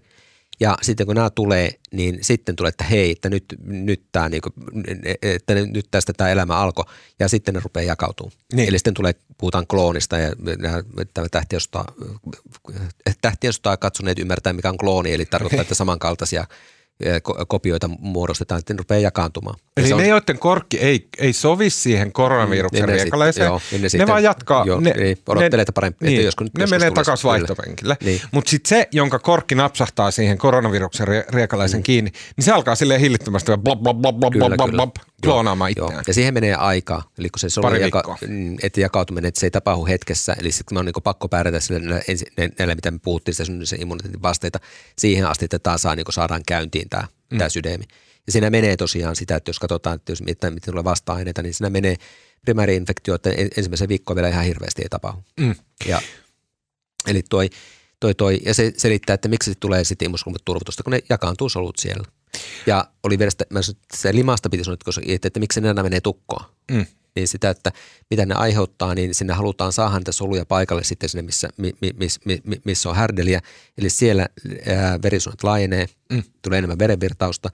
Ja sitten kun nämä tulee, niin sitten tulee, että hei, että nyt, nyt, tää niinku, että nyt tästä tämä elämä alkoi ja sitten ne rupeaa jakautumaan. Niin. Niin. Eli sitten tulee, puhutaan kloonista ja tämä tähtiöstä, tähtiöstä katsoneet ymmärtää, mikä on klooni, eli tarkoittaa, että samankaltaisia kopioita muodostetaan, että ne rupeaa jakaantumaan. Ja Eli on- ne, joiden korkki ei, ei sovi siihen koronaviruksen ne sit- riekaleeseen, joo, niin ne ne, sitten- vaan jatkaa. joo, ne, niin, odottelee, että parempi- että niin, joskus- ne joskus menee takaisin kyllä. vaihtopenkille. Niin. Mutta sitten se, jonka korkki napsahtaa siihen koronaviruksen rie- riekaleeseen mm. kiinni, niin se alkaa silleen hillittömästi blob, blob, blob, blob, blob, blob, blob, kloonaamaan Joo. Ja siihen menee aikaa, eli kun se Pari jaka- mm, että jakautuminen, että se ei tapahdu hetkessä, eli sitten on niin pakko pärjätä sille näillä, näillä, mitä me puhuttiin, sitä immuniteetin vasteita, siihen asti, että taas saa, niin saadaan käyntiin tämä, mm. tämä sydämi. Ja siinä menee tosiaan sitä, että jos katsotaan, että jos miten, miten tulee vasta-aineita, niin siinä menee primääriinfektio, että en- ensimmäisen viikkoa vielä ihan hirveästi ei tapahdu. Mm. Ja, eli toi, toi, toi, ja se selittää, että miksi se tulee sitten immunosoluturvotusta, kun ne jakaantuu solut siellä. Ja oli vielä sitä, mä sanoin, että se limasta piti sanoa, että, että miksi ne aina menee tukkoon. Mm. Niin sitä, että mitä ne aiheuttaa, niin sinne halutaan saada niitä soluja paikalle sitten sinne, missä, mi, mi, mi, mi- missä on härdeliä. Eli siellä ää, verisuonet laajenee, Mm. mm. tulee enemmän verenvirtausta,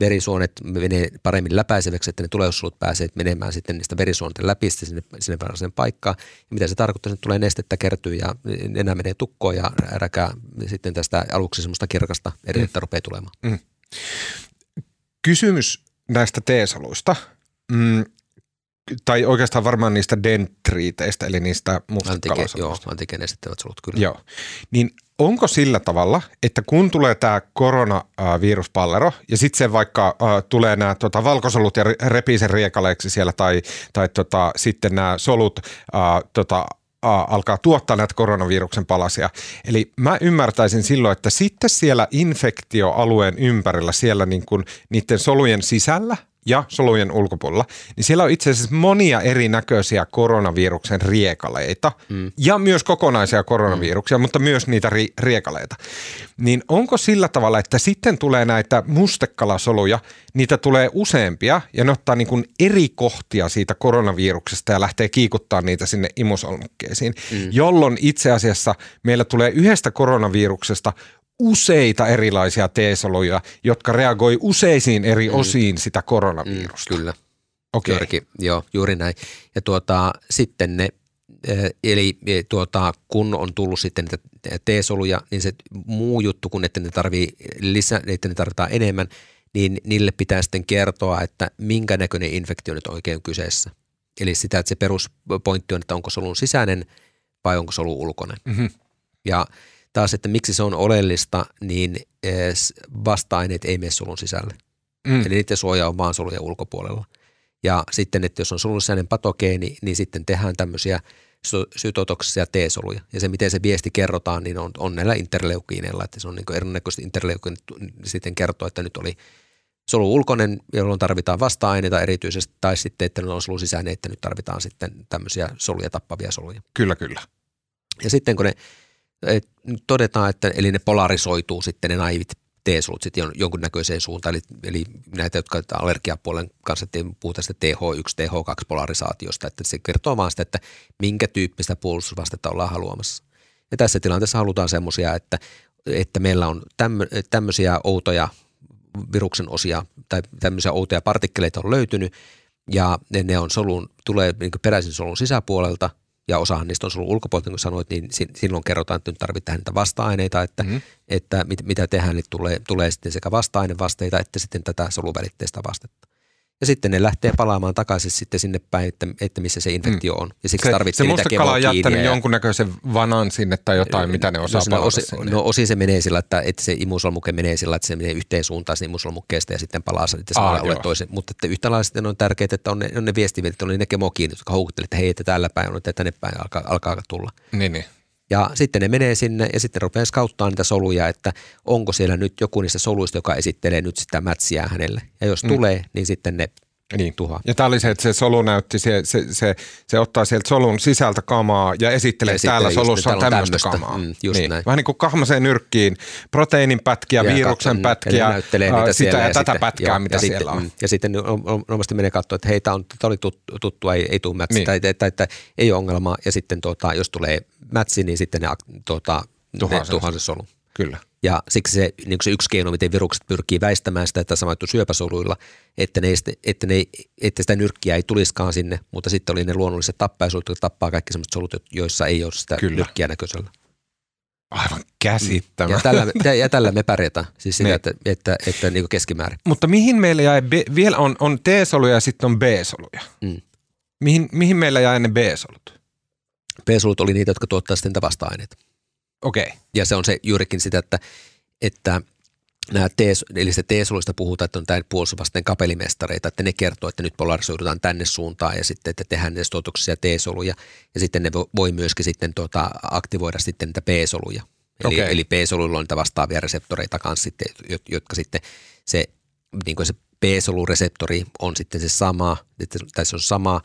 verisuonet menee paremmin läpäiseväksi, että ne tulevaisuudet pääsee menemään sitten niistä verisuonten läpi sinne, sinne varsinaiseen paikkaan. Ja mitä se tarkoittaa, että tulee nestettä kertyy ja enää menee tukkoon ja räkää sitten tästä aluksi semmoista kirkasta edellettä mm. rupeaa tulemaan. Kysymys näistä T-soluista, mm, tai oikeastaan varmaan niistä dentriiteistä, eli niistä Antike, joo, antikeen esittävät solut kyllä. Joo. Niin onko sillä tavalla, että kun tulee tämä koronaviruspallero ja sitten se vaikka äh, tulee nämä tota, valkosolut ja re- repii sen riekaleeksi siellä tai, tai tota, sitten nämä solut äh, tota, äh, alkaa tuottaa näitä koronaviruksen palasia. Eli mä ymmärtäisin silloin, että sitten siellä infektioalueen ympärillä, siellä niin kuin niiden solujen sisällä ja solujen ulkopuolella, niin siellä on itse asiassa monia erinäköisiä koronaviruksen riekaleita mm. ja myös kokonaisia koronaviruksia, mm. mutta myös niitä ri- riekaleita. Niin onko sillä tavalla, että sitten tulee näitä mustekalasoluja, niitä tulee useampia ja ne ottaa niin kuin eri kohtia siitä koronaviruksesta ja lähtee kiikuttaa niitä sinne imusolmukkeisiin, mm. jolloin itse asiassa meillä tulee yhdestä koronaviruksesta useita erilaisia T-soluja, jotka reagoi useisiin eri osiin sitä koronavirusta. Mm, kyllä. Okei. Juurikin, joo, juuri näin. Ja tuota, sitten ne, eh, eli eh, tuota, kun on tullut sitten niitä T-soluja, niin se muu juttu, kun että ne tarvii lisää, että ne tarvitaan enemmän, niin niille pitää sitten kertoa, että minkä näköinen infektio nyt oikein on kyseessä. Eli sitä, että se peruspointti on, että onko solun sisäinen vai onko solu ulkoinen. Mhm. Ja taas, että miksi se on oleellista, niin eh, vasta-aineet ei mene solun sisälle. Mm. Eli niiden suoja on vaan solujen ulkopuolella. Ja sitten, että jos on solusisäinen patogeeni, niin sitten tehdään tämmöisiä sy- sytotoksisia T-soluja. Ja se, miten se viesti kerrotaan, niin on, on näillä interleukiineilla, että se on niin erinäköisesti interleukiinit sitten kertoo, että nyt oli solu ulkoinen, jolloin tarvitaan vasta-aineita erityisesti, tai sitten, että ne on solu sisäinen, että nyt tarvitaan sitten tämmöisiä soluja tappavia soluja. Kyllä, kyllä. Ja sitten kun ne et, todetaan, että eli ne polarisoituu sitten ne naivit T-solut sitten jon- jonkunnäköiseen suuntaan, eli, eli näitä, jotka allergiapuolen kanssa puhutaan sitä TH1, TH2-polarisaatiosta, että se kertoo vaan sitä, että minkä tyyppistä puolustusvastetta ollaan haluamassa. Ja tässä tilanteessa halutaan semmoisia, että, että meillä on tämmö, tämmöisiä outoja viruksen osia tai tämmöisiä outoja partikkeleita on löytynyt ja ne, ne on solun, tulee niin peräisin solun sisäpuolelta ja osahan niistä on solun ulkopuolelta, niin kuin sanoit, niin si- silloin kerrotaan, että nyt tarvitaan niitä vasta-aineita, että, mm. että mit, mitä tehdään, niin tulee, tulee sitten sekä vasta-ainevasteita että sitten tätä soluvälitteistä vastetta. Ja sitten ne lähtee palaamaan takaisin sitten sinne päin, että, että missä se infektio on. Ja siksi Se, tarvitsee se niitä mustekala on jättänyt ja- jonkunnäköisen vanan sinne tai jotain, mitä ne osaa no, palata osi, sinne. no osin se menee sillä, että, että se imusolmuke menee sillä, että se menee yhteen suuntaan sinne imusolmukkeesta ja sitten palaa sitten Aa, samalle joo. toisen. Mutta että yhtä lailla sitten on tärkeää, että on ne, on ne viestimet, on ne kemokiinnit, jotka houkuttelevat, että hei, että täällä päin on, että tänne päin alkaa, alkaa tulla. Niin, niin. Ja sitten ne menee sinne ja sitten rupeaa skauttaa niitä soluja, että onko siellä nyt joku niistä soluista, joka esittelee nyt sitä mätsiä hänelle. Ja jos mm. tulee, niin sitten ne Niin. tuhoaa. Ja tämä oli se, että se solu näytti, se, se, se, se ottaa sieltä solun sisältä kamaa ja esittelee, Ja että täällä solussa on tämmöistä tämmöistä. kamaa. Mm, just niin. näin. Vähän niin kuin kahmaseen nyrkkiin, proteiinin pätkiä, Ja viruksen katso- pätkiä, ja näyttelee ää, niitä sitä siellä ja, tätä sitten- pätkää, joo, mitä ja siellä sitten, on. mm, Ja sitten no- no- normaalisti menee katsoa, että hei, tämä oli tut- tuttua, ei, ei tule mätsi, Niin. niin. tai, että, että, ei ole ongelmaa. Ja sitten tuota, jos tulee mätsi, niin sitten ne, tuota, Tuhoaa ne sen tuhoaa sen solun. Kyllä. Ja siksi se, niin se yksi keino, miten virukset pyrkii väistämään sitä, että samaittu syöpäsoluilla, että, ne, että, ne, että sitä nyrkkiä ei tulisikaan sinne, mutta sitten oli ne luonnolliset tappajasolut, jotka tappaa kaikki sellaiset solut, joissa ei ole sitä Kyllä. Nyrkkiä näköisellä. Aivan Ja käsittämätöntä. tällä, me- ja tällä me pärjätään, siis sitä, Niin. että, että, että niin kuin keskimäärin. Mutta mihin meillä jäi, B, vielä on, on T-soluja ja sitten on B-soluja. Mm. Mihin, mihin meillä jäi ne B-solut? P-solut oli niitä, jotka tuottaa sitten vasta-aineita. Okei. Okay. Ja se on se juurikin sitä, että, että nämä T, eli se T-soluista puhutaan, että on tämä puolustusvasten kapelimestareita, että ne kertoo, että nyt polarisoidutaan tänne suuntaan ja sitten, että tehdään ne stotoksisia T-soluja ja sitten ne vo- voi myöskin sitten tuota, aktivoida sitten niitä B-soluja. Eli, Okei. eli B-soluilla on niitä vastaavia reseptoreita kanssa sitten, jot- jotka sitten se, niin kuin se B-solureseptori on sitten se sama, että- tai se on sama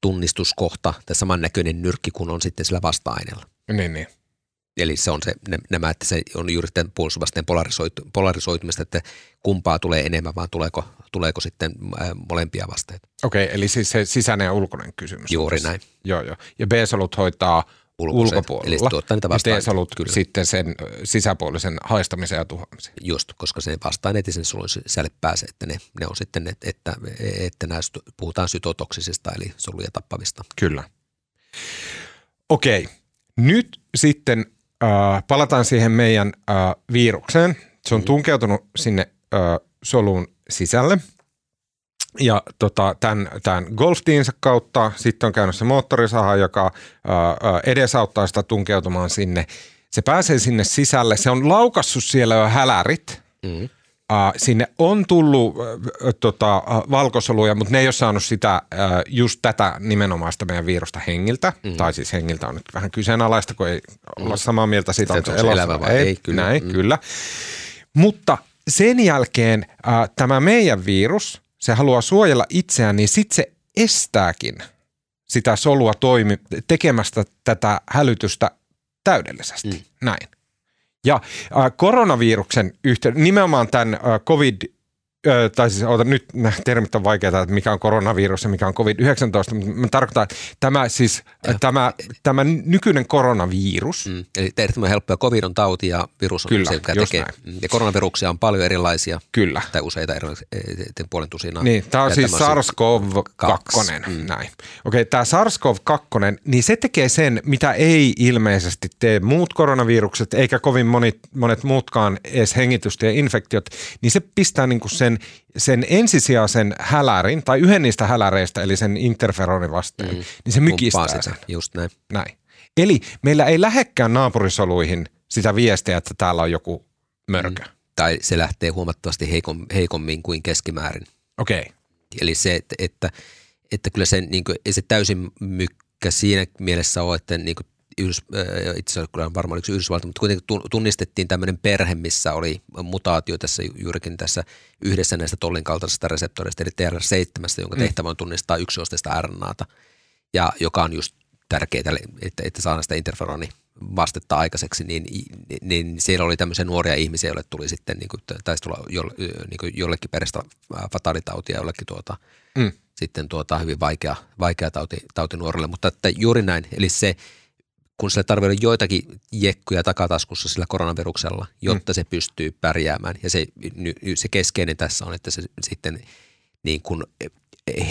tunnistuskohta tai samannäköinen nyrkki kuin on sitten sillä vasta-aineella. Niin, niin. Eli se on se, nämä, että se on juuri tämän puolustusvasteen polarisoitu, polarisoitumista, että kumpaa tulee enemmän, vaan tuleeko, tuleeko sitten ää, molempia vasteita. Okei, eli siis se sisäinen ja ulkoinen kysymys. Juuri näin. Joo, joo. Ja B-solut hoitaa Ulkoiset, ulkopuolella. eli se tuottaa niitä ja vasta-aineita, T-solut kyllä. sitten sen sisäpuolisen haistamisen ja tuhoamisen. Just, koska se vasta-aineet ei sen solun sisälle pääse, että ne, ne on sitten, että, että nämä syto- puhutaan sytotoksisista, eli soluja tappavista. Kyllä. Okei, nyt sitten äh, palataan siihen meidän äh, virukseen. Se on tunkeutunut sinne äh, solun sisälle. Ja tota, tämän, tämän golftiinsa kautta sitten on käynyt se moottorisaha, joka ää, ää, edesauttaa sitä tunkeutumaan sinne. Se pääsee sinne sisälle. Se on laukassut siellä jo hälärit. Mm. Sinne on tullut ää, tota, valkosoluja, mutta ne ei ole saanut sitä, ää, just tätä nimenomaista meidän virusta hengiltä. Mm. Tai siis hengiltä on nyt vähän kyseenalaista, kun ei olla samaa mieltä siitä, Että se elossa elävä vai ei, kyllä. Näin, Mm. kyllä. Mutta sen jälkeen äh, tämä meidän virus, se haluaa suojella itseään, niin sitten se estääkin sitä solua toimi, tekemästä tätä hälytystä täydellisesti. Mm. Näin. Ja äh, koronaviruksen yhteydessä, nimenomaan tämän äh, COVID, äh, tai siis ota, nyt nämä termit on vaikeita, että mikä on koronavirus ja mikä on COVID-19, mutta mä tarkoitan, että tämä, siis, tämä, tämä nykyinen koronavirus, Mm. Eli erittäin helppo ja covid on tauti ja virus on Kyllä, se, mikä tekee. näin. Ja koronaviruksia on paljon erilaisia, kyllä. tai useita erilaisia, eh, puolen tusinaa. Niin, tämä on Ja siis tämä on se- SARS-CoV-2, Kaksi. mm. näin. Okei, tämä SARS-CoV-2, niin se tekee sen, mitä ei ilmeisesti tee muut koronavirukset, eikä kovin monet, monet muutkaan edes hengitystieинfektiot, niin se pistää niinku sen, sen ensisijaisen hälärin, tai yhden niistä häläreistä, eli sen interferonin vastaan, mm. niin se mykistää Kumppaa sen. sitä, Just näin. Näin. Eli meillä ei lähekkään naapurisoluihin sitä viestiä, että täällä on joku mörkö. Mm. Tai se lähtee huomattavasti heikom, heikommin kuin keskimäärin. Okei, okay. Eli se, että, että, että kyllä se, niin kuin, ei se täysin mykkä siinä mielessä ole, että niin kuin Yhdys, äh, itse asiassa kyllä varmaan se Yhdysvalta, mutta kuitenkin tun- tunnistettiin tämmöinen perhe, missä oli mutaatio tässä juurikin tässä yhdessä näistä tollin kaltaisista reseptoreista, eli TR7, jonka tehtävä on tunnistaa yksiosteista RNAta, ja joka on just tärkeää, että, että saadaan sitä interferoni vastetta aikaiseksi, niin, niin, niin siellä oli tämmöisiä nuoria ihmisiä, joille tuli sitten, niin kuin, taisi tulla jolle, niin kuin jollekin perästä fatalitautia, jollekin tuota, Mm. sitten tuota, hyvin vaikea, vaikea tauti, tauti nuorille, mutta että juuri näin, eli se, kun sillä tarvitsee joitakin jekkuja takataskussa sillä koronaviruksella, jotta mm. se pystyy pärjäämään. Ja se, se keskeinen tässä on, että se sitten niin kuin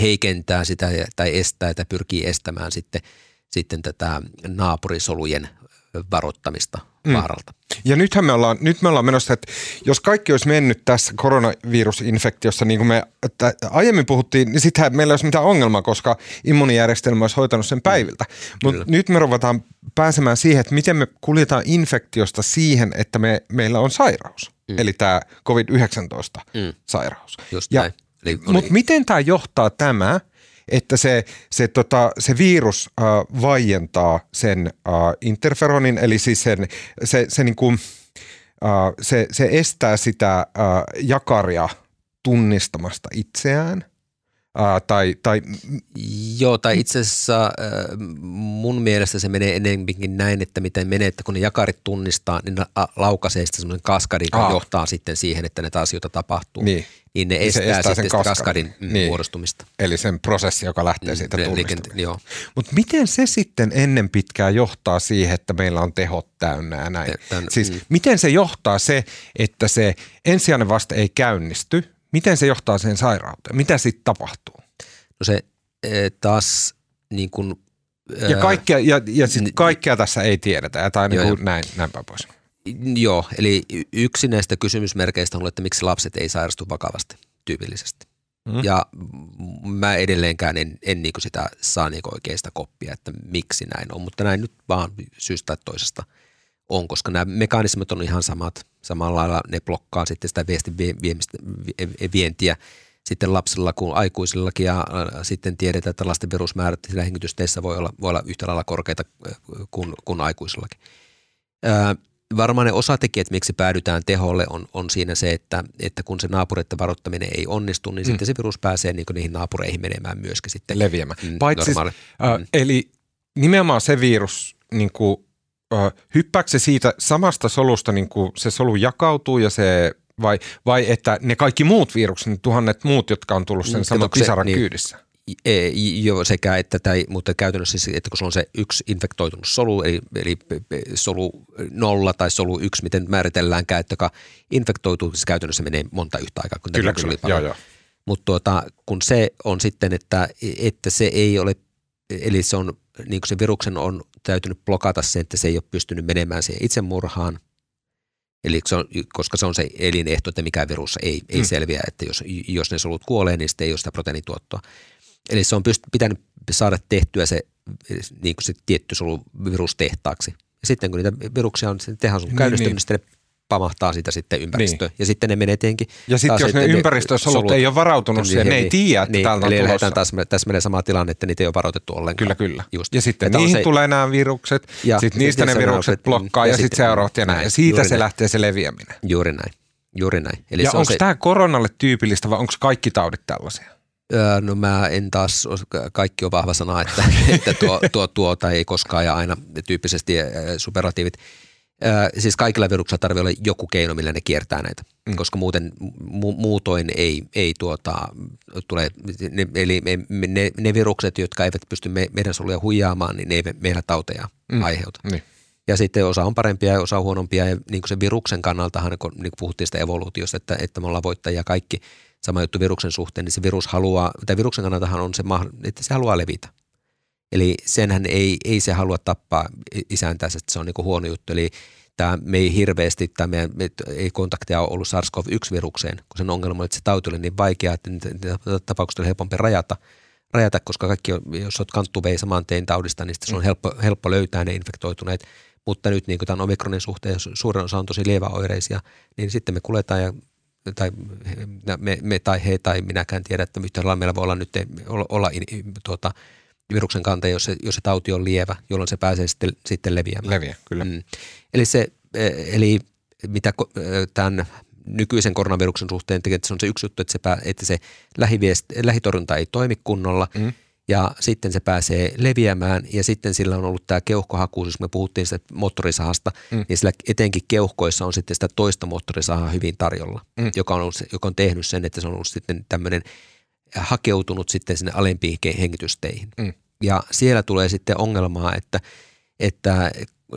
heikentää sitä tai estää tai pyrkii estämään sitten, sitten tätä naapurisolujen varoittamista mm. vaaralta. Ja nythän me ollaan, nyt me ollaan menossa, että jos kaikki olisi mennyt tässä koronavirusinfektiossa niin kuin me että aiemmin puhuttiin, niin sittenhän meillä ei olisi mitään ongelmaa, koska immunijärjestelmä olisi hoitanut sen päiviltä. Mutta nyt me ruvetaan pääsemään siihen, että miten me kuljetaan infektiosta siihen, että me, meillä on sairaus. Mm. Eli tämä COVID-19-sairaus. Mm. Just ja, Mutta miten tämä johtaa tämä, että se, se, tota, se virus äh, vaientaa sen äh, interferonin, eli siis sen, se, se, niin kuin, äh, se, se estää sitä äh, jakaria tunnistamasta itseään – Uh, tai, tai... Joo, tai itse asiassa mun mielestä se menee enemmänkin näin, että miten menee, että kun ne jakarit tunnistaa, niin ne laukaisee sitten semmoinen kaskadi, joka johtaa sitten siihen, että näitä asioita tapahtuu. Niin, niin ne estää, estää sitten sen kaskadin, niin. muodostumista. Eli sen prosessi, joka lähtee siitä mm, tunnistumisesta. Mutta miten se sitten ennen pitkää johtaa siihen, että meillä on tehot täynnä ja näin? Tämän, siis mm. miten se johtaa se, että se ensisijainen vaste ei käynnisty – Miten se johtaa siihen sairauteen? Mitä sitten tapahtuu? No se eh, taas niin kuin, ja kaikkea, ja, ja sit kaikkea tässä ei tiedetä, tai niin kuin näin, näin päin pois. Joo, eli yksi näistä kysymysmerkeistä on, että miksi lapset ei sairastu vakavasti tyypillisesti. Mm. Ja mä edelleenkään en, en niin sitä saa niin oikeasta koppia, että miksi näin on, mutta näin nyt vaan syystä tai toisesta – on, koska nämä mekanismit on ihan samat. Samalla lailla ne blokkaa sitten sitä viestin viemistä, vientiä sitten lapsilla kuin aikuisillakin ja äh, sitten tiedetään, että lasten virusmäärät sillä hengitysteissä voi olla, voi olla yhtä lailla korkeita äh, kuin, kuin aikuisillakin. Ää, äh, varmaan ne osatekijät, miksi päädytään teholle, on, on siinä se, että, että kun se naapureiden varoittaminen ei onnistu, niin mm. sitten se virus pääsee niin niihin naapureihin menemään myöskin sitten. Leviämään. Mm, Paitsi, äh, mm. Eli nimenomaan se virus niin kuin hyppääkö se siitä samasta solusta, niin kuin se solu jakautuu ja se vai, vai että ne kaikki muut virukset, ne tuhannet muut, jotka on tullut sen mm, saman pisaran niin, kyydissä? E, jo sekä että, tai, mutta käytännössä siis, että kun se on se yksi infektoitunut solu, eli, eli solu nolla tai solu yksi, miten määritelläänkään, että joka infektoituu, se käytännössä menee monta yhtä aikaa, kun kyllä, kyllä. Oli joo, joo. Mutta tuota, kun se on sitten, että, että se ei ole, eli se on, niin kuin se viruksen on täytynyt blokata se, että se ei ole pystynyt menemään siihen itsemurhaan. Eli se on, koska se on se elinehto, että mikä virus ei, ei hmm. selviä, että jos, jos ne solut kuolee, niin sitten ei ole sitä proteiinituottoa. Eli se on pyst- pitänyt saada tehtyä se, niin kuin se tietty solu virustehtaaksi. Ja sitten kun niitä viruksia on, niin tehdään sun niin, käynnistynyt, niin. ne pamahtaa sitä sitten ympäristöön. Niin. Ja sitten ne menee tietenkin. Ja sitten jos ne ympäristösolut ei ole varautunut siihen, ne ei tiedä, että niin, täältä on eli tulossa. Taas, tässä menee sama tilanne, että niitä ei ole varoitettu ollenkaan. Kyllä, kyllä. Just. Ja sitten että niihin se, tulee nämä virukset, ja sitten niistä ne virukset blokkaa ja, ja sitten seuraavat ja näin. Ja siitä se lähtee se leviäminen. Juuri näin. Juuri näin. Eli ja onko se... tämä koronalle tyypillistä vai onko kaikki taudit tällaisia? No mä en taas, kaikki on vahva sana, että, että tuo, tuo, tuo tai ei koskaan ja aina tyyppisesti superlatiivit – siis kaikilla viruksilla tarvitsee olla joku keino, millä ne kiertää näitä, mm. koska muuten mu, muutoin ei, ei tuota, tule, ne, eli me, ne, ne virukset, jotka eivät pysty me, meidän soluja huijaamaan, niin ne eivät meillä tauteja mm. aiheuta. Niin. Ja sitten osa on parempia ja osa on huonompia ja niin kuin se viruksen kannaltahan, kun niin kuin puhuttiin sitä evoluutiosta, että, että me ollaan voittajia kaikki, sama juttu viruksen suhteen, niin se virus haluaa, tai viruksen kannaltahan on se, että se haluaa levitä. Eli senhän ei, ei se halua tappaa isäntänsä, että se on niin huono juttu. Eli tämä, me ei hirveästi, tämä meidän, me ei kontakteja ole ollut SARS-CoV-1-virukseen, kun sen ongelma on, että se tauti oli niin vaikea, että niitä tapaukset oli helpompi rajata, rajata koska kaikki, jos olet kanttuvei saman tein taudista, niin se on helppo, helppo löytää ne infektoituneet. Mutta nyt niin kuin tämän omikronin suhteen, suurin osa on tosi lieväoireisia, niin sitten me kuljetaan ja tai me, me tai he tai minäkään tiedä, että yhtä lailla meillä voi olla nyt olla, olla tuota, viruksen kantaja, jos se, jos se tauti on lievä, jolloin se pääsee sitten, sitten leviämään. Leviä, kyllä. Mm. Eli, se, e, eli mitä e, tämän nykyisen koronaviruksen suhteen tekee, että se on se yksi juttu, että se, pää, että se lähiviest, lähitorjunta ei toimi kunnolla mm. ja sitten se pääsee leviämään ja sitten sillä on ollut tämä keuhkohakuus, jos me puhuttiin sitä moottorisahasta, mm. niin sillä etenkin keuhkoissa on sitten sitä toista moottorisahaa hyvin tarjolla, mm. joka, on ollut, joka on tehnyt sen, että se on ollut sitten tämmöinen hakeutunut sitten sinne alempiin hengitysteihin. Mm. Ja siellä tulee sitten ongelmaa, että, että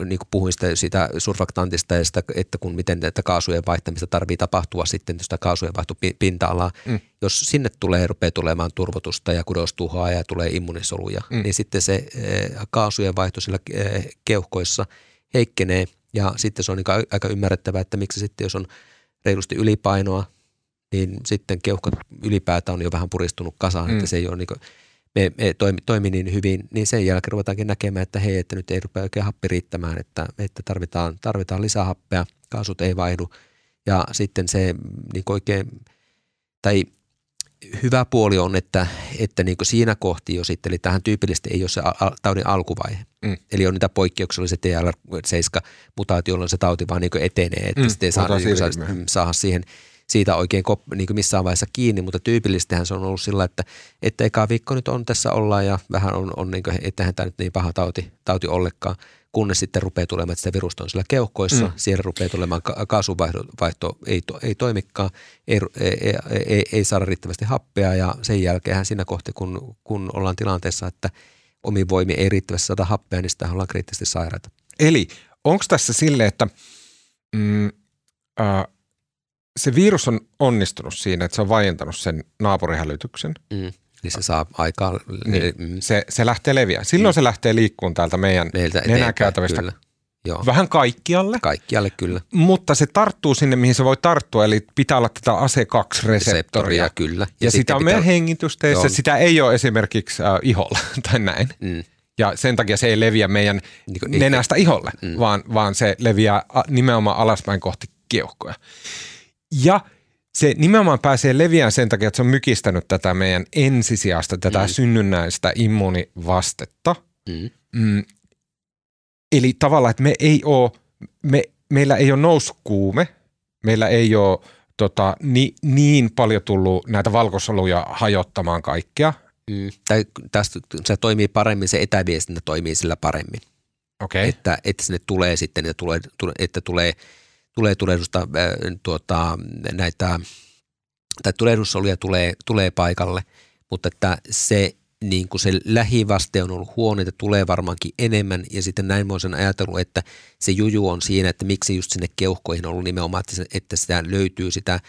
niin kuin puhuin sitä, sitä surfaktantista ja sitä, että kun miten tätä kaasujen vaihtamista tarvii tapahtua sitten sitä kaasujen vaihtopinta-alaa. Mm. Jos sinne tulee, rupeaa tulemaan turvotusta ja kudostuhoa ja tulee immunisoluja, mm. niin sitten se eh, kaasujen vaihto sillä eh, keuhkoissa heikkenee Ja sitten se on niin aika ymmärrettävää, että miksi sitten jos on reilusti ylipainoa, niin sitten keuhkot ylipäätään on jo vähän puristunut kasaan, mm. että se ei ole niin kuin, me, me toimi, toimi niin hyvin, niin sen jälkeen ruvetaankin näkemään, että hei, että nyt ei rupea oikein happi riittämään, että, että tarvitaan, tarvitaan lisää happea, kaasut ei vaihdu. Ja sitten se niin oikein, tai hyvä puoli on, että, että niin siinä kohti jo sitten, eli tähän tyypillisesti ei ole se taudin alkuvaihe. Mm. Eli on niitä poikkeuksia, se TLR7-mutaatio, jolloin se tauti vaan niin etenee, että mm. sitten ei saa, niin saa, saada siihen siitä oikein kop, niin missään vaiheessa kiinni, mutta tyypillisestihän se on ollut sillä, että, että eka viikko nyt on tässä ollaan ja vähän on, on niin kuin, ettehän tämä nyt niin paha tauti, tauti ollenkaan kunnes sitten rupeaa tulemaan, että sitä virusta on siellä keuhkoissa, mm. siellä rupeaa tulemaan ka- kaasuvaihto ei, to, ei toimikaan, ei, ei, ei, ei saada riittävästi happea ja sen jälkeen siinä kohti, kun, kun ollaan tilanteessa, että omi voimi ei riittävästi saada happea, niin sitä ollaan kriittisesti sairaita. Eli onko tässä sille, että mm, äh, se virus on onnistunut siinä, että se on vaientanut sen naapurihälytyksen mm – niin se saa aikaa. Niin, mm. se, se lähtee leviämään. Silloin mm. se lähtee liikkuun täältä meidän nenäkäytävistä Joo. vähän kaikkialle. Kaikkialle kyllä. Mutta se tarttuu sinne, mihin se voi tarttua, eli pitää olla tätä ACE2-reseptoria. kyllä. Ja, ja sitä on meidän hengitysteissä, sitä ei ole esimerkiksi äh, iholla tai näin. Mm. Ja sen takia se ei leviä meidän niin kuin, nenästä iholle, mm. vaan, vaan se leviää nimenomaan alaspäin kohti keuhkoja. Ja – se nimenomaan pääsee leviään sen takia, että se on mykistänyt tätä meidän ensisijaista, tätä mm. synnynnäistä immuunivastetta. Mm. Mm. Eli tavallaan, että me ei ole, me, meillä ei ole noussut kuume, meillä ei ole tota, ni, niin paljon tullut näitä valkosoluja hajottamaan kaikkea. Mm. Tai tästä se toimii paremmin, se etäviestintä toimii sillä paremmin. Okay. Että, että sinne tulee sitten, että tulee, että tulee – tulee tulehdusta äh, tuota, näitä, tai tulehdussoluja tulee, tulee paikalle, mutta että se niin kuin se lähivaste on ollut huono, että tulee varmaankin enemmän ja sitten näin voisin ajatella, että se juju on siinä, että miksi just sinne keuhkoihin on ollut nimenomaan, että, että sitä löytyy sitä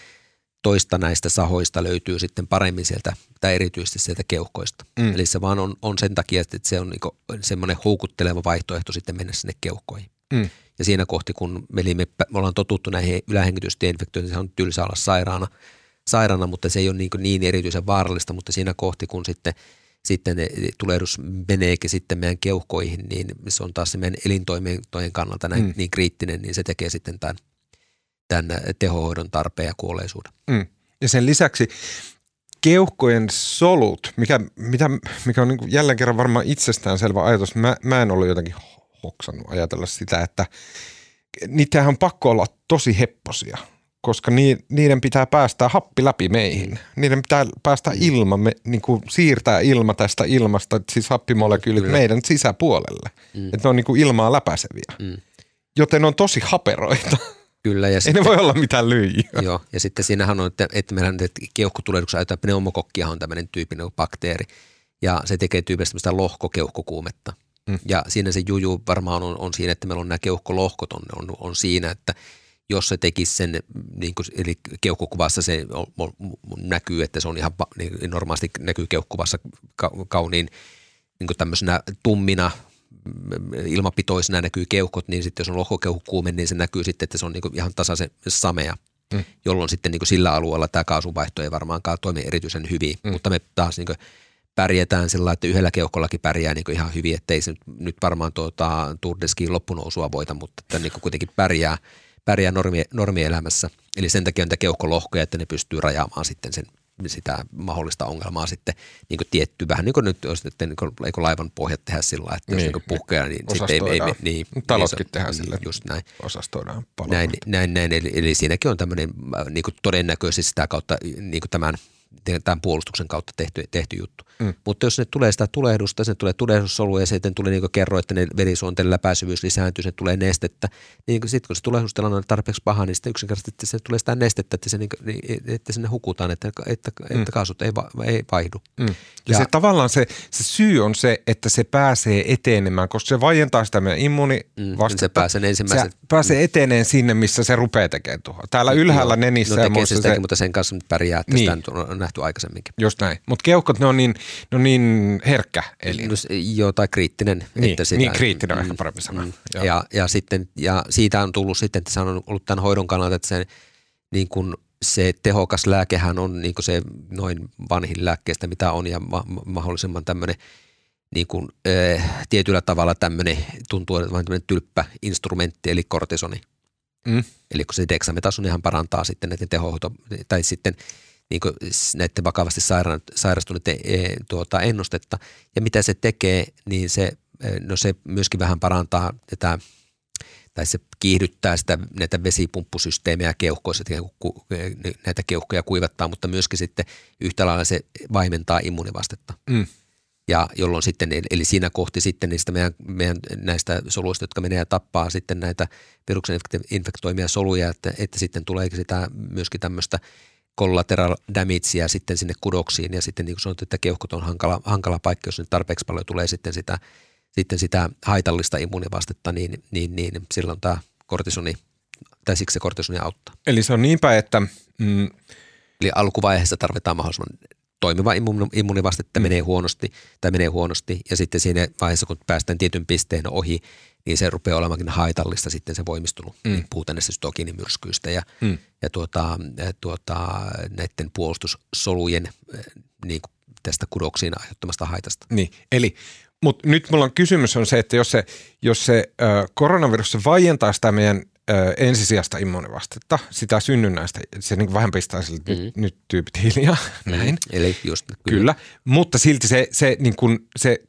toista näistä sahoista löytyy sitten paremmin sieltä tai erityisesti sieltä keuhkoista. Mm. Eli se vaan on, on sen takia, että se on niin semmoinen houkutteleva vaihtoehto sitten mennä sinne keuhkoihin. Mm. Ja siinä kohti, kun me, me, me ollaan totuttu näihin ylähengitystieinfektioihin, se on tylsä olla sairaana, sairaana, mutta se ei ole niin, niin erityisen vaarallista, mutta siinä kohti, kun sitten sitten tulehdus meneekin sitten meidän keuhkoihin, niin se on taas se meidän elintoimien kannalta näin, mm. niin kriittinen, niin se tekee sitten tämän, tämän tehohoidon tarpeen ja kuolleisuuden. Mm. Ja sen lisäksi keuhkojen solut, mikä, mitä, mikä on niin jälleen kerran varmaan itsestäänselvä ajatus, mä, mä en ollut jotenkin hoksannut ajatella sitä, että niitähän on pakko olla tosi hepposia, koska niiden pitää päästää happi läpi meihin. Niiden pitää päästä ilma, me, niin kuin siirtää ilma tästä ilmasta, siis happimolekyylit Kyllä. meidän sisäpuolelle. Mm. Että ne on niin kuin ilmaa läpäiseviä. Mm. Joten ne on tosi haperoita. Kyllä. Ja Ei sitten, ne voi olla mitään lyijyä. Joo, ja sitten siinähän on, että, että meillä että keuhkotulehduksessa ajatellaan, pneumokokkihan on tämmöinen tyypinen bakteeri, ja se tekee tyypillisesti sitä lohkokeuhkokuumetta. Mm. Ja siinä se juju varmaan on, on siinä, että meillä on nämä keuhkolohkot on, on, on siinä, että jos se tekisi sen, niin kuin, eli keuhkokuvassa se on, on, näkyy, että se on ihan niin normaalisti näkyy keuhkokuvassa ka, kauniin niin kuin tämmöisenä tummina ilmapitoisena näkyy keuhkot, niin sitten jos on lohkokeuhkuume, niin se näkyy sitten, että se on niin kuin ihan tasaisen samea, mm. jolloin sitten niin kuin sillä alueella tämä kaasuvaihto ei varmaankaan toimi erityisen hyvin, mm. mutta me taas niin kuin pärjätään sillä että yhdellä keuhkollakin pärjää niin ihan hyvin, ettei se nyt, nyt varmaan tuota, Tour de Ski loppunousua voita, mutta että niin kuitenkin pärjää, pärjää normi, normielämässä. Eli sen takia on keuhkolohkoja, että ne pystyy rajaamaan sitten sen sitä mahdollista ongelmaa sitten niin kuin tietty, vähän niin kuin nyt jos niin kuin, eikö laivan pohjat tehdä sillä että jos niin, niin puhkeaa, niin sitten ei, ei, niin, Talotkin niin, tehdään sille, just näin. osastoidaan Näin, näin, näin eli, eli, siinäkin on tämmöinen niin kuin todennäköisesti sitä kautta niin kuin tämän – tämän puolustuksen kautta tehty, tehty juttu. Mm. Mutta jos ne tulee sitä tulehdusta, se tulee tulehdussolu ja sitten tulee niin kuin kerro, että ne verisuonten läpäisyvyys lisääntyy, se tulee nestettä, niin sitten kun se tulehdustilanne on tarpeeksi paha, niin sitten yksinkertaisesti se tulee sitä nestettä, että, se, niin, että sinne hukutaan, että, että, mm. että kaasut ei, va, ei vaihdu. Mm. Ja, ja se tavallaan se, se syy on se, että se pääsee etenemään, koska se vaientaa sitä meidän immuunivastetta. Mm, se pääsee ensimmäisen. Se pääsee eteneen sinne, missä se rupeaa tekemään tuhoa. Täällä ylhäällä no, nenissä. No tekee se sitäkin, se, mutta sen kanssa pärjää, että niin. sitä on nähty aikaisemminkin. Just näin. Mutta keuhkot, ne on niin, ne on niin herkkä elin. No, joo, tai kriittinen. Niin, että niin, kriittinen on ehkä parempi sana. Joo. Ja, ja, sitten, ja siitä on tullut sitten, että se on ollut tämän hoidon kannalta, että se, niin kuin se tehokas lääkehän on niin se noin vanhin lääkkeestä, mitä on, ja ma- ma- mahdollisimman tämmöinen niin kuin, äh, tietyllä tavalla tämmöinen, tuntuu olevan vain tämmöinen tylppä instrumentti, eli kortisoni. Mm. Eli kun se dexametasonihan parantaa sitten näiden tehohoito, tai sitten niin kuin näiden vakavasti saira- sairastuneiden e, tuota, ennustetta. Ja mitä se tekee, niin se, e, no se myöskin vähän parantaa tätä, tai se kiihdyttää sitä, näitä vesipumpusysteemejä keuhkoissa, e, näitä keuhkoja kuivattaa, mutta myöskin sitten yhtä lailla se vaimentaa immuunivastetta. Mm. Ja jolloin sitten, eli siinä kohti sitten niistä meidän, meidän näistä soluista, jotka menee ja tappaa sitten näitä viruksen infektoimia soluja, että, että sitten tulee sitä myöskin tämmöistä collateral damagea sitten sinne kudoksiin ja sitten niin kuin sanottu, että keuhkot on hankala, hankala paikka, jos nyt tarpeeksi paljon tulee sitten sitä, sitten sitä haitallista immuunivastetta, niin, niin, niin silloin tämä kortisoni, tai siksi se kortisoni auttaa. Eli se on niinpä, että mm, Eli alkuvaiheessa tarvitaan mahdollisimman toimiva immu- immuunivaste, mm. menee huonosti tai menee huonosti ja sitten siinä vaiheessa, kun päästään tietyn pisteen ohi, niin se rupeaa olemaankin haitallista sitten se voimistunut. Mm. Puhutaan näistä sytokiinimyrskyistä ja, Mm. ja tuota, tuota, näiden puolustussolujen eh, niin kuin tästä kudoksiin aiheuttamasta haitasta. Niin, eli, mutta nyt mulla on kysymys on se, että jos se, jos se ö, koronavirus se vaientaa sitä meidän ö, ensisijasta immuunivastetta, sitä synnynnäistä, se niin vähän pistää sille, että nyt, nyt tyypit hiljaa, näin. Eli just kyllä. Kyllä, mutta silti se, se, niin kun, se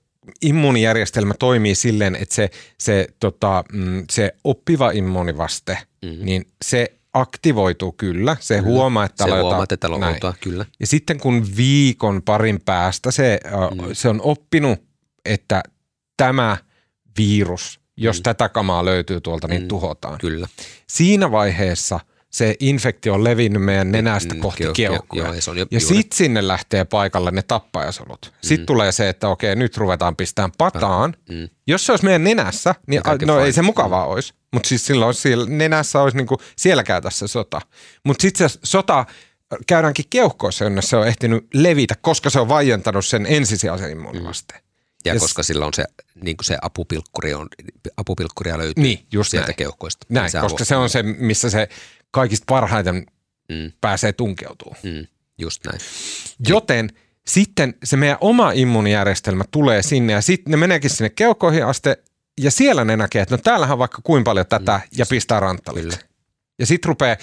immuunijärjestelmä toimii silleen, että se, se, tota, mm, se oppiva immuunivaste, mm. niin se aktivoituu kyllä. Se kyllä. huomaa, että Se täällä huomaa, että täällä on outoa, kyllä. Ja sitten kun viikon parin päästä se, mm. se on oppinut, että tämä virus, jos mm. tätä kamaa löytyy tuolta, niin mm. tuhotaan. Kyllä. Siinä vaiheessa se infektio on levinnyt meidän nenästä Mm, kohti keu- keu- keuhkoja. joo, ja se on jo- ja sitten sinne lähtee paikalle ne tappajasolut. Sitten tulee se, että okei, nyt ruvetaan pistämään pataan. Mm. Jos se olisi meidän nenässä, niin a, kaikki no fine. ei se mukavaa olisi. Mutta siis silloin siellä nenässä olisi niinku, siellä käy tässä sota. Mutta sitten se sota käydäänkin keuhkoissa, jonne se on ehtinyt levitä, koska se on vaientanut sen ensisijaisen immuunivasteen. Ja Ja koska sillä on se, niin se apupilkkuri on, apupilkkuria löytyy Niin, just sieltä näin. keuhkoista. Näin, Sehän koska se on se, missä se kaikista parhaiten Mm. pääsee tunkeutumaan. Mm, just näin. Joten sitten se meidän oma immuunijärjestelmä tulee sinne ja sitten ne meneekin sinne keuhkoihin asti ja siellä ne näkee, että no täällähän on vaikka kuinka paljon tätä ja pistää ranttalille. Kyllä. Ja sitten rupeaa,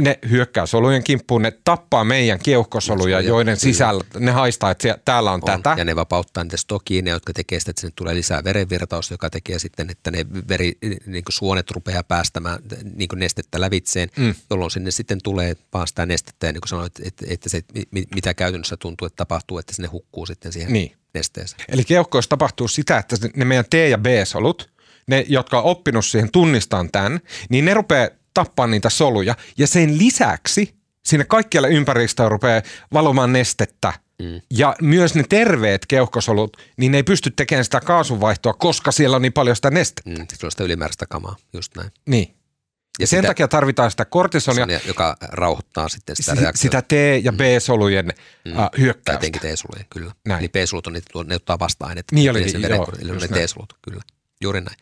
ne hyökkää solujen kimppuun, ne tappaa meidän keuhkosoluja, Soluja, joiden kyllä. sisällä ne haistaa, että siellä, täällä on, On. tätä. Ja ne vapauttaa niitä stokiin, jotka tekee sitä, että sinne tulee lisää verenvirtausta, joka tekee sitten, että ne veri, niin suonet rupeaa päästämään niin nestettä lävitseen, mm. jolloin sinne sitten tulee vaan sitä nestettä. Ja niin kuin sanoit, että, että se, mi- mitä käytännössä tuntuu, että tapahtuu, että sinne hukkuu sitten siihen Niin. nesteeseen. Eli keuhkoissa tapahtuu sitä, että ne meidän T- ja B-solut, ne, jotka on oppinut siihen tunnistaan tämän, niin ne rupeaa tappaa niitä soluja. Ja sen lisäksi sinne kaikkialle ympäristöön rupeaa valumaan nestettä. Mm. Ja myös ne terveet keuhkosolut, niin ne ei pysty tekemään sitä kaasunvaihtoa, koska siellä on niin paljon sitä nestettä. Mm, on sitä ylimääräistä kamaa, just näin. Niin. Ja, sen sitä- takia tarvitaan sitä kortisonia, Sonia, joka rauhoittaa sitten sitä si- reaktiota. sitä T- ja B-solujen mm. tai hyökkäystä. etenkin T-solujen, kyllä. Näin. Eli B-solut on, niitä, ne ottaa vasta-ainetta. Niin olikin, joo, Eli ne. T-solut, kyllä. Juuri näin.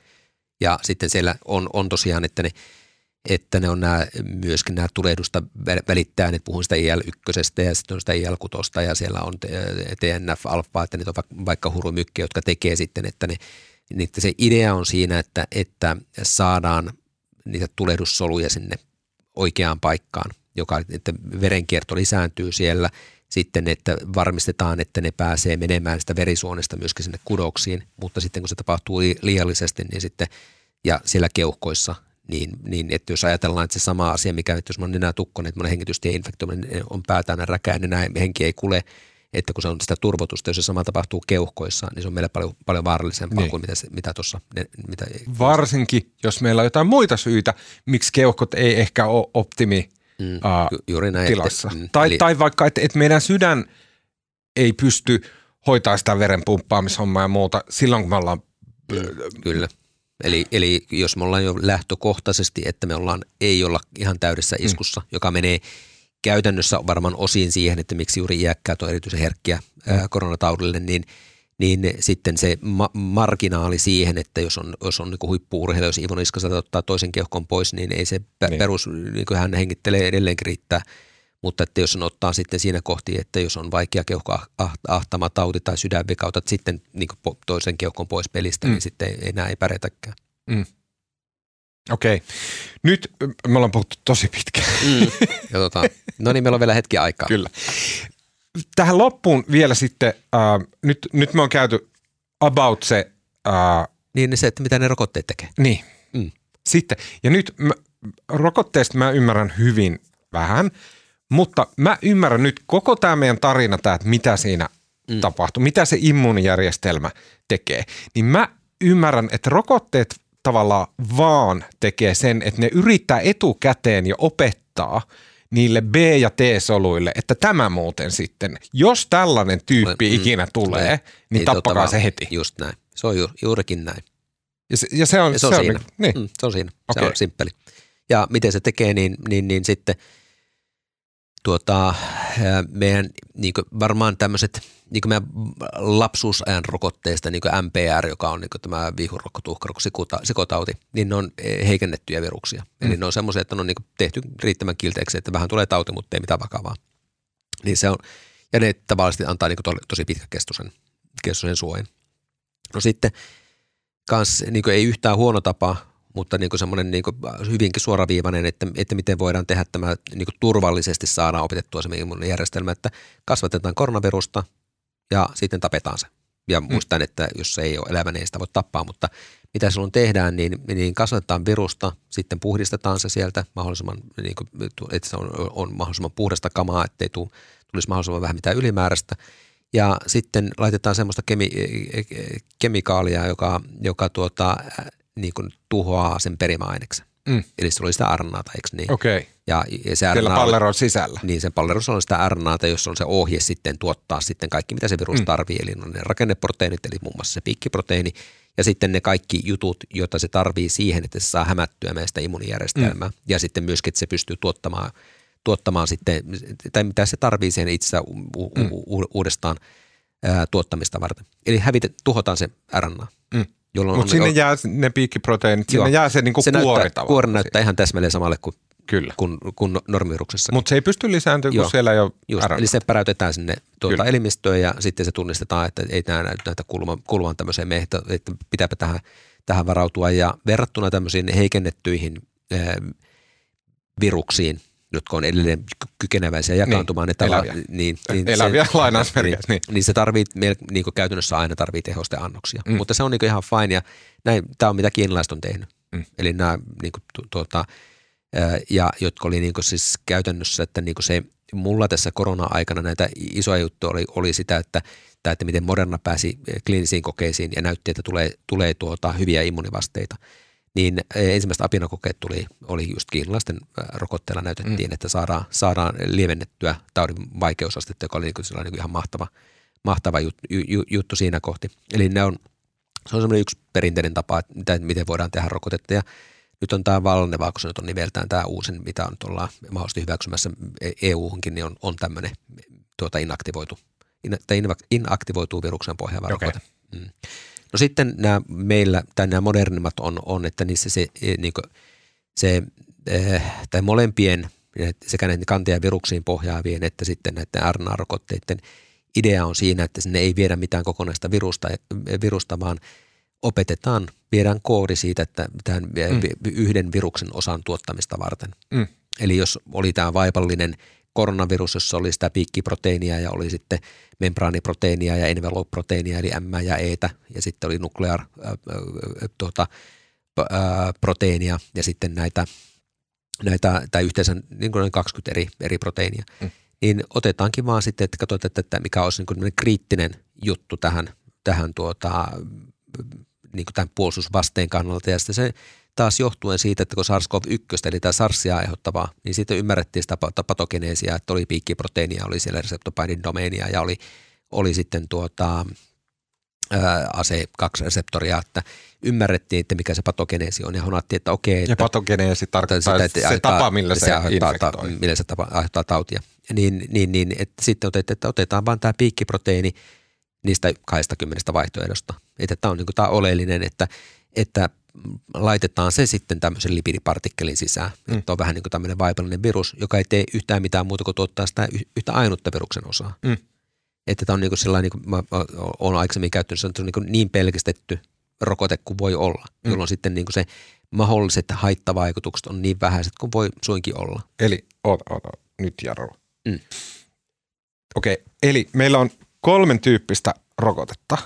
Ja sitten siellä on, on tosiaan, että ne, että ne on nämä, myöskin nämä tulehdusta vä- välittää, että puhun sitä IL-1 ja sitten on sitä IL-6 ja siellä on TNF-alfa, että niitä on va- vaikka hurumykkiä, jotka tekee sitten, että ne, niin että se idea on siinä, että, että saadaan niitä tulehdussoluja sinne oikeaan paikkaan, joka, että verenkierto lisääntyy siellä, sitten, että varmistetaan, että ne pääsee menemään sitä verisuonesta myöskin sinne kudoksiin, mutta sitten kun se tapahtuu li- liiallisesti, niin sitten, ja siellä keuhkoissa, niin, niin että jos ajatellaan, että se sama asia, mikä, että jos mä on nenä tukkonen, että mä olen hengitystieinfektioinen, on pää täynnä räkää, nenä, henki ei kule, että kun se on sitä turvotusta, jos se sama tapahtuu keuhkoissa, niin se on meille paljon, paljon vaarallisempaa Niin. niin. kuin mitä, mitä tuossa, mitä Varsinkin, jos meillä on jotain muita syitä, miksi keuhkot ei ehkä ole optimi Mm, uh, ju- juuri näin, tilassa. että- mm, tai, eli- tai vaikka, että et meidän sydän ei pysty hoitaa sitä veren pumppaamishommaa ja muuta silloin, kun me ollaan Kyllä. Eli, eli jos me ollaan jo lähtökohtaisesti, että me ollaan, ei olla ihan täydessä iskussa, mm. joka menee käytännössä varmaan osin siihen, että miksi juuri iäkkäät on erityisen herkkiä ää, koronataudille, niin niin sitten se ma- marginaali siihen, että jos on, jos on niin huippu-urheilija, jos Ivo Niskaselta ottaa toisen keuhkon pois, niin ei se niin. perus, niin kuin hän hengittelee edelleenkin riittää. Mutta että jos on ottaa sitten siinä kohti, että jos on vaikea keuhko ahtama tauti tai sydänvika, otat sitten niin toisen keuhkon pois pelistä, niin mm. niin sitten enää ei pärjätäkään. Mm. Okei. Okay. Nyt me ollaan puhuttu tosi pitkään. Mm. No niin, meillä on vielä hetki aikaa. Kyllä. Tähän loppuun vielä sitten, äh, nyt, nyt me on käyty about se. Äh, niin se, että mitä ne rokotteet tekee. Niin. Mm. Sitten, ja nyt mä, rokotteesta mä ymmärrän hyvin vähän, mutta mä ymmärrän nyt koko tämä meidän tarina, tämä, että mitä siinä mm. tapahtuu, mitä se immuunijärjestelmä tekee. Niin mä ymmärrän, että rokotteet tavallaan vaan tekee sen, että ne yrittää etukäteen jo opettaa niille B- ja T-soluille, että tämä muuten sitten, jos tällainen tyyppi mm, ikinä tulee, näin. niin, niin tappakaa se heti. Just näin. Se on ju, juurikin näin. Ja se, ja se on, ja se on, se on siinä. Niin. Mm, se on siinä. Okay. Se on simppeli. Ja miten se tekee, niin, niin, niin sitten – tuota, meidän niin varmaan tämmöiset niin meidän lapsuusajan rokotteista, niin MPR, joka on niin tämä viihurokkotuhkarokkosikotauti, niin ne on e, heikennettyjä viruksia. Mm. Eli ne on semmoisia, että ne on niin tehty riittävän kilteeksi, että vähän tulee tauti, mutta ei mitään vakavaa. Niin se on, ja ne tavallisesti antaa niin to, tosi pitkäkestoisen kestoisen suojan. No sitten kans, niin ei yhtään huono tapa mutta niin kuin semmoinen niin kuin hyvinkin suoraviivainen, että, että miten voidaan tehdä tämä niin kuin turvallisesti saadaan opetettua se järjestelmä, että kasvatetaan koronavirusta ja sitten tapetaan se. Ja mm. muistan, että jos se ei ole elävä, niin ei sitä voi tappaa, mutta mitä silloin tehdään, niin, niin kasvatetaan virusta, sitten puhdistetaan se sieltä mahdollisimman, niin kuin, että se on, on mahdollisimman puhdasta kamaa, ettei tule, tulisi mahdollisimman vähän mitään ylimääräistä. Ja sitten laitetaan semmoista kemi, kemikaalia, joka, joka tuota, niin kuin tuhoaa sen perimäaineksen. Mm. Eli se oli sitä RNAta, eikö niin? Okei. Okay. Ja, ja se RNA, palleron sisällä. Niin, sen palleron on sitä RNAta, jossa on se ohje sitten tuottaa sitten kaikki, mitä se virus mm. tarvii. Eli on ne rakenneproteiinit, eli muun muassa se piikkiproteiini, ja sitten ne kaikki jutut, joita se tarvii siihen, että se saa hämättyä meistä immunijärjestelmää. Mm. Ja sitten myöskin, että se pystyy tuottamaan, tuottamaan sitten, tai mitä se tarvii siihen itse u- u- mm. uudestaan ää, tuottamista varten. Eli hävitä, tuhotaan se RNA. Mm. Mutta sinne jää ne piikkiproteiinit, sinne Joo. jää se niinku se kuori näyttää, Kuori näyttää ihan täsmälleen samalle kuin, Kyllä. kuin, kuin normiviruksessa. Mutta se ei pysty lisääntymään, kun siellä ei ole Just, Eli se päräytetään sinne tuota elimistöön ja sitten se tunnistetaan, että ei nämä näytä kuuluvan, tämmöiseen meihin, että pitääpä tähän, tähän varautua. Ja verrattuna tämmöisiin heikennettyihin äh, viruksiin, jotka on edelleen kykeneväisiä jakaantumaan. Niin, ne eläviä. Niin, niin eläviä se, lainausmerkeissä. Niin. niin se tarvii, niin käytännössä aina tarvii tehosteannoksia. Mm. Mutta se on niin ihan fine ja näin, tämä on mitä kiinalaiset on tehnyt. Mm. Eli nämä niin kuin, tu, tuota, ja jotka oli niin kuin siis käytännössä, että niin kuin se mulla tässä korona-aikana näitä isoja juttuja oli, oli sitä, että, että miten Moderna pääsi kliinisiin kokeisiin ja näytti, että tulee, tulee tuota hyviä immunivasteita niin eh, ensimmäiset apinakokeet tuli, oli just kiinalaisten rokotteella näytettiin, mm. että saadaan, saadaan lievennettyä taudin vaikeusastetta, joka oli niin kuin, niin kuin ihan mahtava, mahtava juttu, juttu siinä kohti. Eli ne on, se on semmoinen yksi perinteinen tapa, että miten voidaan tehdä rokotetta ja nyt on tämä Valneva, kun se nyt on nimeltään tämä uusin, mitä on ollaan mahdollisesti hyväksymässä EU-hunkin, niin on, on tämmöinen tuota inaktivoitu, in, tai inaktivoituu viruksen pohjaava okay. rokote. Mm. No sitten nämä meillä, tai nämä modernimmat on, on että niissä se, e, niin kuin, se eh, tai molempien sekä näiden kantia- viruksiin pohjaavien että sitten näiden RNA-rokotteiden idea on siinä, että sinne ei viedä mitään kokonaista virusta, virusta vaan opetetaan, viedään koodi siitä, että tämän mm. yhden viruksen osan tuottamista varten. Mm. Eli jos oli tämä vaipallinen – koronavirus, jossa oli sitä piikkiproteiinia ja oli sitten membraaniproteiinia ja envelope-proteiinia eli M ja E, ja sitten oli nuklear äh, tuota, äh, proteiinia ja sitten näitä, näitä tai yhteensä niin kuin 20 eri, eri proteiinia. Mm. Niin otetaankin vaan sitten, että katsotaan, että mikä olisi niin kuin kriittinen juttu tähän, tähän tuota, niin kuin tämän puolustusvasteen kannalta ja sitten se taas johtuen siitä, että kun SARS-CoV-1, eli tämä SARSia aiheuttavaa, niin sitten ymmärrettiin sitä patogeneesia, että oli piikkiproteiinia, oli siellä reseptopainin domeenia ja oli, oli sitten tuota, ase kaksi reseptoria, että ymmärrettiin, että mikä se patogeneesi on ja huomattiin, että okei. Ja patogeneesi tarkoittaa sitä, että se aiheuttaa, tapa, millä se, se aiheuttaa, ta, millä se tapa, aiheuttaa tautia. Niin, niin, niin että sitten otettiin, että otetaan vain tämä piikkiproteiini niistä 20 vaihtoehdosta. Että tämä on, niin tämä oleellinen, että, että laitetaan se sitten tämmöisen lipidipartikkelin sisään. Mm. Että on vähän niin kuin tämmöinen vaipallinen virus, joka ei tee yhtään mitään muuta kuin tuottaa sitä yhtä ainutta viruksen osaa. Mm. Että tämä on niin kuin sellainen, niin kuin mä olen aikaisemmin käyttänyt, se on niin, niin pelkistetty rokote kuin voi olla, mm. jolloin sitten niin kuin se mahdolliset haittavaikutukset on niin vähäiset kuin voi suinkin olla. Eli, oota, oota, nyt Jaro. Mm. Okei, okay, eli meillä on kolmen tyyppistä rokotetta.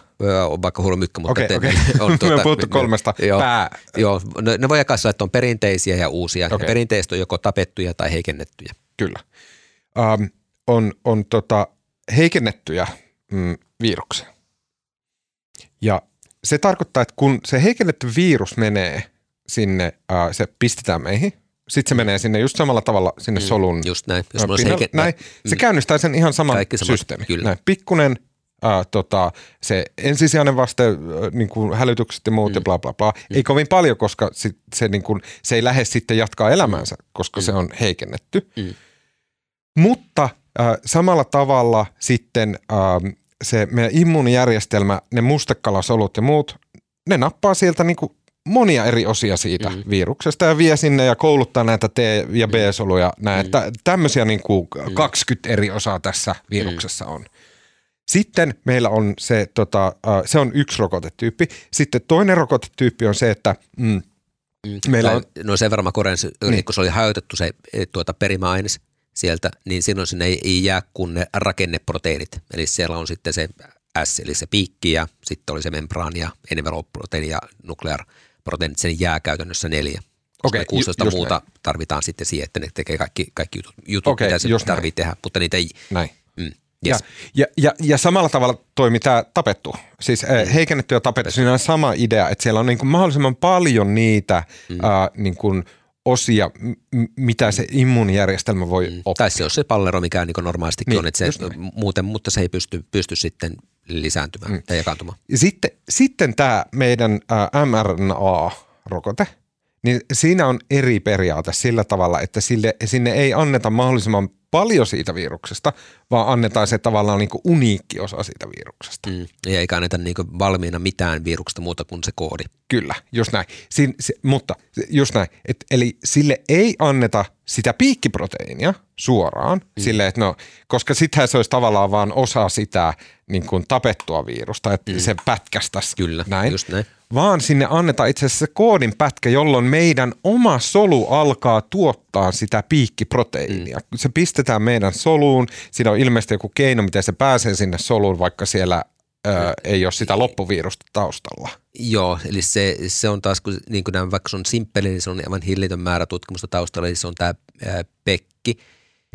Vaikka huono mykkä, mutta okay, te, okay. on tuota, Me puhuttu kolmesta joo, pää. Joo, ne, ne voi jakaa että on perinteisiä ja uusia. Okay. Perinteiset on joko tapettuja tai heikennettyjä. Kyllä. Um, on on tota, heikennettyjä mm, viruksia. Ja se tarkoittaa, että kun se heikennetty virus menee sinne, äh, se pistetään meihin, sitten se menee sinne just samalla tavalla sinne mm, solun Just näin. Jos pinnalle, heiken... näin. Se mm. käynnistää sen ihan saman systeemin. Kyllä. Näin. Pikkunen äh, tota, se ensisijainen vaste, äh, niin kuin hälytykset ja muut mm. ja bla bla bla. Mm. Ei kovin paljon, koska sit, se, niin kuin, se ei lähde sitten jatkaa elämäänsä, koska mm. se on heikennetty. Mm. Mutta äh, samalla tavalla sitten äh, se meidän immuunijärjestelmä, ne mustekalasolut ja muut, ne nappaa sieltä niin kuin monia eri osia siitä mm. viruksesta ja vie sinne ja kouluttaa näitä T- ja B-soluja. Näitä, mm. Tämmöisiä niin kuin 20 eri osaa tässä viruksessa on. Sitten meillä on se, tota, se on yksi rokotetyyppi. Sitten toinen rokotetyyppi on se, että mm, meillä on... No sen verran mä korjaan, niin. kun se oli hajotettu se e, tuota, perimäaines sieltä, niin silloin sinne ei, ei jää kuin ne rakenneproteiinit. Eli siellä on sitten se S, eli se piikki ja sitten oli se membraani ja envelope-proteiini ja nuklearproteiinit, sen jää käytännössä neljä. Okei, okay, 16 ju, muuta näin. tarvitaan sitten siihen, että ne tekee kaikki, kaikki jutut, jutut okay, mitä se tarvitsee tehdä, mutta niitä ei, näin. Yes. Ja, ja, ja, ja samalla tavalla toimii tämä tapettu, siis mm. heikennetty ja tapettu. Siinä on sama idea, että siellä on niin kuin mahdollisimman paljon niitä mm. äh, niin kuin osia, m- mitä se immuunijärjestelmä voi mm. oppia. Tai se on se pallero, mikä niin normaalistikin niin, on, että se muuten, mutta se ei pysty, pysty sitten lisääntymään mm. tai jakaantumaan. Sitten, sitten tämä meidän äh, mRNA-rokote, niin siinä on eri periaate sillä tavalla, että sille, sinne ei anneta mahdollisimman paljon siitä viruksesta, vaan annetaan se tavallaan niin kuin uniikki osa siitä viruksesta. Mm. Ja eikä anneta niin kuin valmiina mitään viruksesta muuta kuin se koodi. Kyllä, just näin. Siin, se, mutta just näin. Et, eli sille ei anneta sitä piikkiproteiinia suoraan, mm. sille, että no, koska sittenhän se olisi tavallaan vaan osa sitä niin kuin tapettua virusta, että mm. se pätkästäisi Kyllä, näin. just näin vaan sinne annetaan itse asiassa koodin pätkä, jolloin meidän oma solu alkaa tuottaa sitä piikkiproteiinia. Mm. Se pistetään meidän soluun, siinä on ilmeisesti joku keino, miten se pääsee sinne soluun, vaikka siellä ö, ei ole sitä loppuvirusta taustalla. Joo, eli se, se on taas, kun, niin kuin nämä, vaikka se on simppeli, niin se on aivan hillitön määrä tutkimusta taustalla, eli se on tämä ää, pekki,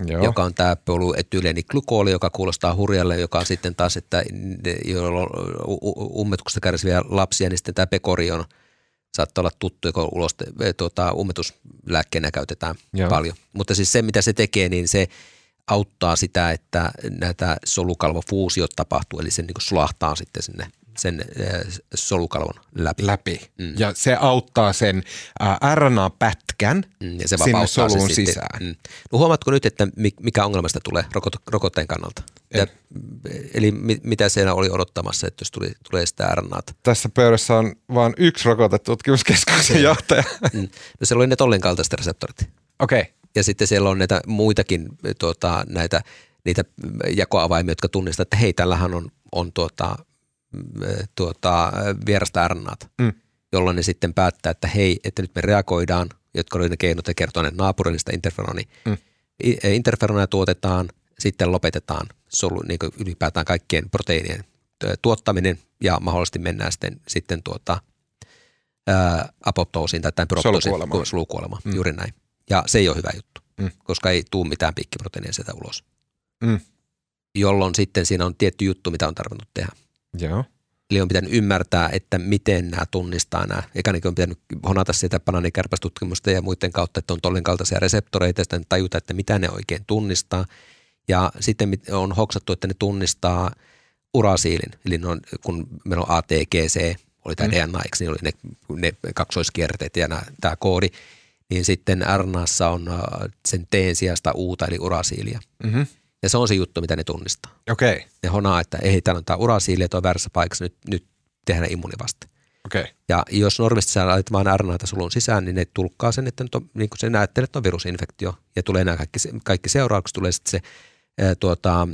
Joo. joka on tämä polyetyleeniglykoli, joka kuulostaa hurjalle, joka on sitten taas, että joilla on ummetuksesta kärsiviä lapsia, niin sitten tämä pekori on, saattaa olla tuttu, joka ulos, tuota, ummetuslääkkeenä käytetään Joo. paljon. Mutta siis se, mitä se tekee, niin se auttaa sitä, että näitä solukalvofuusiot tapahtuu, eli se niin sulahtaa sitten sinne sen solukalvon läpi. Läpi. Mm. Ja se auttaa sen äh, RNA-pätkän mm, ja se sinne soluun se sisään. Mm. No huomaatko nyt, että mikä ongelmasta tulee rokot- rokotteen kannalta? Ja, eli mit, mitä siellä oli odottamassa, että jos tuli, tulee sitä RNAta? Tässä pöydässä on vain yksi rokotetutkimuskeskuksen johtaja. Mm. No siellä oli ne tollin kaltaiset reseptorit. Okei. Okay. Ja sitten siellä on näitä muitakin tuota, näitä niitä jakoavaimia, jotka tunnistavat, että hei, tällähän on, on tuota, tuota, vierasta RNAta, mm. jolloin ne sitten päättää, että hei, että nyt me reagoidaan, jotka oli ne keinot ja kertoo ne naapurillista interferoni. Mm. Interferonia tuotetaan, sitten lopetetaan solu, niin ylipäätään kaikkien proteiinien tuottaminen ja mahdollisesti mennään sitten, sitten tuota, ää, apoptoosiin tai solukuolemaan. solukuolema, mm. juuri näin. Ja se ei ole hyvä juttu, mm. koska ei tule mitään piikkiproteiinia sieltä ulos. Mm. Jolloin sitten siinä on tietty juttu, mitä on tarvinnut tehdä. Joo. Eli on pitänyt ymmärtää, että miten nämä tunnistaa nämä. Eikä niin on pitänyt honata sitä banaanikärpästutkimusta ja muiden kautta, että on tollin kaltaisia reseptoreita ja sitten tajuta, että mitä ne oikein tunnistaa. Ja sitten on hoksattu, että ne tunnistaa urasiilin. Eli ne on, kun meillä on ATGC, oli tämä Mm. DNA, eikö, niin oli ne, ne kaksoiskierteet ja nämä, tämä koodi, niin sitten RNAssa on äh, sen T sijasta uuta eli urasiilia. Mhm. Ja se on se juttu, mitä ne tunnistaa. Okei, okay. Ne honaa, että ei, täällä on tämä urasiili ja tuo väärässä paikassa, nyt, nyt tehdään immunivaste. okei. Okay. Ja jos normisti saa laittamaan RNAta sulun sisään, niin ne tulkkaa sen, että nyt on, niin kuin se näyttelee, että on virusinfektio. Ja tulee nämä kaikki, kaikki seuraukset, tulee sitten se, tuota,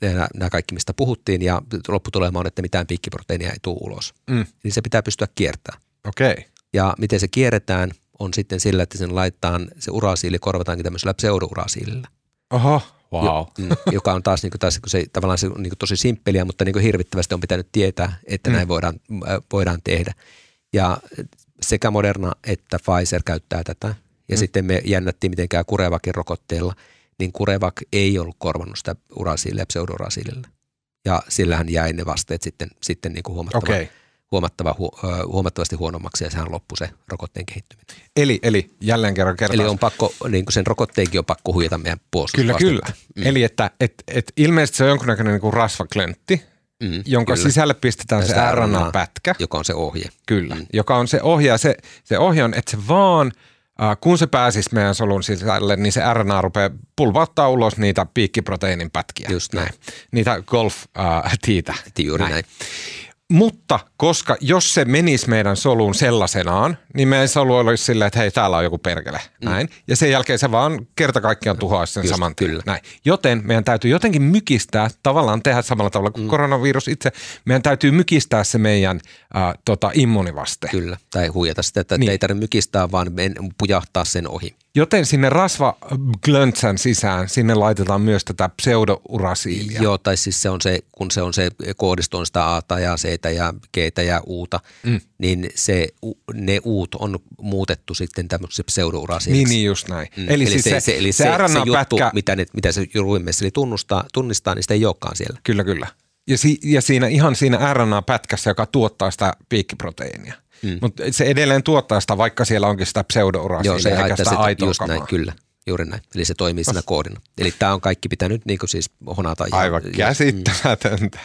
nämä, nämä kaikki, mistä puhuttiin, ja lopputulema on, että mitään piikkiproteiinia ei tule ulos. Mm. Niin se pitää pystyä kiertämään. Okei. Okay. Ja miten se kierretään, on sitten sillä, että sen laittaa se urasiili, korvataankin tämmöisellä pseudourasiilillä. Oho, wow. Jo, mm, joka on taas, niin kuin, taas kun se, tavallaan se, niin kuin tosi simppeliä, mutta niin kuin hirvittävästi on pitänyt tietää, että Mm. näin voidaan, äh, voidaan tehdä. Ja sekä Moderna että Pfizer käyttää tätä. Ja Mm. sitten me jännättiin mitenkään Kurevakin rokotteella, niin Kurevak ei ollut korvannut sitä urasiilia pseudourasiilillä. Ja sillähän jäi ne vasteet sitten, sitten niin kuin huomattava, Okei. okay. Huomattava, huomattavasti huonommaksi ja sehän loppui se rokotteen kehittyminen. Eli, eli jälleen kerran kertaan. Eli on pakko, niin kuin sen rokotteenkin on pakko huijata meidän Kyllä, puolustusvastetta. kyllä. Mm. Eli että et, et ilmeisesti se on jonkunnäköinen niin rasvaklöntti, Mm, jonka kyllä. sisälle pistetään Ja se sitä RNA-pätkä. joka on se ohje. Kyllä, mm. joka on se ohje. Ja se, se ohje on, että se vaan, kun se pääsisi meidän solun sisälle, niin se RNA rupeaa pulvauttaa ulos niitä piikkiproteiinin pätkiä. Just näin. Niitä golf-tiitä. Juuri näin. Mutta koska jos se menisi meidän soluun sellaisenaan, niin meidän solu olisi silleen, että hei, täällä on joku perkele. Näin. Ja sen jälkeen se vaan kerta kaikkiaan tuhoaisi sen Mm. Just, saman tien. Näin. Joten meidän täytyy jotenkin mykistää, tavallaan tehdä samalla tavalla kuin mm. koronavirus itse, meidän täytyy mykistää se meidän äh, tota, immunivaste. Kyllä. Tai huijata sitä, että Niin. ei tarvitse mykistää, vaan pujahtaa sen ohi. Joten sinne rasvaglöntsän sisään, sinne laitetaan myös tätä pseudourasiilia. Joo, tai siis se on se, kun se on se koodisto on sitä A ja C ja G ja Uta, Mm. niin se, ne uut on muutettu sitten tämmöiseksi pseudourasiiliksi. Niin, niin just näin. Mm. Eli, siis se, se, eli se, se, se juttu, RNA-pätkä, mitä, ne, mitä se ruimesseli tunnustaa, tunnistaa, niin sitä ei olekaan siellä. Kyllä, kyllä. Ja, si, ja siinä ihan siinä RNA-pätkässä, joka tuottaa sitä piikkiproteiinia. Mm. Mm. Mutta se edelleen tuottaa sitä, vaikka siellä onkin sitä pseudourasiilia, Joo, se eikä haittaa sitä aitoa just kamaa. näin, kyllä. Juuri näin. Eli se toimii siinä koodina. Eli tämä on kaikki pitänyt niin siis honata. ja- Aivan ja- käsittämätöntä.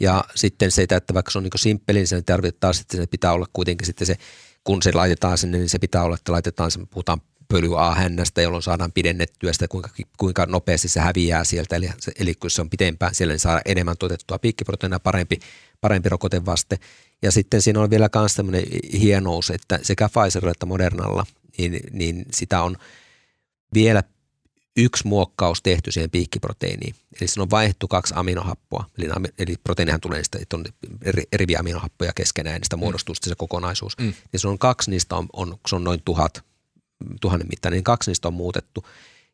Ja sitten se, että vaikka se on niin simppeli, niin se tarvittaa sitten, se pitää olla kuitenkin sitten se, kun se laitetaan sinne, niin se pitää olla, että laitetaan, se, puhutaan pölyahännästä, jolloin saadaan pidennettyä sitä, kuinka, kuinka nopeasti se häviää sieltä. Eli, eli kun se on pitempään siellä, niin saadaan enemmän tuotettua piikkiproteiinia, parempi, parempi rokotevaste. Ja sitten siinä on vielä myös tämmöinen hienous, että sekä Pfizerilla että Modernalla, niin, niin sitä on vielä yksi muokkaus tehty siihen piikkiproteiiniin. Eli siinä on vaihdettu kaksi aminohappoa. Eli, eli proteiinihan tulee niistä, että on eri, eri aminohappoja keskenään niistä muodostuu sitten se kokonaisuus. Mm. Mm. Ja se on kaksi niistä on, on, se on noin tuhat, tuhannen mittainen, niin kaksi niistä on muutettu.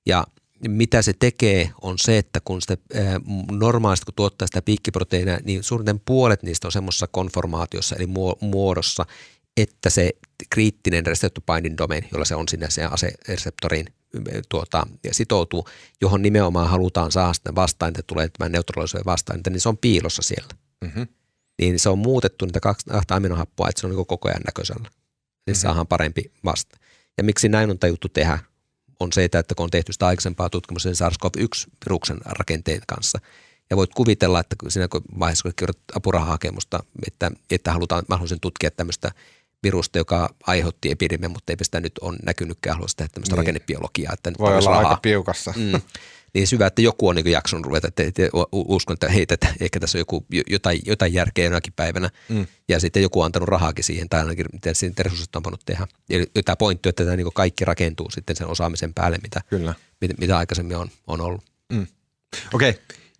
Ja mitä se tekee on se, että kun sitä ää, normaalisti kun tuottaa sitä piikkiproteiinia, niin suurin puolet niistä on semmoisessa konformaatiossa eli muo- muodossa, että se kriittinen receptor binding domain, jolla se on sinne se asereseptoriin tuota, ja sitoutuu, johon nimenomaan halutaan saada sitä vastainta, tulee tämän neutralisoiva vastainta, niin se on piilossa siellä. Mm-hmm. Niin se on muutettu niitä kaksi kahta aminohappoa, että se on niin koko ajan näköisellä. Niin Mhm. saadaan parempi vasta. Ja miksi näin on tajuttu tehdä, on se, että kun on tehty sitä aikaisempaa tutkimusta sen SARS-CoV-1-viruksen rakenteen kanssa. Ja voit kuvitella, että siinä vaiheessa, kun kirjoitat apurahahakemusta, että, että halutaan, haluaisin tutkia tämmöistä virusta, joka aiheutti epidemian, mutta eipä sitä nyt on näkynytkään, haluaisin tehdä tämmöistä Niin. niin. rakennebiologiaa. Että nyt Voi olla rahaa. aika piukassa. Mm. Niin syvä, että joku on niin jaksanut ruveta, että, että uskon, että hei, että ehkä tässä on joku, jo- jotain, jotain järkeä jonakin päivänä. Mm. Ja sitten joku on antanut rahaakin siihen, tai ainakin miten siinä resurssit on voinut tehdä. Eli tämä pointti että tämä niin kaikki rakentuu sitten sen osaamisen päälle, mitä, Kyllä. mitä, mitä aikaisemmin on, on ollut. Okei.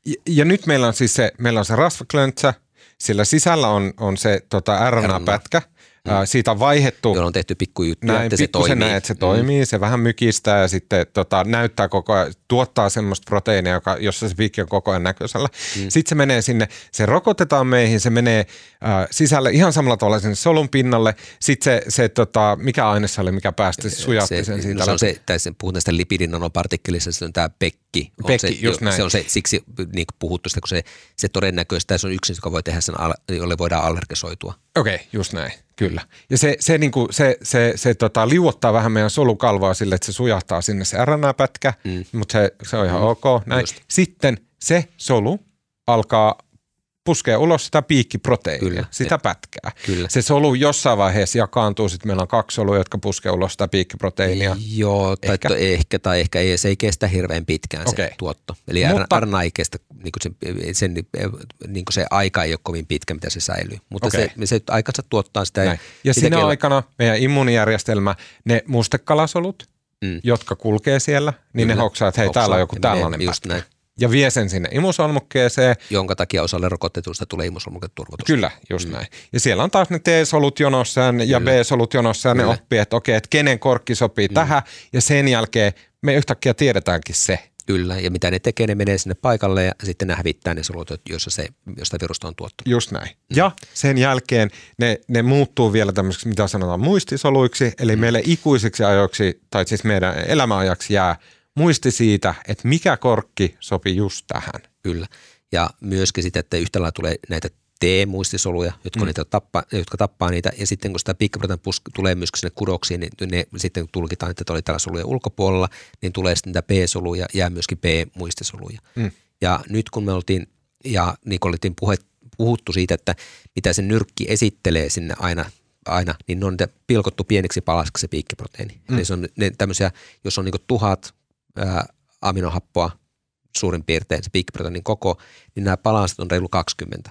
Ja, ja nyt meillä on siis se, meillä on se rasvaklöntsä, sillä sisällä on, on se tota, RNA-pätkä. Mm. Siitä on vaihdettu Joilla on tehty pikkujuttuja, näin että se toimii. näin, että se toimii. Se vähän mykistää ja sitten tota, näyttää koko ajan, tuottaa semmoista proteiinia, joka, jossa se piikki on koko ajan näköisellä. Mm. Sitten se menee sinne, se rokotetaan meihin, se menee äh, sisälle ihan samalla tavalla sinne solun pinnalle. Sitten se, se tota, mikä aine se oli, mikä päästi, se sujautti se, sen siitä. no se on se, tai se, puhutaan tästä lipidinanopartikkelista, se on tämä pekki. On Pekki, se, just jo- näin. Se on se, siksi niin puhuttu sitä, kun se, se todennäköistä, se on yksi, joka voi tehdä sen, jolle voidaan allergisoitua. Okei, okay, just näin, kyllä. Ja se, se, niinku, se, se, se tota, liuottaa vähän meidän solukalvoa sille, että se sujahtaa sinne se RNA-pätkä, mm. mutta se, se on ihan mm. ok. Näin. Just. Sitten se solu alkaa puskee ulos sitä piikkiproteiinia, Kyllä. sitä pätkää. Kyllä. Se solu jossain vaiheessa jakaantuu, sitten meillä on kaksi solua, jotka puskee ulos sitä piikkiproteiinia. Joo, tai Ehkä. ehkä. ehkä tai ehkä ei, se ei kestä hirveän pitkään Okei. se tuotto. Eli Mutta- RNA ei kestä, niin kuin se, sen, niin kuin se aika ei ole kovin pitkä, mitä se säilyy. Mutta Okei. se, se aikansa tuottaa sitä. Näin. Ja sitä siinä kello- aikana meidän immuunijärjestelmä, ne mustekalasolut, Mm. jotka kulkee siellä, niin ne Kyllä. hoksaa, että hei, Hoksaa täällä on joku tällainen just pätkä. näin. Ja vie sen sinne imusolmukkeeseen. jonka takia osalle rokotetuista tulee imusolmuken turvotus. Kyllä, just mm. näin. Ja siellä on taas ne T-solut jonossaan ja Kyllä. B-solut jonossaan. Ne Kyllä. oppii, että okei, että kenen korkki sopii mm. tähän. Ja sen jälkeen me yhtäkkiä tiedetäänkin se. Kyllä, ja mitä ne tekee, ne menee sinne paikalle ja sitten ne hävittää ne solut, joissa se, josta virusta on tuottunut. Just näin. Ja sen jälkeen ne, ne muuttuu vielä tämmöisiksi, mitä sanotaan, muistisoluiksi, eli mm. meille ikuisiksi ajoiksi, tai siis meidän elämäajaksi jää muisti siitä, että mikä korkki sopii just tähän. Kyllä. Ja myöskin sitten, että yhtä lailla tulee näitä T-muistisoluja, jotka, mm. niitä tappaa, jotka tappaa niitä, ja sitten kun sitä piikkiprotein tulee myöskin sinne kudoksiin, niin ne sitten tulkitaan, että oli täällä solujen ulkopuolella, niin tulee sitten niitä B-soluja, jää myöskin B-muistisoluja. Mm. Ja nyt kun me oltiin, ja niin kuin oltiin puhe, puhuttu siitä, että mitä se nyrkki esittelee sinne aina, aina niin ne on niitä pilkottu pieniksi palasiksi se piikkiproteiini. Mm. Eli se on ne tämmöisiä, jos on niin tuhat ää, aminohappoa suurin piirtein se piikkiproteiinin koko, niin nämä palaset on reilu 20.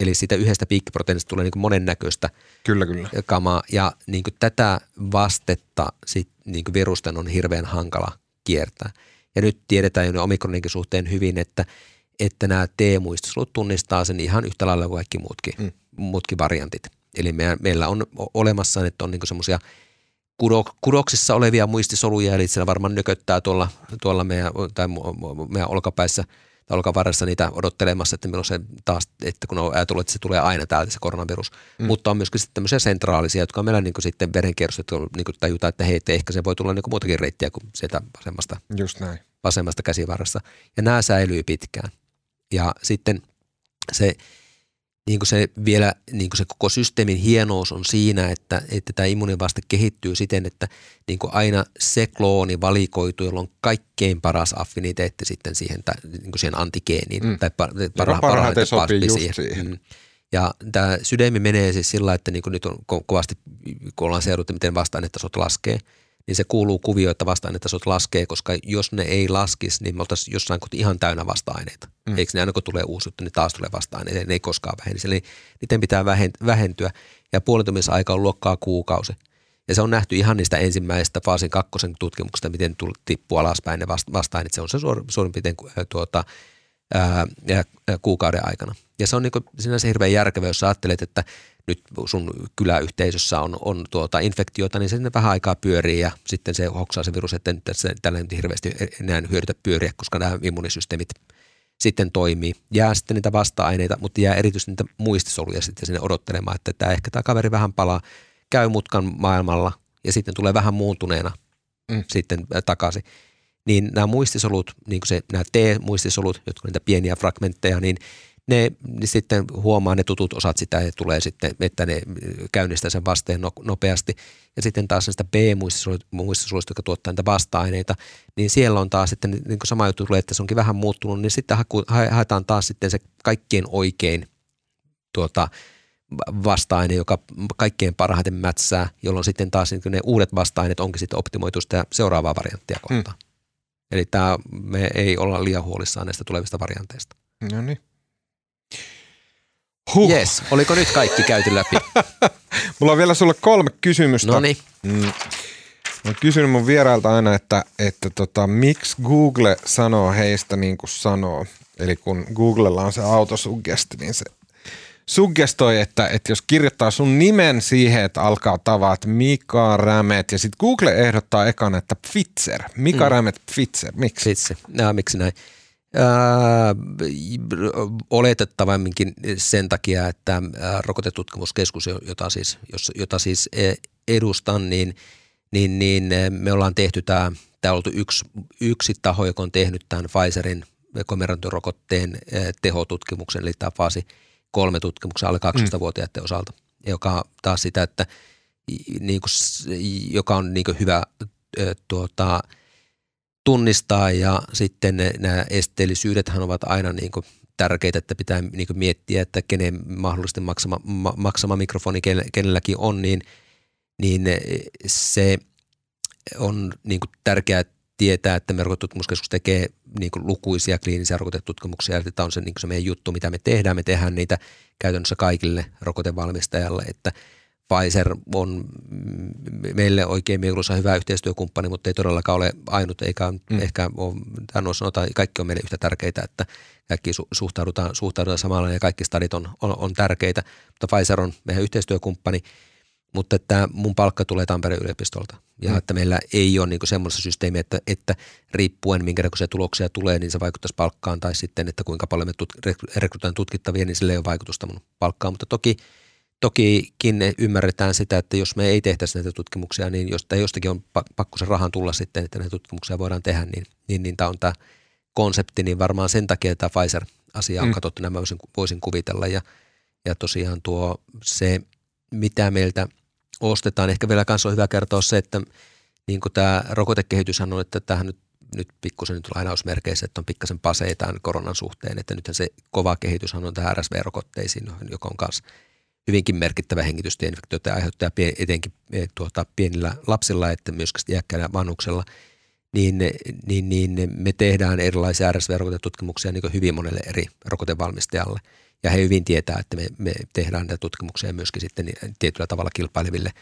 Eli siitä yhdestä piikkiproteiinista tulee niin monennäköistä Kyllä, kyllä. kamaa ja niin kuin tätä vastetta sit, niin kuin virusten on hirveän hankala kiertää. Ja nyt tiedetään jo ne omikroninkin suhteen hyvin, että, että nämä T-muistosolut tunnistaa sen ihan yhtä lailla kuin kaikki muutkin, mm. muutkin variantit. Eli meillä, meillä on olemassa, että on niin semmoisia kudoksissa olevia muistisoluja, eli siellä varmaan nököttää tuolla, tuolla meidän, tai meidän olkapäissä tai olkavarressa niitä odottelemassa, että milloin se taas, että kun on ajatellut, että se tulee aina täältä se koronavirus. Mm. Mutta on myöskin sitten tämmöisiä sentraalisia, jotka on meillä niin sitten verenkierrossa, jotka niin tajutaan, että hei, että ehkä se voi tulla niin muutakin reittiä kuin sieltä vasemmasta Just näin. vasemmasta käsivarresta. Ja nämä säilyy pitkään. Ja sitten se, niin kuin se vielä niin kuin se koko systeemin hienous on siinä, että, että tämä immunivaste kehittyy siten, että niin kuin aina se klooni valikoituu, jolla on kaikkein paras affiniteetti sitten siihen, tai, niin kuin siihen antigeeniin. Mm. Tai par, Joka parhaiten sopii just siihen. Mm. Ja tämä sydämi menee siis sillä, että niin kuin nyt on ko- kovasti, kun ollaan seurannut, miten vasta-ainetasot laskee, niin se kuuluu kuvio, että vasta-ainetasot laskee, koska jos ne ei laskisi, niin me oltaisiin jossain kohti ihan täynnä vasta-aineita. Mm. Eikö ne aina kun tulee uusi juttu, niin taas tulee vasta-aineita, ne ei koskaan vähenisi. Eli niiden pitää vähen- vähentyä ja puolentumisaika on luokkaa kuukausi. Ja se on nähty ihan niistä ensimmäistä faasin kakkosen tutkimuksista, miten tippuu alaspäin ne vasta- vasta-aineet. Se on se suor- suurin piirtein äh, tuota, ää, ja, ää, kuukauden aikana. Ja se on niin sinänsä hirveän järkevä, jos sä ajattelet, että nyt sun kyläyhteisössä on, on tuota infektiota, niin se sinne vähän aikaa pyörii ja sitten se hoksaa se virus, että tällä ei nyt hirveästi enää hyödytä pyöriä, koska nämä immunisysteemit sitten toimii. Jää sitten niitä vasta-aineita, mutta jää erityisesti niitä muistisoluja sitten sinne odottelemaan, että tämä ehkä tämä kaveri vähän palaa, käy mutkan maailmalla ja sitten tulee vähän muuntuneena Mm. sitten ä, takaisin. Niin nämä muistisolut, niin kuin se, nämä T-muistisolut, jotka on niitä pieniä fragmentteja, niin ne niin sitten huomaa ne tutut osat sitä ja tulee sitten, että ne käynnistää sen vasteen no- nopeasti. Ja sitten taas näistä B-muistisoluista, jotka tuottaa niitä vasta-aineita, niin siellä on taas sitten niin kuin sama juttu tulee, että se onkin vähän muuttunut, niin sitten haku, ha- haetaan taas sitten se kaikkien oikein tuota, vasta-aine, joka kaikkein parhaiten mätsää, jolloin sitten taas niin ne uudet vasta-aineet onkin sitten optimoitu sitä seuraavaa varianttia kohtaan. Mm. Eli tämä, me ei olla liian huolissaan näistä tulevista varianteista. No niin. Huh. Yes, oliko nyt kaikki käyty läpi? Mulla on vielä sulle kolme kysymystä. No niin, Mm. Mä oon kysynyt mun vierailta aina, että, että tota, miksi Google sanoo heistä niin kuin sanoo. Eli kun Googlella on se autosuggesti, niin se suggestoi, että, että jos kirjoittaa sun nimen siihen, että alkaa tavat Mika Rämet, ja sitten Google ehdottaa ekana, että Pfitzer. Mika mm. Rämet Pfitzer. Miksi? Sitsi. Ja, miksi näin? Ää, oletettavamminkin sen takia, että rokotetutkimuskeskus, jota siis, jos, jota siis e, edustan, niin, niin, niin e, me ollaan tehty tämä, tämä on ollut yksi, yksi taho, joka on tehnyt tämän Pfizerin komerantyrokotteen e, tehotutkimuksen, eli tämä faasi kolme tutkimuksen alle 12-vuotiaiden osalta, joka taas sitä, että niin kuin, joka on niin kuin hyvä tuota, tunnistaa ja sitten nämä esteellisyydethän ovat aina niin kuin tärkeitä, että pitää niin miettiä, että kenen mahdollisesti maksama, ma, maksama mikrofoni kenelläkin on, niin, niin se on niin tärkeää tietää, että me rokotutkimuskeskus tekee niin lukuisia kliinisiä rokotetutkimuksia, että tämä on se, niin se meidän juttu, mitä me tehdään. Me tehdään niitä käytännössä kaikille rokotevalmistajalle, että – Pfizer on meille oikein mieluisa hyvä yhteistyökumppani, mutta ei todellakaan ole ainut, eikä mm. ehkä ole, tämä sanotaan, kaikki on meille yhtä tärkeitä, että kaikki suhtaudutaan, suhtaudutaan samalla ja kaikki stadit on, on, on tärkeitä, mutta Pfizer on meidän yhteistyökumppani, mutta että mun palkka tulee Tampereen yliopistolta ja mm. että meillä ei ole niin semmoista systeemiä, että, että riippuen minkä se tuloksia tulee, niin se vaikuttaisi palkkaan tai sitten, että kuinka paljon me tut, rekrytoidaan tutkittavia, niin sille ei ole vaikutusta mun palkkaan, mutta toki – Tokikin ymmärretään sitä, että jos me ei tehtäisi näitä tutkimuksia, niin jos, tai jostakin on pakko se rahan tulla sitten, että näitä tutkimuksia voidaan tehdä, niin, niin, niin tämä on tämä konsepti, niin varmaan sen takia tämä Pfizer-asia on mm. katsottu, nämä voisin, voisin kuvitella. Ja, ja tosiaan tuo se, mitä meiltä ostetaan, ehkä vielä kanssa on hyvä kertoa se, että niin kuin tämä rokotekehitys on, että tähän nyt nyt pikkusen nyt lainausmerkeissä, että on pikkasen paseita koronan suhteen, että nythän se kova kehitys on tähän RSV-rokotteisiin, joka on kanssa hyvinkin merkittävä hengitystieinfektioita aiheuttaa etenkin eh, tuota, pienillä lapsilla, että myös iäkkäillä vanhuksella, niin, niin, niin me tehdään erilaisia RSV-rokotetutkimuksia niin hyvin monelle eri rokotevalmistajalle. Ja he hyvin tietää, että me, me tehdään näitä tutkimuksia myöskin sitten tietyllä tavalla kilpaileville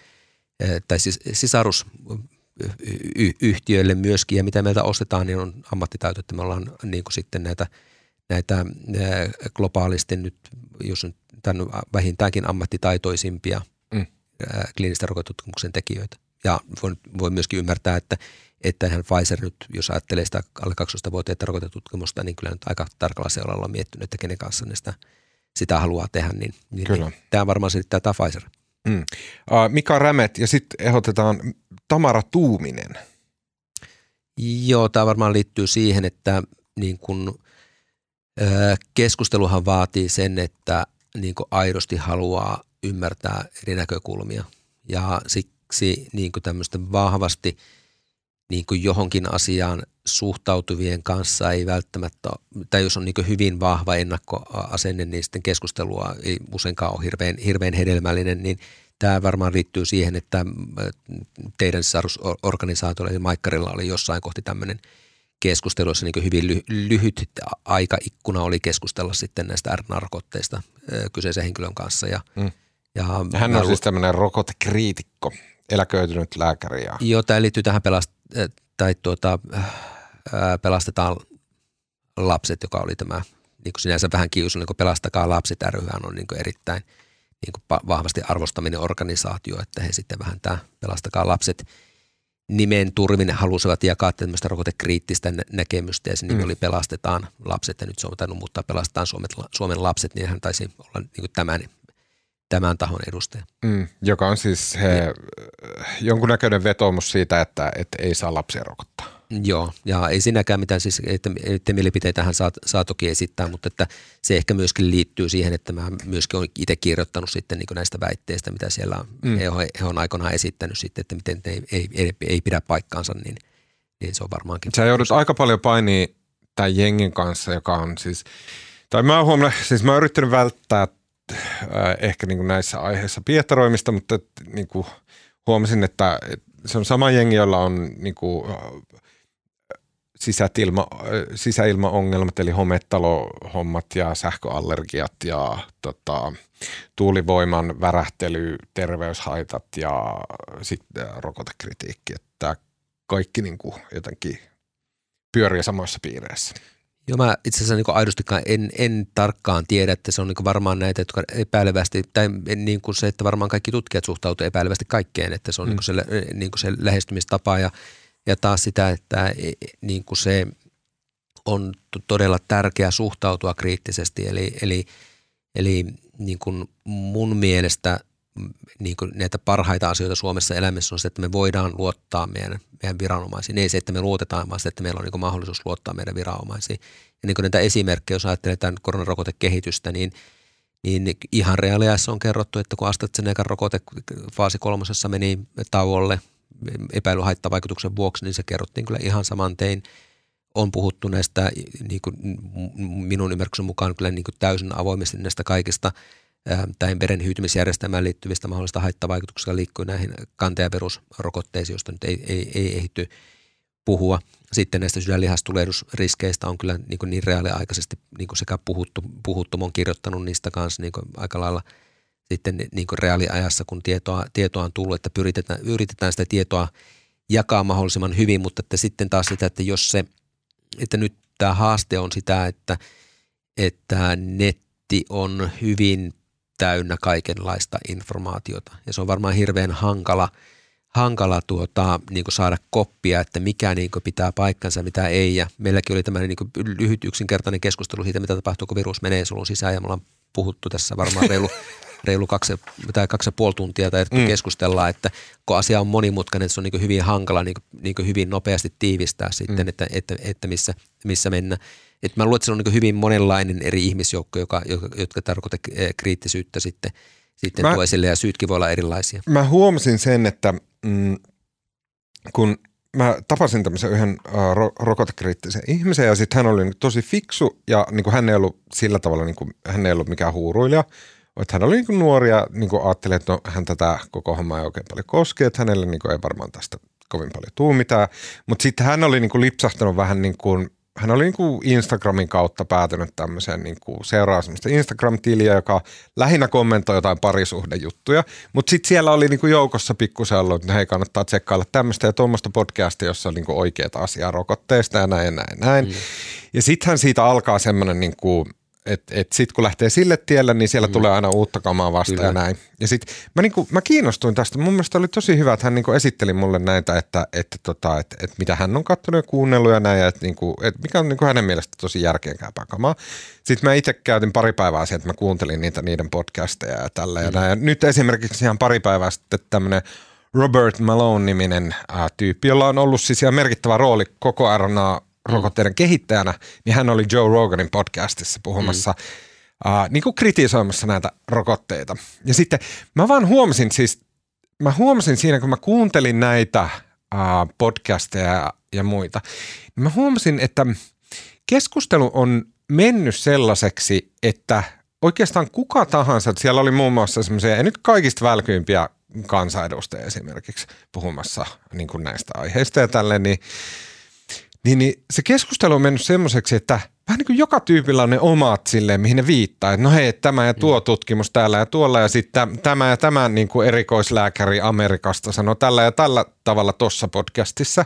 eh, tai siis sisarusyhtiöille myöskin. Ja mitä meiltä ostetaan, niin on ammattitaito, että me ollaan niin sitten näitä – näitä globaalisti nyt, jos nyt tämän vähintäänkin ammattitaitoisimpia mm. kliinisten rokotutkimuksen tekijöitä. Ja voi, voi myöskin ymmärtää, että, että ihan Pfizer nyt, jos ajattelee sitä alle 12-vuotiaita rokotetutkimusta, niin kyllä nyt aika tarkalla seuralla on miettinyt, että kenen kanssa ne sitä, sitä haluaa tehdä. Niin, niin, kyllä. niin tämä varmaan selittää tämä Pfizer. Mm. Mika Rämet ja sitten ehdotetaan Tamara Tuuminen. Joo, tämä varmaan liittyy siihen, että niin kun Keskusteluhan vaatii sen, että niin aidosti haluaa ymmärtää eri näkökulmia. Ja siksi niin tämmöistä vahvasti niin johonkin asiaan suhtautuvien kanssa ei välttämättä, tai jos on niin hyvin vahva ennakkoasenne, niin sitten keskustelua ei useinkaan ole hirveän, hirveän hedelmällinen, niin tämä varmaan liittyy siihen, että teidän sisarusorganisaatiolla eli Maikkarilla oli jossain kohti tämmöinen – keskusteluissa niin hyvin ly- lyhyt aikaikkuna oli keskustella sitten näistä RNA-rokotteista kyseisen henkilön kanssa. Ja, mm. ja Hän on siis tämmöinen rokotekriitikko, eläköitynyt lääkäri. Ja... Joo, tämä liittyy tähän pelast- tai tuota, pelastetaan lapset, joka oli tämä niin kuin sinänsä vähän kiusallinen, niin pelastakaa lapset ryhän on niin kuin erittäin niin kuin vahvasti arvostaminen organisaatio, että he sitten vähän tämä pelastakaa lapset – nimen turvin halusivat jakaa tämmöistä rokotekriittistä näkemystä ja se nimi mm. oli Pelastetaan lapset ja nyt se on tainnut muuttaa Pelastetaan Suomen, Suomen lapset, niin hän taisi olla niin kuin tämän, tämän tahon edustaja. Mm, joka on siis he, jonkunnäköinen vetoomus siitä, että, että ei saa lapsia rokottaa. Joo, ja ei siinäkään mitään, siis, että, että mielipiteitähän saa, saa toki esittää, mutta että se ehkä myöskin liittyy siihen, että mä myöskin olen itse kirjoittanut sitten niin näistä väitteistä, mitä siellä on, mm. he, on, he on aikoinaan esittänyt sitten, että miten ne ei, ei, ei, ei pidä paikkaansa, niin, niin se on varmaankin. Sä joudut aika paljon painia tämän jengin kanssa, joka on siis, tai mä oon siis mä oon yrittänyt välttää äh, ehkä niin kuin näissä aiheissa pietaroimista, mutta et, niin kuin huomasin, että se on sama jengi, jolla on niin kuin, sisätilma, sisäilmaongelmat, eli hometalohommat ja sähköallergiat ja tota, tuulivoiman värähtely, terveyshaitat ja sitten rokotekritiikki. Että kaikki niin kuin jotenkin pyörii samoissa piireissä. Joo, mä itse asiassa niin aidostikaan en, en tarkkaan tiedä, että se on niin varmaan näitä, jotka epäilevästi, tai niin kuin se, että varmaan kaikki tutkijat suhtautuvat epäilevästi kaikkeen, että se on mm. niin se, niin kuin se lähestymistapa ja – ja taas sitä, että e, e, niin kuin se on todella tärkeää suhtautua kriittisesti. Eli, eli, eli niin kuin mun mielestä niin kuin näitä parhaita asioita Suomessa elämässä on se, että me voidaan luottaa meidän, meidän viranomaisiin. Ei se, että me luotetaan, vaan se, että meillä on niin kuin mahdollisuus luottaa meidän viranomaisiin. Ja niin kuin näitä esimerkkejä, jos ajattelee tämän koronarokotekehitystä, niin, niin ihan reaaliassa on kerrottu, että kun AstraZeneca rokote faasi kolmosessa meni tauolle – epäilyhaittavaikutuksen vuoksi, niin se kerrottiin kyllä ihan saman tein. on puhuttu näistä niin kuin minun ymmärryksen mukaan kyllä niin kuin täysin avoimesti näistä kaikista tähän verenhyytymisjärjestelmään liittyvistä mahdollista haittavaikutuksista liikkuu näihin kante- ja perusrokotteisiin, joista nyt ei, ei, ei ehty puhua. Sitten näistä sydänlihastulehdusriskeistä on kyllä niin, kuin niin reaaliaikaisesti niin kuin sekä puhuttu, puhuttu, on kirjoittanut niistä kanssa niin kuin aika lailla sitten niin kuin reaaliajassa, kun tietoa, tietoa on tullut, että yritetään, yritetään sitä tietoa jakaa mahdollisimman hyvin, mutta että sitten taas sitä, että jos se, että nyt tämä haaste on sitä, että, että netti on hyvin täynnä kaikenlaista informaatiota. Ja se on varmaan hirveän hankala, hankala tuota, niin saada koppia, että mikä niin pitää paikkansa, mitä ei. Ja meilläkin oli tämmöinen niin lyhyt yksinkertainen keskustelu siitä, mitä tapahtuu, kun virus menee sulun sisään ja me ollaan puhuttu tässä varmaan reilu reilu kaksi, tai kaksi ja puoli tuntia tai mm. keskustellaan, että kun asia on monimutkainen, että se on niin hyvin hankala niin niin hyvin nopeasti tiivistää sitten, mm. että, että, että missä, missä mennään. Et mä luulen, että se on niin hyvin monenlainen eri ihmisjoukko, joka, joka, jotka tarkoittaa eh, kriittisyyttä sitten, sitten mä, tuo esille ja syytkin voi olla erilaisia. Mä huomasin sen, että mm, kun mä tapasin tämmöisen yhden ro- rokotekriittisen ihmisen ja sitten hän oli niin tosi fiksu ja niin kuin hän ei ollut sillä tavalla, niin kuin, hän ei ollut mikään huuruilija – että hän oli niin nuori ja niin ajatteli, että no, hän tätä koko hommaa ei oikein paljon koske, että hänelle niin ei varmaan tästä kovin paljon tuu mitään. Mutta sitten hän oli niin lipsahtanut vähän niin kuin, hän oli niin Instagramin kautta päätynyt tämmöiseen niin kuin seuraa semmoista Instagram-tiliä, joka lähinnä kommentoi jotain parisuhdejuttuja. Mutta sitten siellä oli niin joukossa pikkusen ollut, että hei kannattaa tsekkailla tämmöistä ja tuommoista podcastia, jossa on niin oikeita asiaa rokotteesta ja näin ja näin. näin. Mm. Ja sittenhän siitä alkaa semmoinen niin kuin – että et sitten kun lähtee sille tielle, niin siellä mm. tulee aina uutta kamaa vastaan Kyllä. ja näin. Ja sitten mä, niinku, mä kiinnostuin tästä. Mun mielestä oli tosi hyvä, että hän niinku esitteli mulle näitä, että, että, tota, että, että mitä hän on katsonut ja kuunnellut ja näin, ja että, niinku, että mikä on niinku hänen mielestä tosi järkeenkäypää kamaa. Sitten mä itse käytin pari päivää siihen, että mä kuuntelin niitä niiden podcasteja ja tällä mm. ja näin. Ja nyt esimerkiksi ihan pari päivää sitten tämmöinen Robert Malone-niminen ää, tyyppi, jolla on ollut siis ihan merkittävä rooli koko RNA rokotteiden kehittäjänä, niin hän oli Joe Roganin podcastissa puhumassa, mm. uh, niin kuin kritisoimassa näitä rokotteita. Ja sitten mä vaan huomasin siis, mä huomasin siinä, kun mä kuuntelin näitä uh, podcasteja ja, ja muita, niin mä huomasin, että keskustelu on mennyt sellaiseksi, että oikeastaan kuka tahansa, että siellä oli muun muassa semmoisia, ja nyt kaikista välkyimpiä kansanedustajia esimerkiksi puhumassa niin kuin näistä aiheista ja tälleen, niin niin, niin se keskustelu on mennyt semmoiseksi, että vähän niin kuin joka tyypillä on ne omat silleen, mihin ne viittaa. Että no hei, tämä ja tuo mm. tutkimus täällä ja tuolla ja sitten tämä ja tämä niin kuin erikoislääkäri Amerikasta sanoo tällä ja tällä tavalla tuossa podcastissa.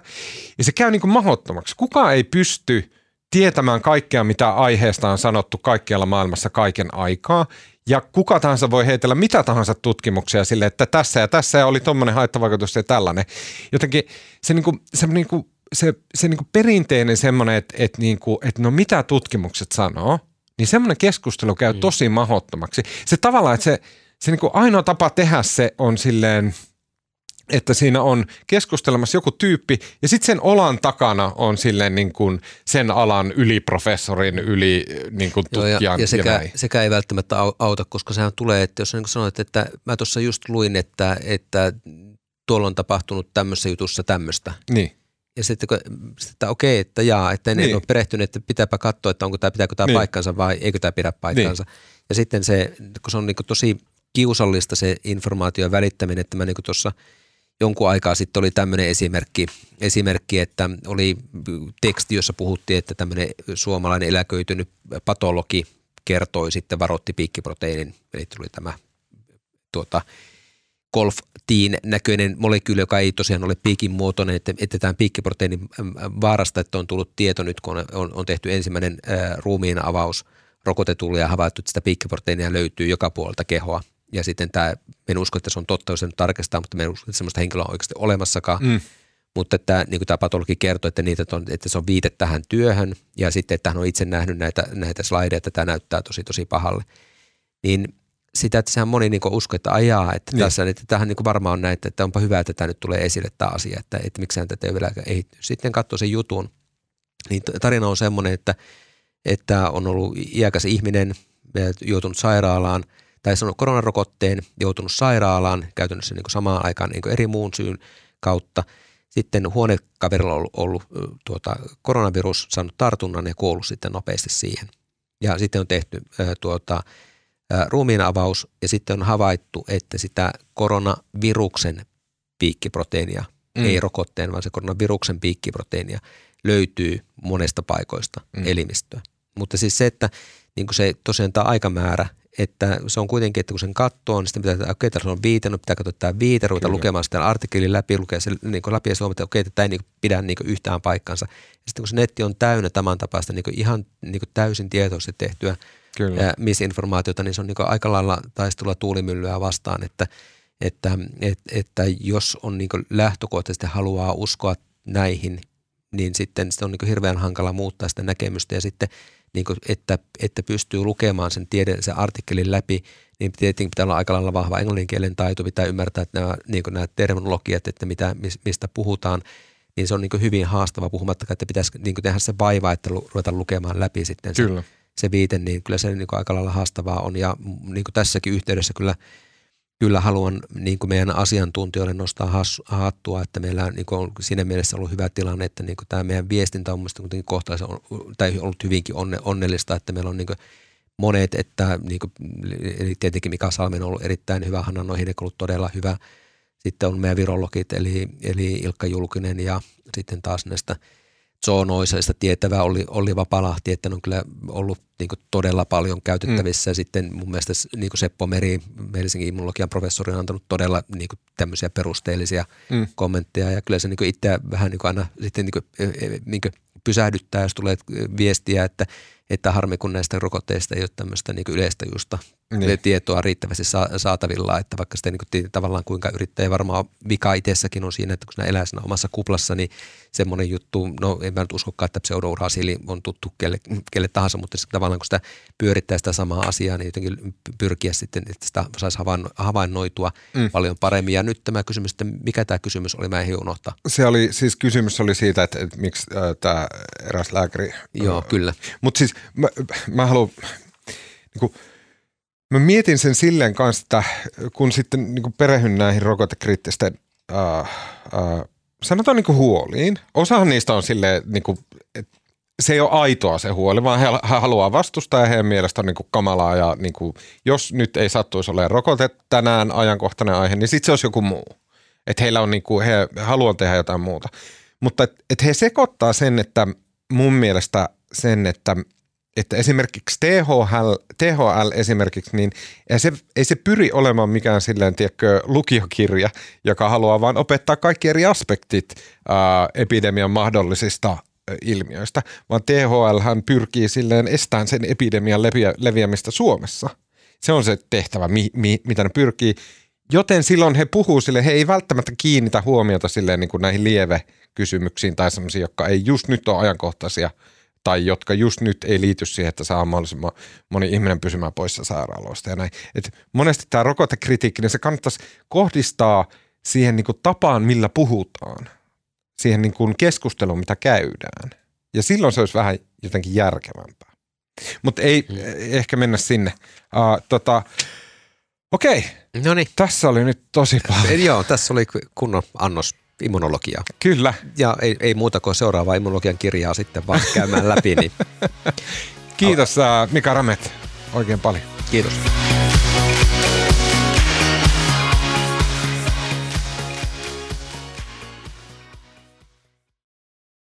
Ja se käy niin kuin mahdottomaksi. Kuka ei pysty tietämään kaikkea, mitä aiheesta on sanottu kaikkialla maailmassa kaiken aikaa. Ja kuka tahansa voi heitellä mitä tahansa tutkimuksia sille, että tässä ja tässä oli tuommoinen haittavaikutus ja tällainen. Jotenkin se, niin kuin, se niin kuin se, se niin perinteinen semmoinen, että, että, niin kuin, että no mitä tutkimukset sanoo, niin semmoinen keskustelu käy mm. tosi mahottomaksi. Se tavallaan, että se, se niin ainoa tapa tehdä se on silleen, että siinä on keskustelemassa joku tyyppi ja sitten sen olan takana on silleen niin kuin sen alan yliprofessorin, yli niin kuin tutkijan Joo, ja, ja, sekä, ja näin. sekä ei välttämättä auta, koska sehän tulee, että jos niin sanoit, että mä tuossa just luin, että, että tuolla on tapahtunut tämmöisessä jutussa tämmöistä. Niin ja sitten kun, että okei, että jaa, että en, niin. ole perehtynyt, että pitääpä katsoa, että onko tämä, pitääkö tämä niin. paikkansa vai eikö tämä pidä paikkansa. Niin. Ja sitten se, kun se on niin tosi kiusallista se informaation välittäminen, että mä niin tuossa jonkun aikaa sitten oli tämmöinen esimerkki, esimerkki, että oli teksti, jossa puhuttiin, että tämmöinen suomalainen eläköitynyt patologi kertoi sitten, varoitti piikkiproteiinin, eli tuli tämä tuota, golf-tiin näköinen molekyyli, joka ei tosiaan ole piikin muotoinen, että, että tämän piikkiproteiinin vaarasta, että on tullut tieto nyt, kun on, on, tehty ensimmäinen ää, ruumiin avaus rokotetulle ja havaittu, että sitä piikkiproteiinia löytyy joka puolelta kehoa. Ja sitten tämä, en usko, että se on totta, jos nyt tarkistaa, mutta en usko, että sellaista henkilöä on oikeasti olemassakaan. Mm. Mutta että, niin kuin tämä patologi kertoo, että, niitä on, että se on viite tähän työhön ja sitten, että hän on itse nähnyt näitä, näitä slideja, että tämä näyttää tosi tosi pahalle. Niin sitä, että sehän moni niin uskoo, että ajaa, että niin. tässä, että tähän niin varmaan on näin, että onpa hyvä, että tämä nyt tulee esille tämä asia, että, että miksään tätä ei vielä ehitty. Sitten katsoo sen jutun, niin tarina on semmoinen, että, että on ollut iäkäs ihminen, joutunut sairaalaan, tai sanonut koronarokotteen, joutunut sairaalaan käytännössä niin samaan aikaan niin eri muun syyn kautta. sitten huonekaverilla on ollut, ollut tuota, koronavirus, saanut tartunnan ja kuollut sitten nopeasti siihen. Ja sitten on tehty ää, tuota, ruumiin avaus ja sitten on havaittu, että sitä koronaviruksen piikkiproteiinia, mm. ei rokotteen, vaan se koronaviruksen piikkiproteiinia löytyy monesta paikoista mm. elimistöä. Mutta siis se, että niin kuin se tosiaan tämä aikamäärä, että se on kuitenkin, että kun sen katsoo, niin sitten pitää, okei, tässä on viite, no pitää katsoa tämä viite, ruveta Kyllä. lukemaan sitä artikkelin läpi, lukea se niin läpi ja huomata, että okei, tämä ei niin kuin pidä niin kuin yhtään paikkansa. Ja sitten kun se netti on täynnä tämän tapaista niin kuin ihan niin kuin täysin tietoisesti tehtyä Kyllä. misinformaatiota, niin se on niin aika lailla taistelua tuulimyllyä vastaan, että, että, että, että jos on niin lähtökohtaisesti haluaa uskoa näihin, niin sitten se on niin hirveän hankala muuttaa sitä näkemystä. Ja sitten niin kuin, että, että pystyy lukemaan sen tiede, sen artikkelin läpi, niin tietenkin pitää olla aika lailla vahva englanninkielen taito, pitää ymmärtää että nämä, niin nämä terminologiat, että mitä, mistä puhutaan, niin se on niin hyvin haastava puhumattakaan, että pitäisi niin tehdä se vaiva, että ruveta lukemaan läpi sitten Kyllä. se viite, niin kyllä se niin kuin aika lailla haastavaa on. Ja niin kuin tässäkin yhteydessä kyllä, kyllä haluan niin kuin meidän asiantuntijoille nostaa hattua, että meillä niin kuin on siinä mielessä ollut hyvä tilanne, että niin kuin tämä meidän viestintä on mielestäni kohtaisen, tai ollut hyvinkin onne, onnellista, että meillä on niin kuin monet, että niin kuin, eli tietenkin Mika Salmen on ollut erittäin hyvä, Hanna on ollut todella hyvä. Sitten on meidän virologit, eli, eli Ilkka Julkinen ja sitten taas näistä – zoonoisesta tietävä oli Olli Vapalahti, että ne on kyllä ollut niin kuin todella paljon käytettävissä. Mm. Sitten mun mielestä niin kuin Seppo Meri, Helsingin immunologian professori, on antanut todella niin kuin tämmöisiä perusteellisia mm. kommentteja. Ja kyllä se niin kuin itseä vähän niin kuin aina sitten niin kuin, e, e, niin kuin pysähdyttää, jos tulee viestiä, että että harmi kun näistä rokotteista ei ole tämmöistä niin yleistä justa niin. tietoa riittävästi saatavilla, että vaikka sitten niin tavallaan kuinka yrittäjä varmaan vika itsessäkin on siinä, että kun sinä elää siinä omassa kuplassa, niin semmoinen juttu, no en mä nyt uskokaan, että pseudourhaasili on tuttu kelle, kelle tahansa, mutta sitten tavallaan kun sitä pyörittää sitä samaa asiaa, niin jotenkin pyrkiä sitten, että sitä saisi havainnoitua mm. paljon paremmin. Ja nyt tämä kysymys, että mikä tämä kysymys oli, mä en unohtaa. Se oli, siis kysymys oli siitä, että, että miksi äh, tämä eräs lääkäri. Joo, äh, kyllä. Mutta siis mä, mä haluan, niin kuin, mä mietin sen silleen kanssa, että kun sitten niin kuin perehyn näihin rokotekriittisten äh, äh, sanotaan niin kuin huoliin. Osahan niistä on silleen, niin kuin, että se ei ole aitoa se huoli, vaan he, he haluaa vastustaa ja heidän mielestä on niin kuin kamalaa. Ja niin kuin, jos nyt ei sattuisi olemaan rokote tänään ajankohtainen aihe, niin sitten se olisi joku muu. Että heillä on niin kuin, he haluaa tehdä jotain muuta. Mutta että et he sekoittaa sen, että mun mielestä sen, että – että esimerkiksi THL, THL esimerkiksi, niin ei se, ei se pyri olemaan mikään silleen, tiedätkö, lukiokirja, joka haluaa vain opettaa kaikki eri aspektit ää, epidemian mahdollisista ilmiöistä, vaan THL hän pyrkii silleen estämään sen epidemian leviä, leviämistä Suomessa. Se on se tehtävä, mi, mi, mitä ne pyrkii. Joten silloin he puhuu sille, he ei välttämättä kiinnitä huomiota silleen niin kuin näihin lieve kysymyksiin tai semmoisiin, jotka ei just nyt ole ajankohtaisia – tai jotka just nyt ei liity siihen, että saa mahdollisimman moni ihminen pysymään poissa sairaaloista ja näin. Et monesti tämä rokotekritiikki, niin se kannattaisi kohdistaa siihen niin kuin tapaan, millä puhutaan, siihen niin kuin keskusteluun, mitä käydään. Ja silloin se olisi vähän jotenkin järkevämpää. Mutta ei mm. ehkä mennä sinne. Uh, tota, Okei, Noniin. tässä oli nyt tosi paljon. Joo, tässä oli kunnon annos immunologiaa. Kyllä. Ja ei, ei muuta kuin seuraavaa immunologian kirjaa sitten vaan käymään läpi. Niin. Kiitos Al- Mika Ramet oikein paljon. Kiitos.